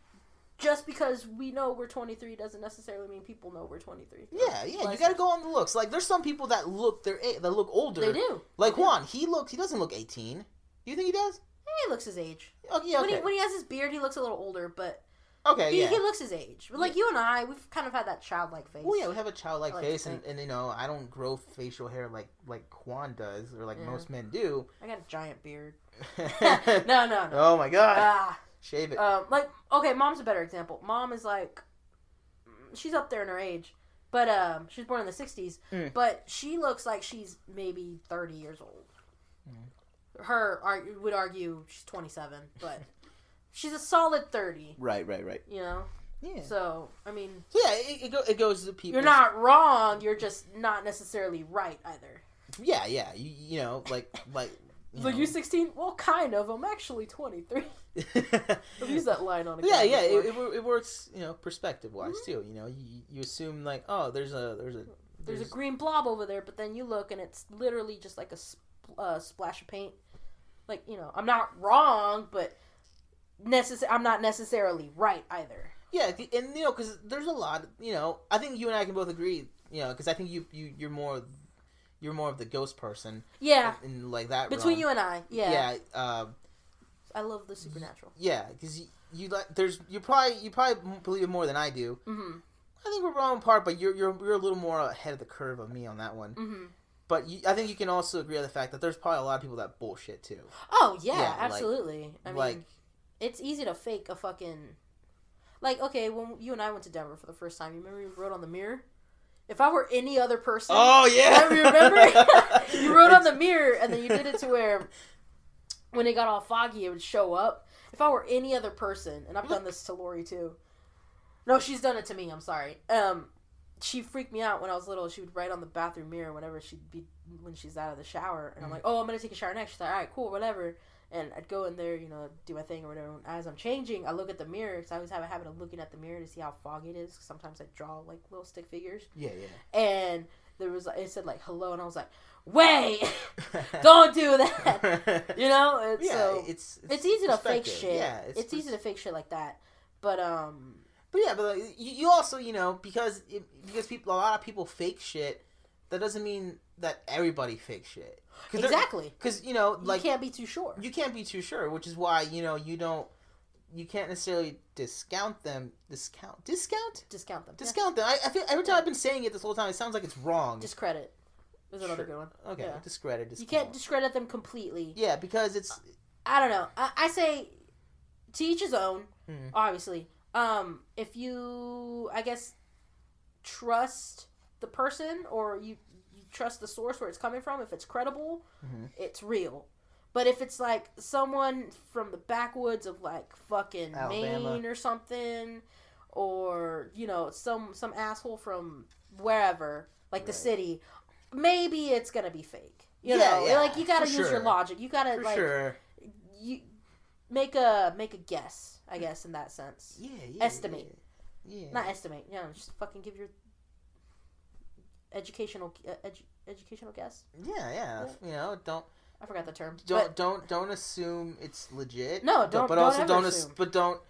just because we know we're 23 doesn't necessarily mean people know we're 23. Yeah, yeah. You gotta go on the looks. Like, there's some people that look their a- that look older. They do. Like They do. Juan, he looks. He doesn't look 18. Do you think he does? He looks his age. Oh, yeah. When, Okay. he, when he has his beard, he looks a little older, but okay. he, Yeah. he looks his age. But like you and I, we've kind of had that childlike face. Well, yeah, we have a childlike like face, and, and you know, I don't grow facial hair like like Juan does, or like Yeah. most men do. I got a giant beard. [laughs] [laughs] no, no, no. Oh my god, Ah. Shave it. Um, like okay, mom's a better example. Mom is like, she's up there in her age, but um, she was born in the '60s, Mm. but she looks like she's maybe 30 years old. Mm. Her ar- would argue she's 27, but [laughs] she's a solid 30. right, right, right. You know, Yeah. So, so I mean, yeah, it, it, go, it goes to people. you're not wrong. You're just not necessarily right either. Yeah, yeah. You, you know, like like. You like you 16? Well, kind of. I'm actually 23. [laughs] I've used that line on a yeah, yeah. It, it, it works, you know, perspective wise Mm-hmm. too. You know, you, you assume like, oh, there's a there's a There's a green blob over there, but then you look and it's literally just like a sp- uh, splash of paint. Like you know, I'm not wrong, but necess- I'm not necessarily right either. Yeah, and you know, because there's a lot. You know, I think you and I can both agree. You know, because I think you you you're more you're more of the ghost person. Yeah, in, in, like that. between realm. you and I, yeah, Yeah. Um, I love the supernatural. yeah, because you, you like there's you probably you probably believe it more than I do. hmm I think we're wrong in part, but you're you're you're a little more ahead of the curve of me on that one. hmm But you, I think you can also agree on the fact that there's probably a lot of people that bullshit too. Oh yeah, Yeah, like- absolutely. I mean, like it's easy to fake a fucking. Like okay, when you and I went to Denver for the first time, you remember we wrote on the mirror. If I were any other person, oh yeah, Remember? [laughs] [laughs] you wrote on the mirror, and then you did it to where when it got all foggy, it would show up. If I were any other person, and I've done this to Lori too. No, she's done it to me. I'm sorry. Um, she freaked me out when I was little. She would write on the bathroom mirror whenever she'd be when she's out of the shower, and I'm like, "Oh, I'm gonna take a shower next." She's like, "All right, cool, whatever." And I'd go in there, you know, do my thing or whatever. And as I'm changing, I look at the mirror because I always have a habit of looking at the mirror to see how foggy it is. sometimes I draw like little stick figures, Yeah, yeah. and there was it said like hello, and I was like, wait, [laughs] don't do that. [laughs] You know, and yeah, so it's, it's easy to fake shit. Yeah, it's, easy to fake shit like that. But um, But yeah, but like, you, you also you know because it, because people a lot of people fake shit. That doesn't mean that everybody fake shit. Cause exactly. Because you know, like You can't be too sure. you can't be too sure, which is why you know you don't you can't necessarily discount them. Discount discount Discount them. Yeah. discount them. I, I feel every time I've been saying it this whole time, it sounds like it's wrong. Discredit is another Sure. good one. okay, yeah. discredit. You can't discredit them completely. Yeah, because it's I don't know. I, I say to each his own. Mhm. Obviously, um, if you, I guess, trust the person or you trust the source where it's coming from. If it's credible, Mhm. it's real. But if it's like someone from the backwoods of like fucking Alabama. Maine or something, or you know some some asshole from wherever, like the city, maybe it's gonna be fake. You Yeah, know, yeah, like you gotta for use your logic. You gotta for like sure. you make a make a guess. I guess in that sense, Yeah, yeah. estimate. Yeah. yeah. not estimate. Yeah, just fucking give your educational uh, edu- educational guess. Yeah, yeah. You know, don't I forgot the term. don't But don't don't assume it's legit. No, don't- But don't also don't ass- assume. but don't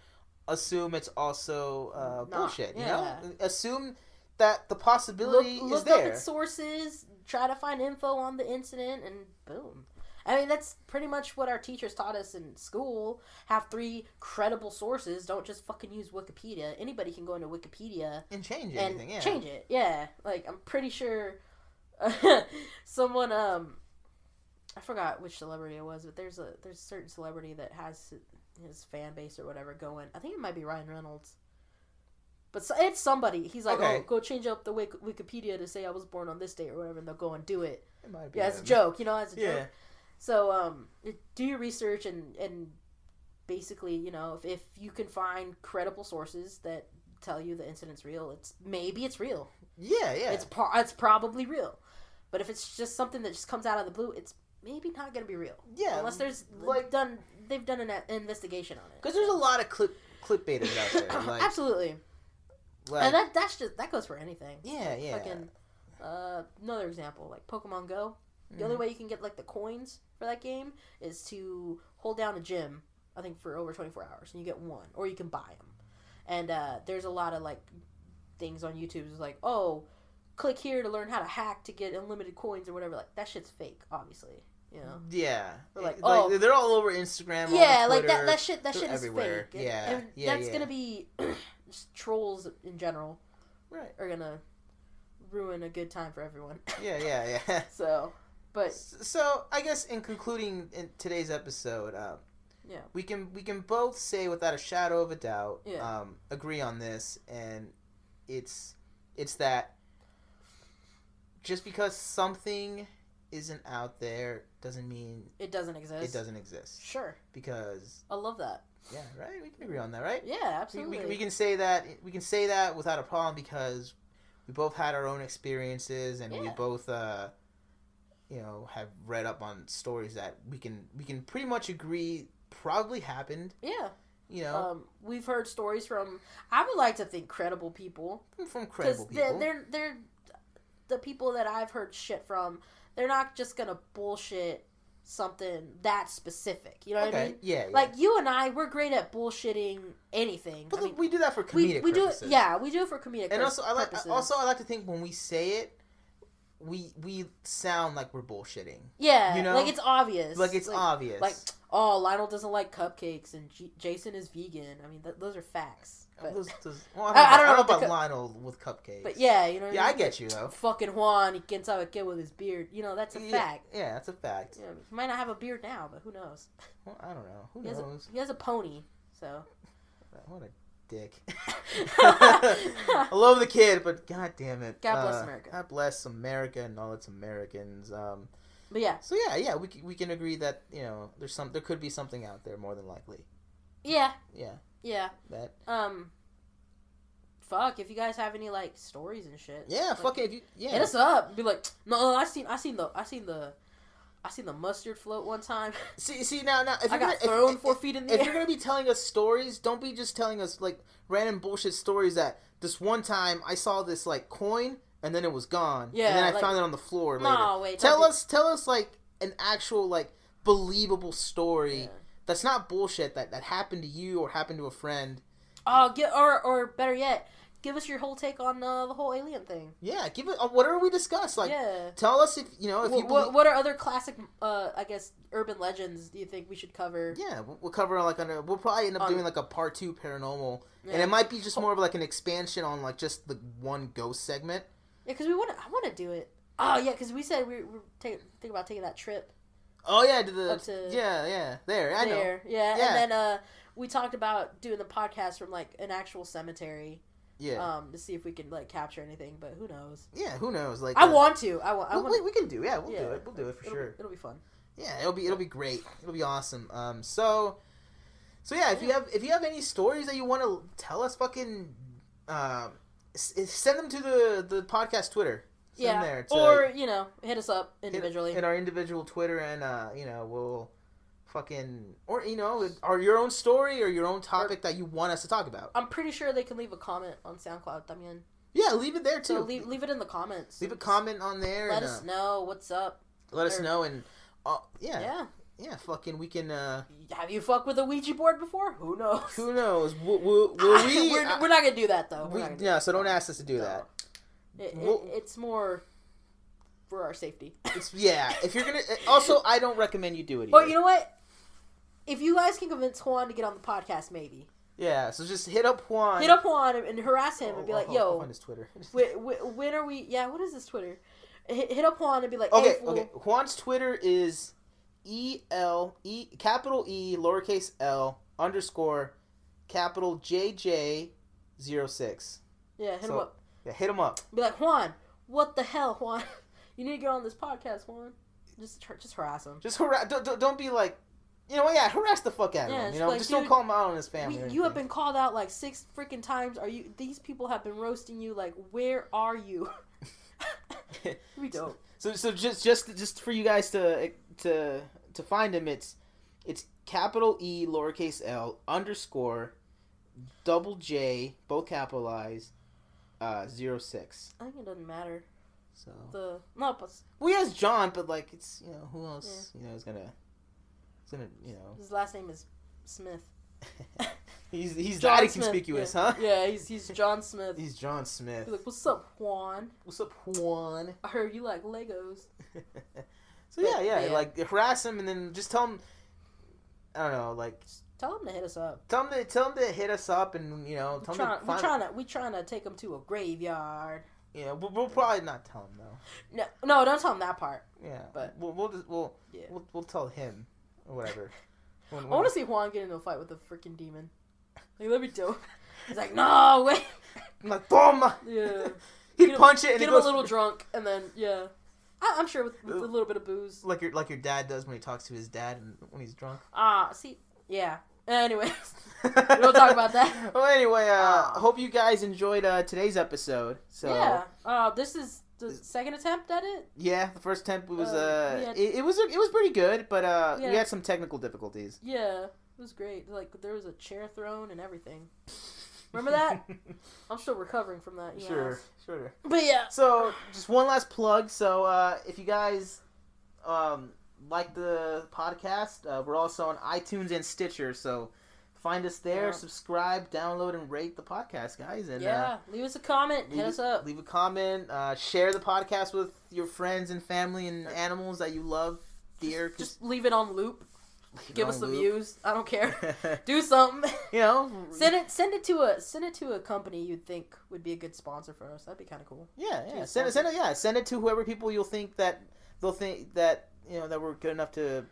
assume it's also uh, Not- bullshit. You yeah. know, assume that the possibility look is there. up its sources. Try to find info on the incident, and boom. I mean, that's pretty much what our teachers taught us in school. Have three credible sources. Don't just fucking use Wikipedia. Anybody can go into Wikipedia and change and anything. Yeah. change it. Yeah, like I'm pretty sure [laughs] someone um I forgot which celebrity it was, but there's a there's a certain celebrity that has his fan base or whatever going. I think it might be Ryan Reynolds. But so, it's somebody. He's like, Okay. "Oh, go change up the Wik- Wikipedia to say I was born on this date or whatever," and they'll go and do it. It might be Yeah, it's a joke, you know, as a Yeah. joke. So um, do your research and and basically, you know, if, if you can find credible sources that tell you the incident's real, it's maybe it's real. Yeah, yeah. It's par- it's probably real. But if it's just something that just comes out of the blue, it's maybe not gonna be real. yeah, Unless there's like done they've done an investigation on it. because there's a lot of clip clickbaiters out there. [coughs] Like, Absolutely. like and that that's just that goes for anything. yeah, yeah. Fucking uh, another example, like Pokemon Go. The Mm-hmm. only way you can get like the coins for that game is to hold down a gym. I think for over twenty four hours, and you get one, or you can buy them. And uh, there's a lot of like things on YouTube. It's like, oh, click here to learn how to hack to get unlimited coins or whatever. Like that shit's fake, obviously. You know. Yeah, They're like, oh. they're all over Instagram. yeah, like that. That shit. That they're shit is everywhere. fake. And- Yeah, and yeah, that's yeah. gonna be [clears throat] trolls in general Right. are gonna ruin a good time for everyone. Yeah, yeah, yeah. [laughs] so, but So I guess in concluding in today's episode, uh, Yeah. we can we can both say without a shadow of a doubt, Yeah. um, agree on this, and it's it's that just because something isn't out there doesn't mean it doesn't exist. it doesn't exist. Sure, Because I love that. yeah, right, we can agree on that, right? Yeah, absolutely. we, we can say that we can say that without a problem because we both had our own experiences and we both uh you know have read up on stories that we can we can pretty much agree probably happened yeah. you know Um, we've heard stories from. I would like to think credible people from because credible they're, people they're they're the people that I've heard shit from. They're not just gonna bullshit something that specific. You know what I mean? yeah, yeah. Like you and I, we're great at bullshitting anything. but I mean, we do that for we comedic we do it. Yeah, we do it for comedic and pur- also I like purposes. also I like to think when we say it we we sound like we're bullshitting yeah, you know? like it's obvious. like it's obvious like oh Lionel doesn't like cupcakes and G- Jason is vegan. I mean th- those are facts. Oh, but, Those- those- [laughs] well, I, I- don't know, I don't I don't know know about cu- Lionel with cupcakes but yeah, you know. what yeah I mean? get you though Fucking Juan, he gets out a kid with his beard. You know that's a yeah, fact. yeah that's a fact Yeah, he might not have a beard now, but who knows? Well, I don't know. Who He has, a, knows? he has a pony, so What a dick. [laughs] I love the kid, but god damn it. God bless Uh, America. God bless America and all its Americans. Um, but yeah, so yeah, yeah, we can, we can agree that you know there's some there could be something out there more than likely. yeah, Yeah, yeah. that. Um, fuck, if you guys have any like stories and shit, Yeah, like, fuck it. If you yeah, hit us up. Be like, no, I seen, I seen the, I seen the, I seen the mustard float one time. [laughs] See, see now, now if I you're got gonna, thrown if, four if, feet in the if air. you're gonna be telling us stories, don't be just telling us like random bullshit stories that this one time I saw this like coin and then it was gone. Yeah, and then I like- found it on the floor later. No, wait. tell don't be- us, tell us like an actual like believable story Yeah. that's not bullshit that that happened to you or happened to a friend. Oh, get or or better yet, give us your whole take on uh, the whole alien thing. Yeah, give it uh, whatever we discuss. Like, yeah. tell us if you know if What, you. believe- what are other classic, uh, I guess, urban legends do you think we should cover? Yeah, we'll- we'll cover like a, we'll probably end up On- doing like a part two paranormal, and it might be just more of like an expansion on like just the one ghost segment. Yeah, because we want to. I want to do it. Oh yeah, because we said we we take think about taking that trip Oh yeah, to the Up to- yeah yeah there I know there. Yeah, Yeah. and then uh, we talked about doing the podcast from like an actual cemetery, yeah um, to see if we can like capture anything. But who knows? yeah who knows like I uh, want to. I want. I we- want. we, we can do yeah we'll yeah, do it we'll do it for it'll sure Be, it'll be fun. yeah it'll be it'll be great it'll be awesome um so so yeah if you have if you have any stories that you want to tell us fucking um send them to the the podcast Twitter send Yeah, there to, or you know, hit us up hit- individually. in our individual Twitter, and uh, you know we'll fucking or you know or your own story or your own topic that you want us to talk about. I'm pretty sure they can leave a comment on SoundCloud. Mean, Yeah, leave it there too. so leave leave it in the comments. Leave a comment on there. Let and, us uh, know what's up. let us know, and uh, yeah, yeah, Yeah. fucking we can. uh Have you fucked with a Ouija board before? Who knows? Who knows? Will, will, [laughs] will we? we're, uh, we're not gonna do that though. We not gonna do yeah, so don't ask us to do No. that. It, it, We'll- it's more for our safety. It's yeah. If you're gonna, [laughs] also I don't recommend you do it. Either. But you know what? If you guys can convince Juan to get on the podcast, maybe yeah. So just hit up Juan. hit up Juan and, and harass him and be Oh, like, oh, "Yo, find his Twitter. wh- [laughs] wh- when are we? Yeah, what is this Twitter? Hit, hit up Juan and be like, Okay, hey, okay. Juan's Twitter is E L E capital E lowercase L underscore capital J J zero six. yeah, hit him up. Yeah, hit him up. Be like, Juan, what the hell, Juan? [laughs] You need to get on this podcast, Juan. Just just harass him. Just harass. Don't, don't, don't be like, you know, yeah, harass the fuck out of Yeah, him. You know, like, just don't call him out on his family. We, you have been called out like six freaking times. Are you? These people have been roasting you. Like, where are you? [laughs] we don't. So, so just, just, just for you guys to, to, to find him, it's, it's capital E lowercase L underscore double J both capitalized uh zero six. I think it doesn't matter. So The no, but well, he has John, but like it's you know who else you know is gonna, is gonna you know his last name is Smith. [laughs] he's he's John that Smith, inconspicuous, yeah. huh? Yeah, he's he's John Smith. He's John Smith. He's like, what's up, Juan? What's up, Juan? I heard you like Legos. [laughs] so yeah, yeah, yeah. like harass him and then just tell him. I don't know, like Tell him to hit us up. tell him to tell him to hit us up and you know We tell him trying, to we trying to we trying to take him to a graveyard. Yeah, we'll, we'll probably not tell him though. No, no, don't tell him that part. Yeah, But- we'll we'll just, we'll, Yeah. we'll we'll tell him or whatever. When- I want to see Juan get into a fight with a freaking demon. Like, let me do. He's like, no, wait. I'm like, toma. Yeah. [laughs] He'd Get him- punch it and Get him a little [laughs] drunk, and then yeah, I, I'm sure with, with a little bit of booze. like your like your dad does when he talks to his dad and when he's drunk. Ah, see, yeah. Anyways, [laughs] we don't talk about that. Well, anyway, uh, Ah. hope you guys enjoyed uh, today's episode. So yeah. Uh, this is the second attempt at it. yeah, the first attempt was Uh, uh, had- it, it was it was pretty good, but uh, Yeah. we had some technical difficulties. Yeah, it was great. Like there was a chair thrown and everything. Remember that? [laughs] I'm still recovering from that. Sure, sure. But yeah. So just one last plug. So uh, if you guys um, like the podcast, uh, we're also on iTunes and Stitcher. So find us there, Yeah. subscribe, download, and rate the podcast, guys. And uh, Yeah. Leave us a comment. leave Hit us up. Leave a comment. Uh, share the podcast with your friends and family and animals that you love dear. Just Just leave it on loop. leave Give us the loop. views. I don't care. [laughs] Do something. you know, [laughs] send it. Send it to a. Send it to a company you'd think would be a good sponsor for us. That'd be kind of cool. Yeah, yeah. Yeah, Send it, send it. Yeah, send it to whoever people you'll think that they'll think that you know that we're good enough to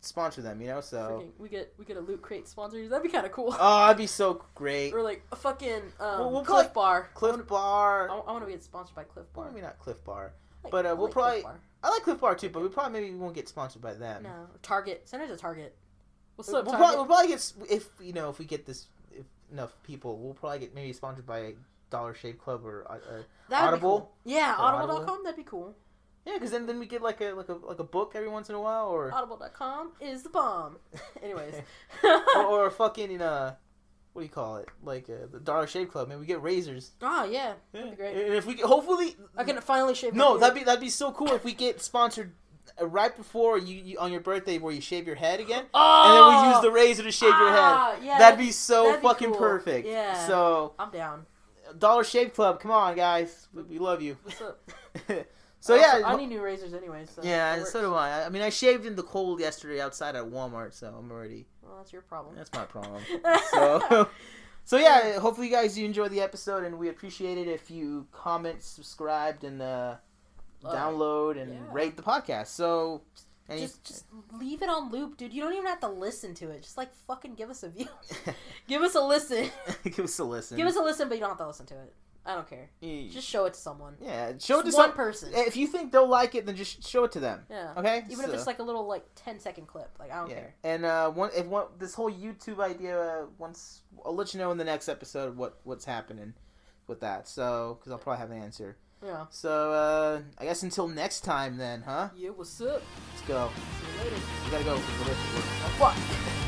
sponsor them. You know, so Freaking, we get we get a loot crate sponsor. That'd be kind of cool. oh, that'd be so great. or like a fucking um, We'll- we'll Clif Bar. I Clif wanna- Bar. I, want to get sponsored by Clif Bar. Well, maybe not Clif Bar. Like- but, uh, we'll like probably- I like Clif Bar too, but we probably maybe won't get sponsored by them. No, Target. Send it to Target. What's We'll, up, probably, Target? we'll probably get if you know if we get this if enough people, we'll probably get maybe sponsored by Dollar Shave Club or uh, uh, Audible? cool. Yeah, Audible.com. Audible? That'd be cool. Yeah, because then, then we get like a like a like a book every once in a while, or Audible.com is the bomb. [laughs] Anyways. [laughs] or, or a [laughs] fucking uh, what do you call it? Like uh, the Dollar Shave Club. Man, we get razors. oh yeah, that'd be great. And if we get, hopefully I can finally shave. my no, that'd be that'd be so cool if we get sponsored uh, right before you, you on your birthday where you shave your head again, Oh, and then we use the razor to shave your head. Ah, Yeah, That'd be so that'd be fucking cool. perfect. Yeah. So I'm down. Dollar Shave Club, come on guys, we, we love you. What's up? So Also, yeah, I need new razors anyway. So yeah, so do I. I mean, I shaved in the cold yesterday outside at Walmart, so I'm already. Well, that's your problem. That's my problem. [laughs] so, [laughs] so yeah. Hopefully, you guys you enjoyed the episode, and we appreciate it if you comment, subscribed, and uh, Uh, download and yeah. rate the podcast. So, any, just just leave it on loop, dude. You don't even have to listen to it. Just like fucking give us a view. [laughs] give us a listen. give us a listen. give us a listen, but you don't have to listen to it. I don't care. Yeah, Just show it to someone. yeah, show it to one some. person. If you think they'll like it, then just show it to them. Yeah. Okay. Even if it's like a little like 10 second clip. Like I don't yeah. care. And uh, one if one this whole YouTube idea, uh, once I'll let you know in the next episode what what's happening with that. So because I'll probably have an answer. Yeah. So uh, I guess until next time then, huh? Yeah. What's up? Let's go. See you later. We gotta go. 'cause the lift is working. Oh, fuck.